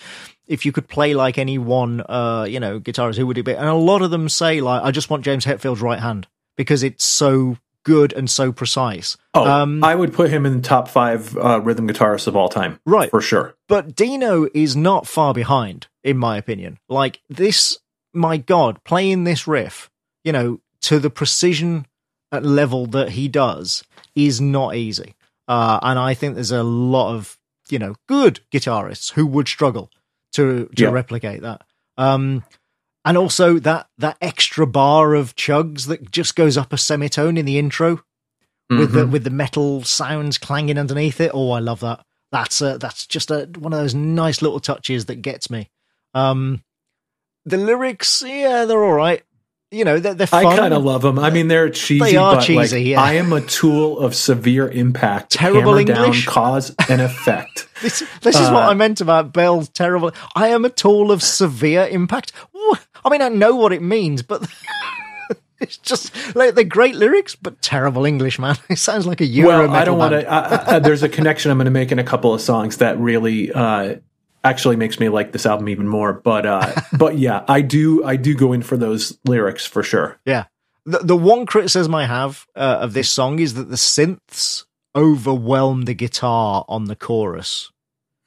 if you could play like any one, uh, you know, guitarist, who would it be? And a lot of them say like, I just want James Hetfield's right hand because it's so good and so precise. Oh, Um, I would put him in the top five uh, rhythm guitarists of all time, Right. for sure. But Dino is not far behind, in my opinion. Like this, my God, playing this riff, you know, to the precision at level that he does is not easy. Uh, and I think there's a lot of, you know, good guitarists who would struggle to to Yeah. replicate that. Um, and also that that extra bar of chugs that just goes up a semitone in the intro with the Mhm. with the metal sounds clanging underneath it. Oh, I love that. That's a, that's just a, one of those nice little touches that gets me. Um, the lyrics, yeah, they're all right. You know, they're, they're fun. I kind of love them. I mean, they're cheesy, They are but cheesy, like, yeah. I am a tool of severe impact. Terrible English. down, cause and effect. [LAUGHS] This, this is what Uh, I meant about Bell's terrible. I am a tool of severe impact. I mean, I know what it means, but [LAUGHS] it's just like they're great lyrics, but terrible English, man. [LAUGHS] It sounds like a Euro well, I don't want to. There's a connection I'm going to make in a couple of songs that really uh, actually makes me like this album even more. But uh, [LAUGHS] but yeah, I do. I do go in for those lyrics for sure. Yeah. The, the one criticism I have uh, of this song is that the synths overwhelm the guitar on the chorus,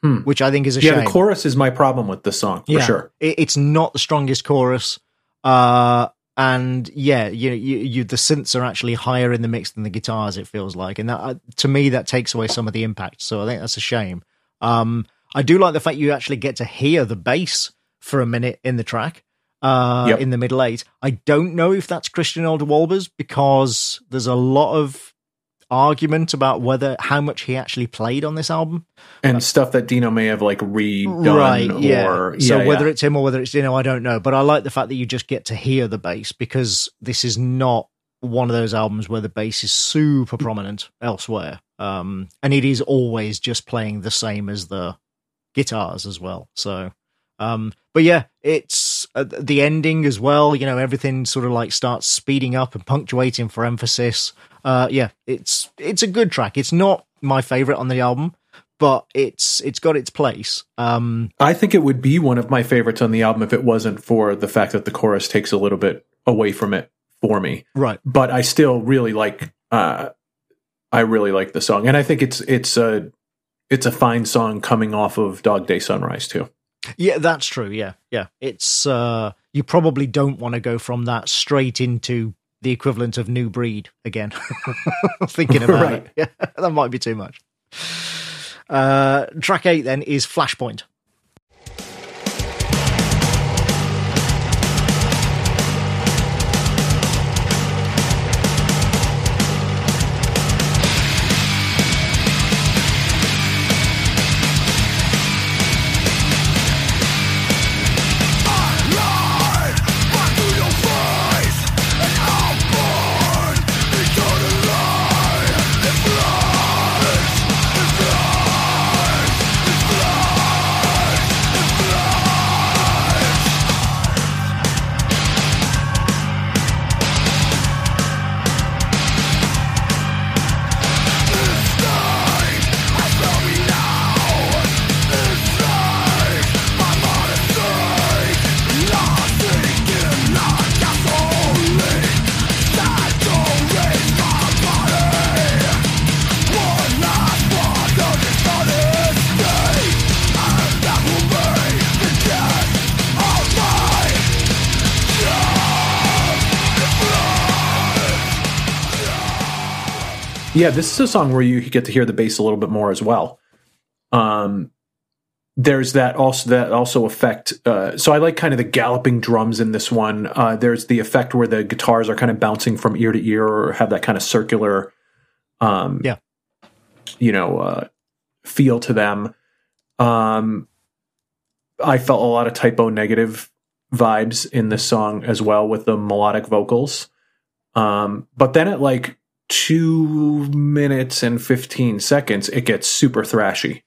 Hmm. which I think is a Yeah, shame. the chorus is my problem with this song for Yeah. sure. It, it's not the strongest chorus. Uh, and yeah, you, you, you, the synths are actually higher in the mix than the guitars, it feels like. And that, uh, to me, that takes away some of the impact. So I think that's a shame. Um, I do like the fact you actually get to hear the bass for a minute in the track. Uh, Yep. in the middle eight. I don't know if that's Christian Olde Wolbers because there's a lot of argument about whether how much he actually played on this album. And stuff that Dino may have like redone right yeah or so yeah, whether yeah. it's him or whether it's Dino I don't know but I like the fact that you just get to hear the bass because this is not one of those albums where the bass is super prominent elsewhere um and it is always just playing the same as the guitars as well. So um but yeah it's uh, the ending as well you know everything sort of like starts speeding up and punctuating for emphasis. Uh yeah it's it's a good track. It's not my favorite on the album but it's it's got its place. Um I think it would be one of my favorites on the album if it wasn't for the fact that the chorus takes a little bit away from it for me. right. But I still really like uh I really like the song. And I think it's it's a it's a fine song coming off of Dog Day Sunrise too. yeah that's true yeah yeah. It's uh you probably don't want to go from that straight into the equivalent of new breed again. [LAUGHS] Thinking about Right. it. Yeah [LAUGHS] that might be too much. Uh track 8 then is flashpoint Yeah, this is a song where you get to hear the bass a little bit more as well. Um, there's that also that also effect. Uh, so I like kind of the galloping drums in this one. Uh, there's the effect where the guitars are kind of bouncing from ear to ear or have that kind of circular, um, Yeah. you know, uh, feel to them. Um, I felt a lot of Type O Negative vibes in this song as well with the melodic vocals. Um, but then it like two minutes and 15 seconds, it gets super thrashy.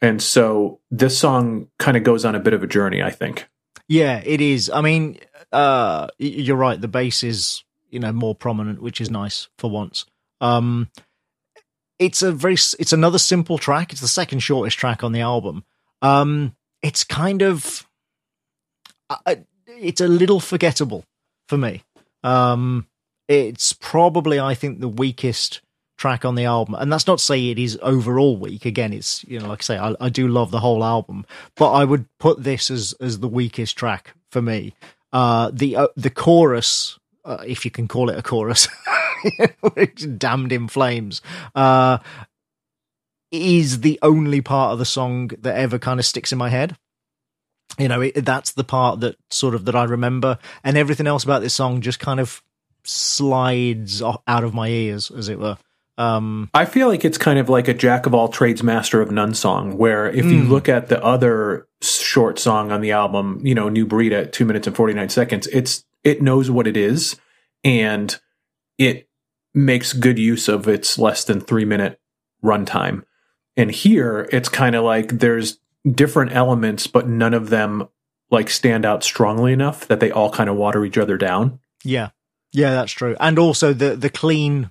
And so this song kind of goes on a bit of a journey, I think. Yeah, it is. I mean, uh, you're right. The bass is, you know, more prominent, which is nice for once. Um, it's a very, it's another simple track. It's the second shortest track on the album. Um, it's kind of, uh, it's a little forgettable for me. Um, it's probably, I think, the weakest track on the album, and that's not to say it is overall weak. Again, it's you know, like I say, I, I do love the whole album, but I would put this as as the weakest track for me. Uh, the uh, the chorus, uh, if you can call it a chorus, [LAUGHS] damned in flames, uh, is the only part of the song that ever kind of sticks in my head. You know, it, that's the part that sort of that I remember, and everything else about this song just kind of slides out of my ears, as it were. Um, I feel like it's kind of like a jack of all trades, master of none song, where if you Mm. look at the other short song on the album, you know, New Breed at two minutes and 49 seconds, it's, it knows what it is and it makes good use of its less than three minute runtime. And here it's kind of like there's different elements, but none of them like stand out strongly enough that they all kind of water each other down. Yeah, yeah, that's true. And also the the clean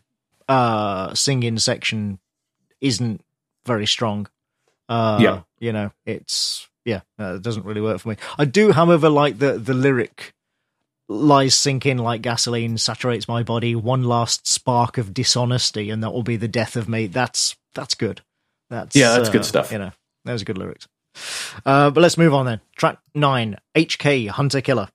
uh singing section isn't very strong. Uh, Yeah. you know, it's yeah, uh, it doesn't really work for me. I do, however, like the the lyric lies sink in like gasoline saturates my body one last spark of dishonesty and that will be the death of me that's that's good that's Yeah, that's good uh, stuff. you know those are good lyrics uh but let's move on then track nine hk hunter killer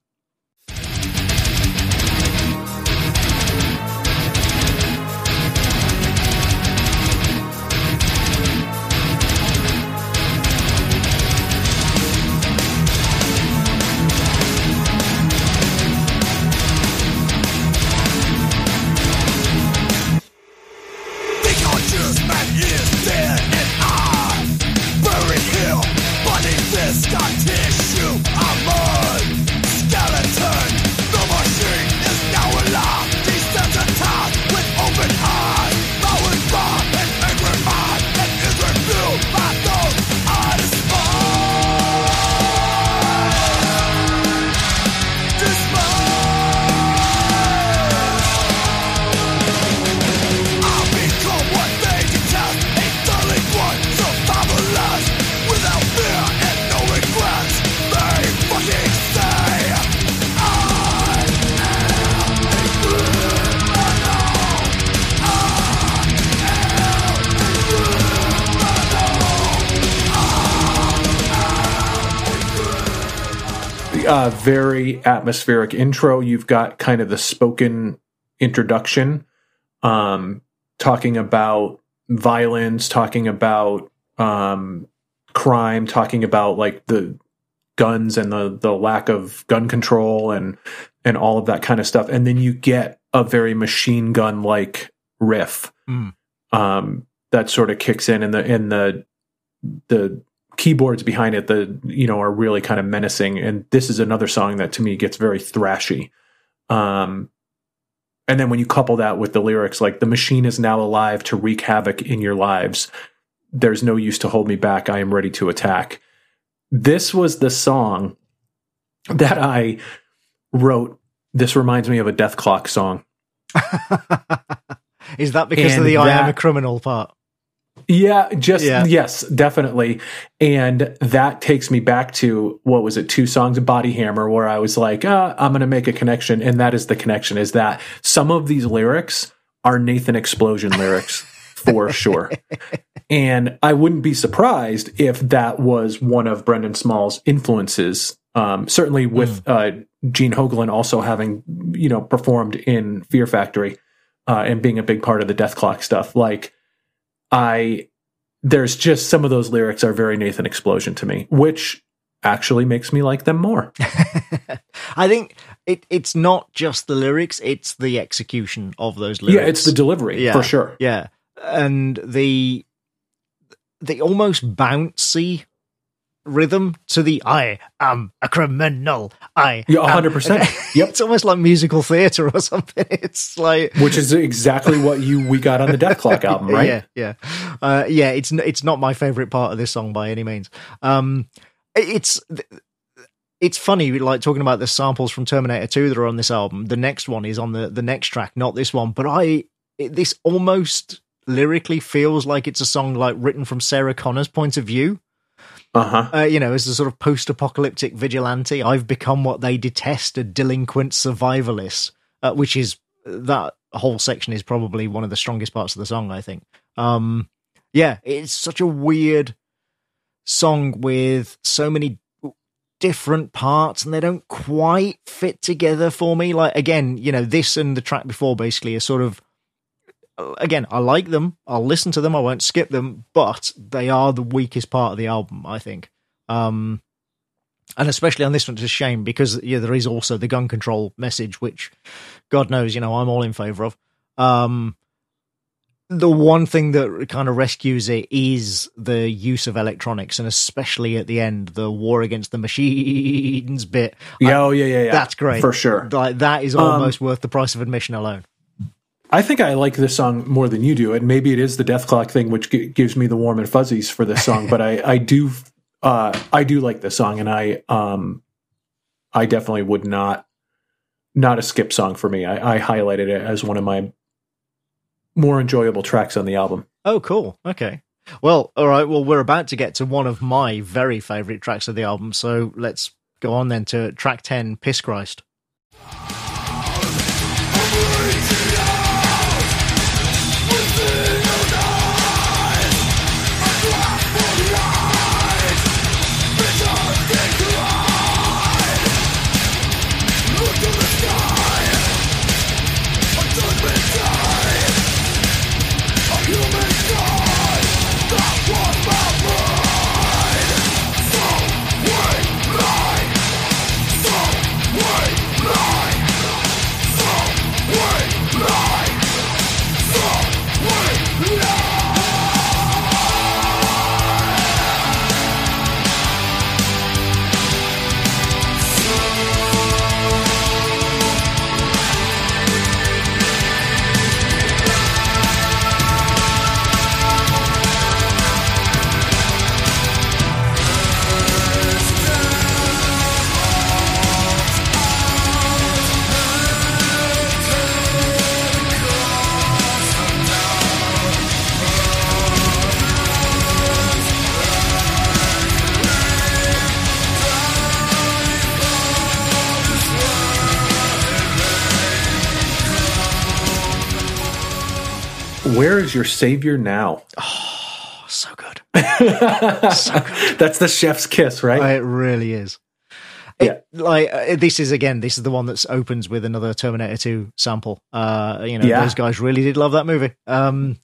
very atmospheric intro. You've got kind of the spoken introduction, um, talking about violence, talking about um, crime, talking about like the guns and the the lack of gun control and and all of that kind of stuff. And then you get a very machine gun like riff Mm. um, that sort of kicks in, and the and the the keyboards behind it the you know are really kind of menacing. And this is another song that to me gets very thrashy. Um and then when you couple that with the lyrics like the machine is now alive to wreak havoc in your lives. There's no use to hold me back. I am ready to attack. This was the song that i wrote. This reminds me of a death clock song. [LAUGHS] Is that because of And the i am a criminal part Yeah, just Yeah. yes, definitely. And that takes me back to what was it, two songs of Body Hammer, where I was like, uh, I'm going to make a connection. And that is the connection is that some of these lyrics are Nathan Explosion lyrics [LAUGHS] for sure. And I wouldn't be surprised if that was one of Brendan Small's influences. Um, certainly with uh, Gene Hoglan also having, you know, performed in Fear Factory. uh, and being a big part of the Dethklok stuff, like I, there's just some of those lyrics are very Nathan Explosion to me, which actually makes me like them more. [LAUGHS] I think it, it's not just the lyrics; it's the execution of those lyrics. Yeah, it's the delivery Yeah. for sure. Yeah, and the the almost bouncy rhythm to the "I am a criminal." I Yeah, am- 100%. [LAUGHS] Yep. it's almost like musical theater or something. [LAUGHS] It's like Which is exactly what you we got on the Dethklok [LAUGHS] album, right? Yeah, yeah, uh, yeah. It's it's not my favorite part of this song by any means. Um, it's it's funny, like talking about the samples from Terminator Two that are on this album. The next one is on the the next track, not this one. But I it, this almost lyrically feels like it's a song like written from Sarah Connor's point of view. Uh huh. Uh, you know, as a sort of post-apocalyptic vigilante, I've become what they detest—a delinquent survivalist, uh, which is that whole section is probably one of the strongest parts of the song. I think. Um, yeah, it's such a weird song with so many different parts, and they don't quite fit together for me. Like again, you know, this and the track before basically are sort of again, I like them. I'll listen to them. I won't skip them, but they are the weakest part of the album, I think. Um, and especially on this one, it's a shame because yeah, there is also the gun control message, which God knows, you know, I'm all in favor of. Um, the one thing that kind of rescues it is the use of electronics, and especially at the end, the war against the machines [LAUGHS] bit. Yeah, oh yeah, yeah, yeah. That's great for sure. Like that is almost worth the price of admission alone. I think I like this song more than you do, and maybe it is the Dethklok thing which g- gives me the warm and fuzzies for this song. but I, I do, uh, I do like this song, and I, um, I definitely would not, not a skip song for me. I, I highlighted it as one of my more enjoyable tracks on the album. Oh, cool. Okay. Well, all right. Well, we're about to get to one of my very favorite tracks of the album, so let's go on then to track 10, Piss Christ. Your savior now? Oh, [LAUGHS] so good. That's the chef's kiss, right? It really is. Yeah. Like uh, this is again, this is the one that opens with another Terminator 2 sample. Uh, you know, Yeah. those guys really did love that movie. Um,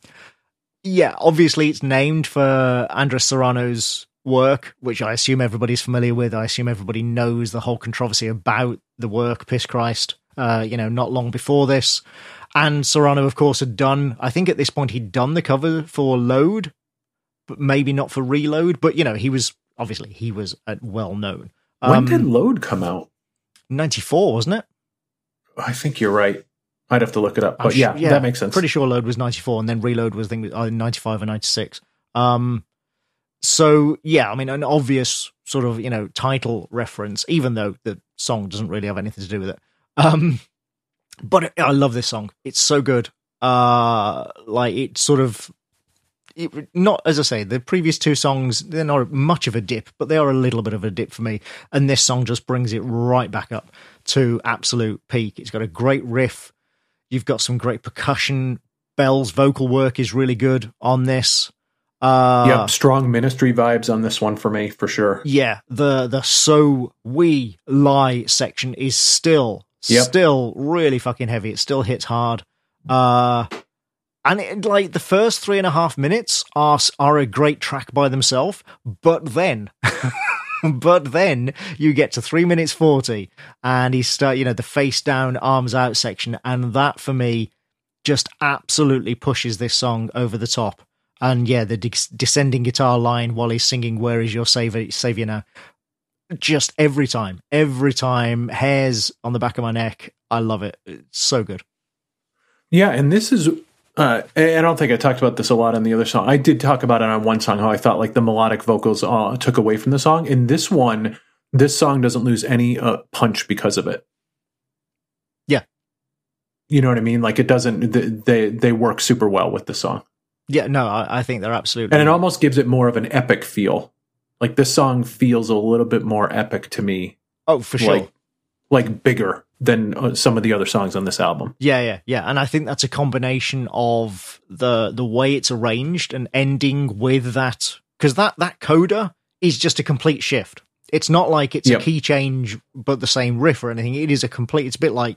yeah, obviously it's named for Andres Serrano's work, which I assume everybody's familiar with. I assume everybody knows the whole controversy about the work, Piss Christ. Uh, you know, not long before this, and Serrano, of course, had done. I think at this point he'd done the cover for Load, but maybe not for Reload. But you know, he was obviously he was uh, well known. when Um, did Load come out? 94, wasn't it? I think you're right. I'd have to look it up, but sh- yeah, that makes sense. Pretty sure Load was 94, and then Reload was, I think, 95 or 96. Um, so, yeah, I mean, an obvious sort of, you know, title reference, even though the song doesn't really have anything to do with it. Um, but I love this song. It's so good. Uh, like, it sort of. It, not as I say, the previous two songs they're not much of a dip, but they are a little bit of a dip for me. And this song just brings it right back up to absolute peak. It's got a great riff. You've got some great percussion. Bell's vocal work is really good on this. Uh, yep, strong ministry vibes on this one for me for sure. yeah, the the so we lie section is still Yep. still really fucking heavy. It still hits hard. Uh, and it, like the first three and a half minutes are are a great track by themselves, but then. [LAUGHS] but then you get to three minutes 40 and he start you know the face down arms out section and that for me just absolutely pushes this song over the top and yeah the de- descending guitar line while he's singing where is your savior savior now just every time every time hairs on the back of my neck i love it it's so good Yeah, and this is. Uh, I don't think I talked about this a lot on the other song. I did talk about it on one song how I thought like the melodic vocals uh, took away from the song. In this one, this song doesn't lose any uh, punch because of it. Yeah. you know what I mean. Like it doesn't. They they work super well with the song, yeah no i, I think they're absolutely and it almost gives it more of an epic feel. Like this song feels a little bit more epic to me, oh for sure like like bigger than uh, some of the other songs on this album. Yeah, yeah, yeah, and I think that's a combination of the the way it's arranged and ending with that because that that coda is just a complete shift. It's not like it's Yep. a key change but the same riff or anything. It is a complete. It's a bit like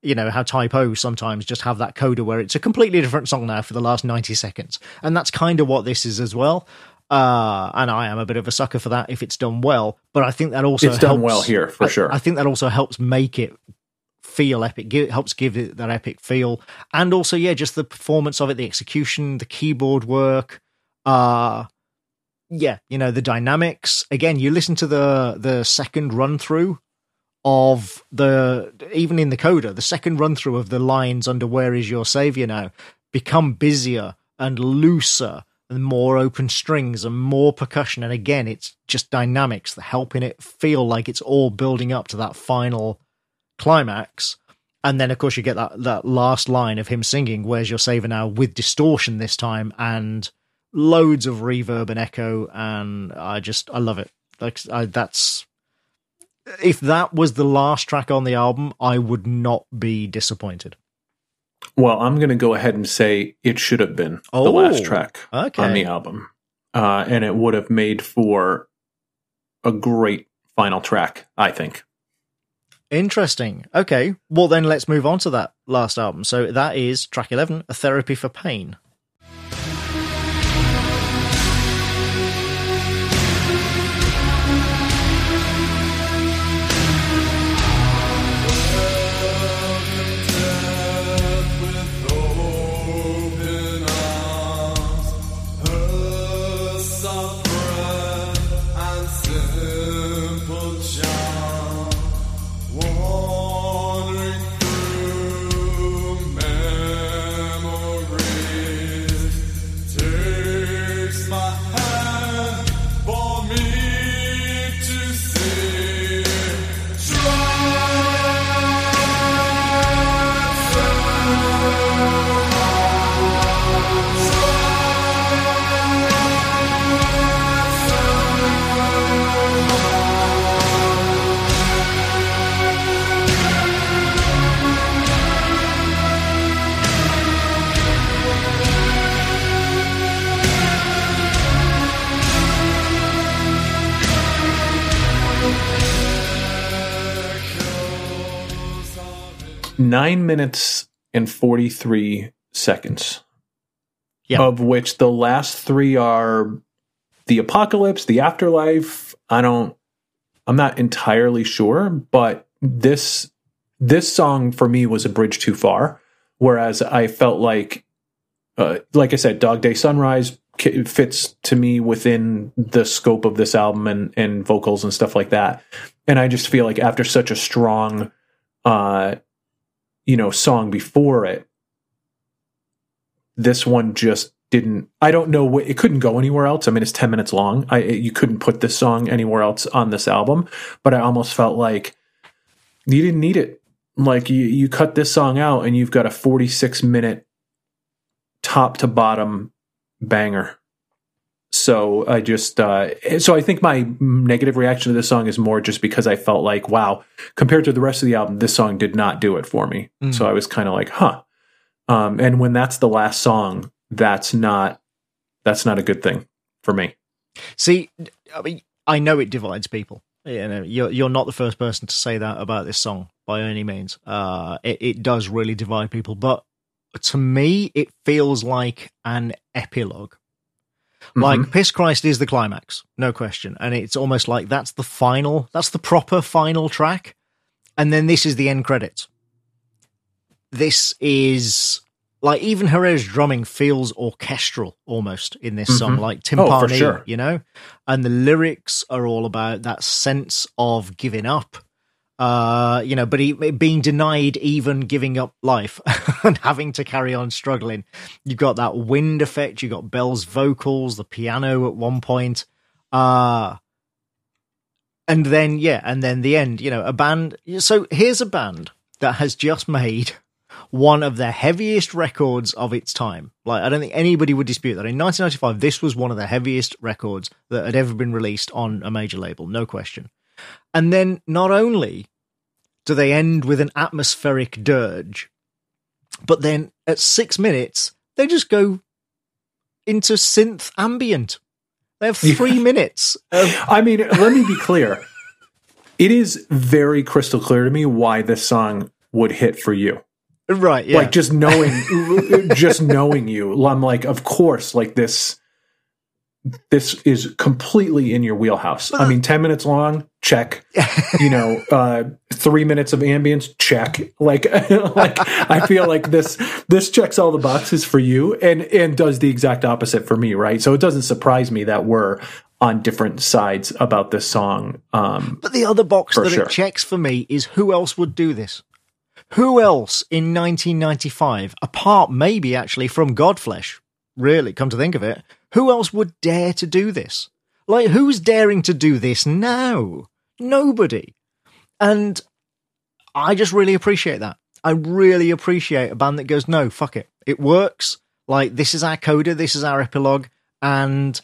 you know how Type O sometimes just have that coda where it's a completely different song now for the last ninety seconds, and that's kind of what this is as well. Uh, and I am a bit of a sucker for that if it's done well. But I think that also It's done helps- well here, for I- sure. I think that also helps make it feel epic. Give, helps give it that epic feel, and also yeah, just the performance of it, the execution, the keyboard work. Uh yeah, you know the dynamics. Again, you listen to the the second run through of the even in the coda, the second run through of the lines under "Where is your savior now" become busier and looser more open strings and more percussion. And again, it's just dynamics that helping it feel like it's all building up to that final climax. And then, of course, you get that, that last line of him singing, Where's Your Savior Now, with distortion this time and loads of reverb and echo. And I just, I love it. Like, I, that's, if that was the last track on the album, I would not be disappointed. Well, I'm going to go ahead and say it should have been Oh, the last track okay. on the album, uh, and it would have made for a great final track. I think. Interesting. Okay. Well, then let's move on to that last album. So that is track 11, A Therapy for Pain. Nine minutes and forty three seconds. Yeah. Of which the last three are the apocalypse, the afterlife. I don't. I'm not entirely sure, but this this song for me was a bridge too far. Whereas I felt like, uh, like I said, Dog Day Sunrise fits to me within the scope of this album and and vocals and stuff like that. And I just feel like after such a strong, uh, you know, song before it, this one just didn't. I don't know. what It couldn't go anywhere else. I mean, it's ten minutes long. I you couldn't put this song anywhere else on this album. But I almost felt like you didn't need it. Like you, you cut this song out and you've got a 46 minute top to bottom banger. So I just, uh, so I think my negative reaction to this song is more just because I felt like, wow, compared to the rest of the album, this song did not do it for me. Mm. So I was kind of like, huh. Um, and when that's the last song, that's not, that's not a good thing for me. See, I mean, I know it divides people. You know, you're you're not the first person to say that about this song by any means. Uh, it, it does really divide people, but to me, it feels like an epilogue. Like Mhm. Piss Christ is the climax, no question. And it's almost like that's the final, that's the proper final track. And then this is the end credits. This is like even Herrera's drumming feels orchestral almost in this song, Mhm. like Oh, timpani, for sure. you know? And the lyrics are all about that sense of giving up. Uh, you know, but he, being denied even giving up life [LAUGHS] and having to carry on struggling. You've got that wind effect. You've got Bell's vocals, the piano at one point. Uh, and then, yeah, and then the end, you know, a band. So here's a band that has just made one of the heaviest records of its time. Like, I don't think anybody would dispute that. In 1995, this was one of the heaviest records that had ever been released on a major label, no question. And then not only do they end with an atmospheric dirge, but then at six minutes, they just go into synth ambient. They have three minutes of I mean, let me be clear. It is very crystal clear to me why this song would hit for you. right, yeah. Like just knowing, [LAUGHS] just knowing you, I'm like, of course, like this. This is completely in your wheelhouse. I mean, ten minutes long, check. [LAUGHS] You know, uh, three minutes of ambience, check. Like, [LAUGHS] like I feel like this this checks all the boxes for you, and and does the exact opposite for me, right? So it doesn't surprise me that we're on different sides about this song. Um, But the other box that sure. it checks for me is who else would do this? Who else in 1995, apart maybe actually from Godflesh, really, come to think of it, who else would dare to do this? Like, who's daring to do this now? Nobody. And I just really appreciate that. I really appreciate a band that goes, no, fuck it. It works. Like, this is our coda, this is our epilogue, and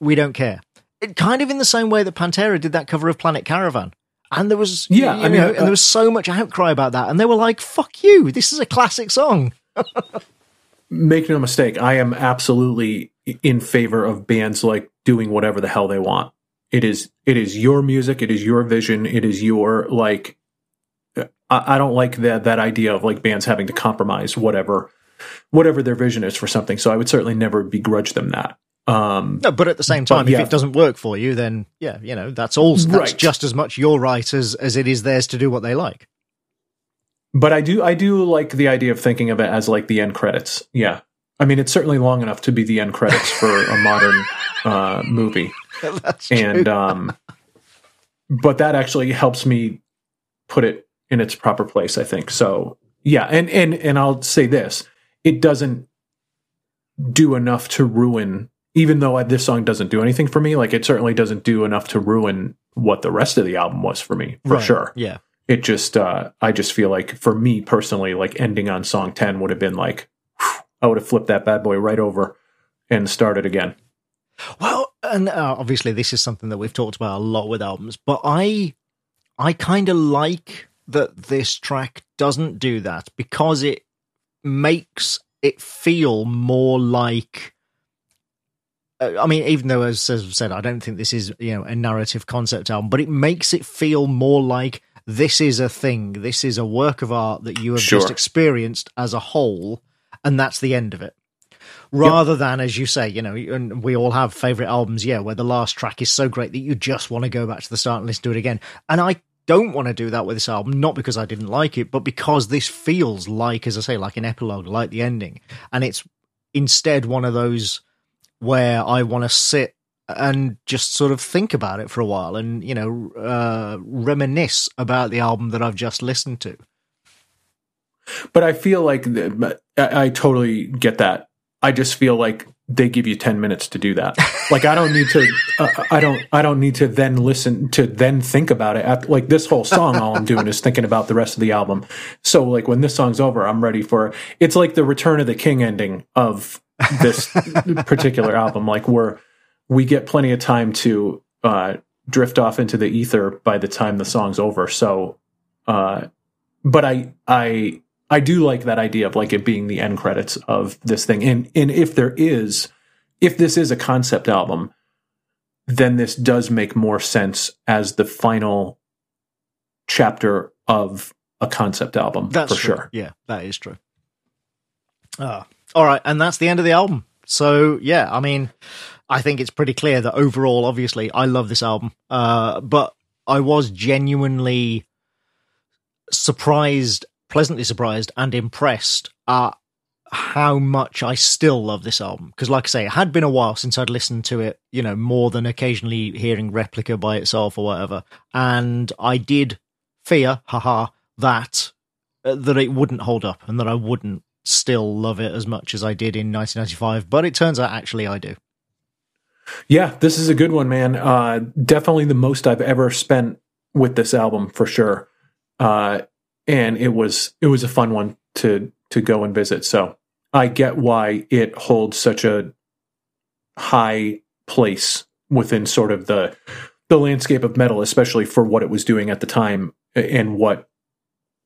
we don't care. It kind of in the same way that Pantera did that cover of Planet Caravan. And there was, Yeah, you I mean, know, uh, and there was so much outcry about that. And they were like, fuck you. This is a classic song. [LAUGHS] make no mistake, I am absolutely in favor of bands like doing whatever the hell they want. It is it is your music, it is your vision, it is your like. I, I don't like that that idea of like bands having to compromise whatever whatever their vision is for something. So I would certainly never begrudge them that. Um, No, but at the same But, time, yeah. if it doesn't work for you, then yeah, you know, that's all. That's Right. just as much your right as as it is theirs to do what they like. but I do I do like the idea of thinking of it as like the end credits. Yeah, I mean it's certainly long enough to be the end credits for a [LAUGHS] modern uh, movie. [LAUGHS] that's and um but that actually helps me put it in its proper place i think so yeah and and and i'll say this it doesn't do enough to ruin even though I- this song doesn't do anything for me like it certainly doesn't do enough to ruin what the rest of the album was for me for Right. sure Yeah. it just uh i just feel like for me personally like ending on song 10 would have been like i would have flipped that bad boy right over and started again Well, and uh, obviously this is something that we've talked about a lot with albums, but I I kind of like that this track doesn't do that because it makes it feel more like uh, I mean, even though, as, as I've said, I don't think this is you know a narrative concept album, but it makes it feel more like this is a thing. This is a work of art that you have just experienced as a whole, and that's the end of it. Rather than, as you say, you know, and we all have favorite albums, yeah, where the last track is so great that you just want to go back to the start and listen to it again. And I don't want to do that with this album, not because I didn't like it, but because this feels like, as I say, like an epilogue, like the ending. And it's instead one of those where I want to sit and just sort of think about it for a while and, you know, uh, reminisce about the album that I've just listened to. But I feel like th- but I, I totally get that. I just feel like they give you 10 minutes to do that. Like I don't need to uh, I don't I don't need to then listen to then think about it. After, like this whole song all I'm doing is thinking about the rest of the album. So like when this song's over, I'm ready for it's like the Return of the King ending of this [LAUGHS] particular album like we're we get plenty of time to uh drift off into the ether by the time the song's over. So uh but I I I do like that idea of like it being the end credits of this thing. And and if there is if this is a concept album, then this does make more sense as the final chapter of a concept album That's for true. sure. Yeah, that is true. Uh, all right, and that's the end of the album. So yeah, I mean, I think it's pretty clear that overall, obviously, I love this album. Uh, but I was genuinely surprised, pleasantly surprised, and impressed at how much I still love this album. Because, like I say, it had been a while since I'd listened to it, you know, more than occasionally hearing Replica by itself or whatever. And I did fear, haha, that uh, that it wouldn't hold up and that I wouldn't still love it as much as I did in 1995. But it turns out actually I do. Yeah, this is a good one, man. Uh, definitely the most I've ever spent with this album for sure. Uh, and it was it was a fun one to to go and visit. So I get why it holds such a high place within sort of the the landscape of metal, especially for what it was doing at the time and what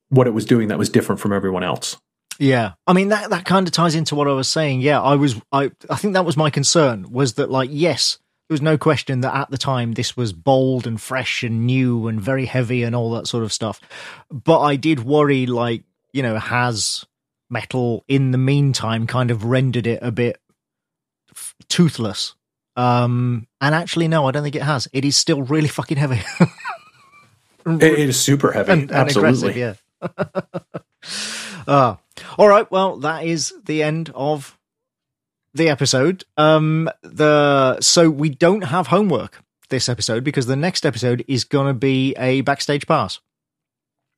what it was doing that was different from everyone else. Yeah. I mean that that kind of ties into what I was saying. Yeah, I was I I think that was my concern was that like yes, there was no question that at the time this was bold and fresh and new and very heavy and all that sort of stuff. But I did worry like, you know, has metal in the meantime kind of rendered it a bit f- toothless. Um and actually no, I don't think it has. It is still really fucking heavy. [LAUGHS] it, is super heavy. and, and Absolutely. aggressive, yeah. uh, [LAUGHS] all right. Well, that is the end of the episode. Um, the so we don't have homework this episode because the next episode is going to be a backstage pass.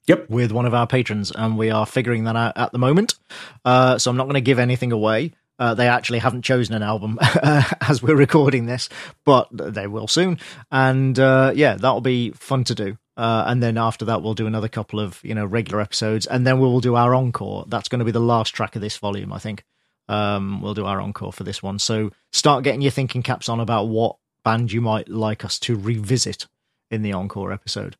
Yep. With one of our patrons, and we are figuring that out at the moment. Uh, so I'm not going to give anything away. Uh, they actually haven't chosen an album [LAUGHS] as we're recording this, but they will soon. And uh, yeah, that'll be fun to do. Uh, and then after that, we'll do another couple of you know regular episodes, and then we will do our encore. That's going to be the last track of this volume, I think. Um, we'll do our encore for this one. So start getting your thinking caps on about what band you might like us to revisit in the encore episode.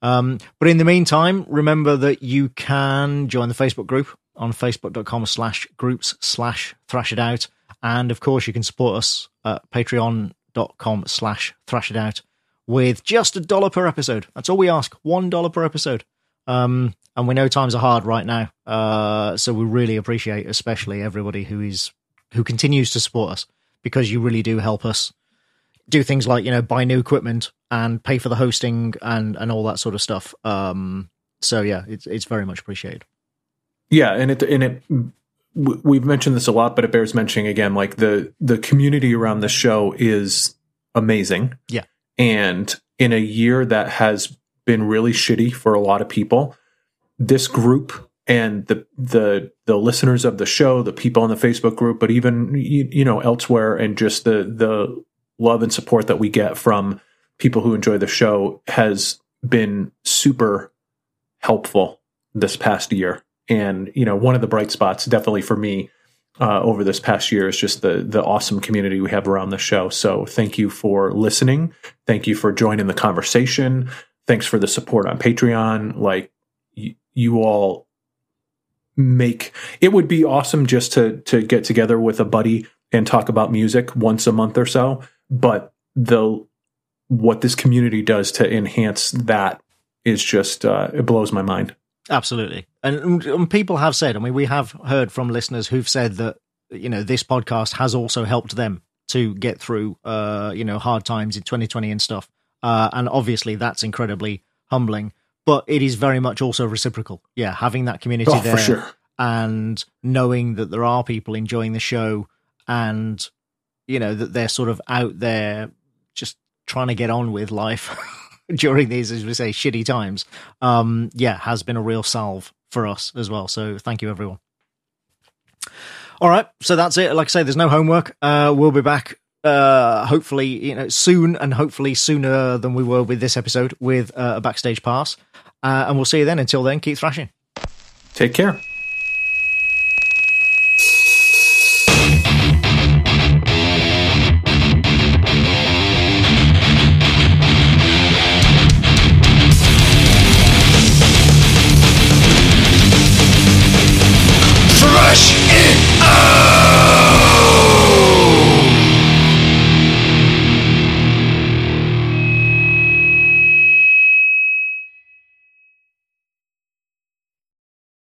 Um, but in the meantime, remember that you can join the Facebook group on facebook.com slash groups slash thrash it out. And of course, you can support us at patreon.com slash thrash it out with just a dollar per episode. That's all we ask. One dollar per episode. Um, and we know times are hard right now. Uh, so we really appreciate, especially everybody who is, who continues to support us because you really do help us do things like, you know, buy new equipment and pay for the hosting and, and all that sort of stuff. Um, so yeah, it's, it's very much appreciated. Yeah. And it, and it, we've mentioned this a lot, but it bears mentioning again, like the, the community around the show is amazing. Yeah. And in a year that has been really shitty for a lot of people, this group and the the the listeners of the show, the people in the Facebook group, but even you, you know elsewhere, and just the the love and support that we get from people who enjoy the show has been super helpful this past year. And you know, one of the bright spots, definitely for me, uh, over this past year is just the the awesome community we have around the show. So thank you for listening. Thank you for joining the conversation. Thanks for the support on Patreon. Like y- you all make it would be awesome just to to get together with a buddy and talk about music once a month or so. But the what this community does to enhance that is just uh, it blows my mind. Absolutely. And, and people have said, I mean, we have heard from listeners who've said that, you know, this podcast has also helped them to get through, uh, you know, hard times in 2020 and stuff. Uh, and obviously that's incredibly humbling, but it is very much also reciprocal. Yeah. Having that community Oh, there sure. and knowing that there are people enjoying the show and, you know, that they're sort of out there just trying to get on with life. [LAUGHS] during these, as we say, shitty times, um, yeah, has been a real salve for us as well. So thank you, everyone. All right, so that's it. Like I say, there's no homework. Uh, we'll be back, uh, hopefully, you know, soon, and hopefully sooner than we were with this episode with uh, a backstage pass. Uh, and we'll see you then. Until then, keep thrashing. Take care.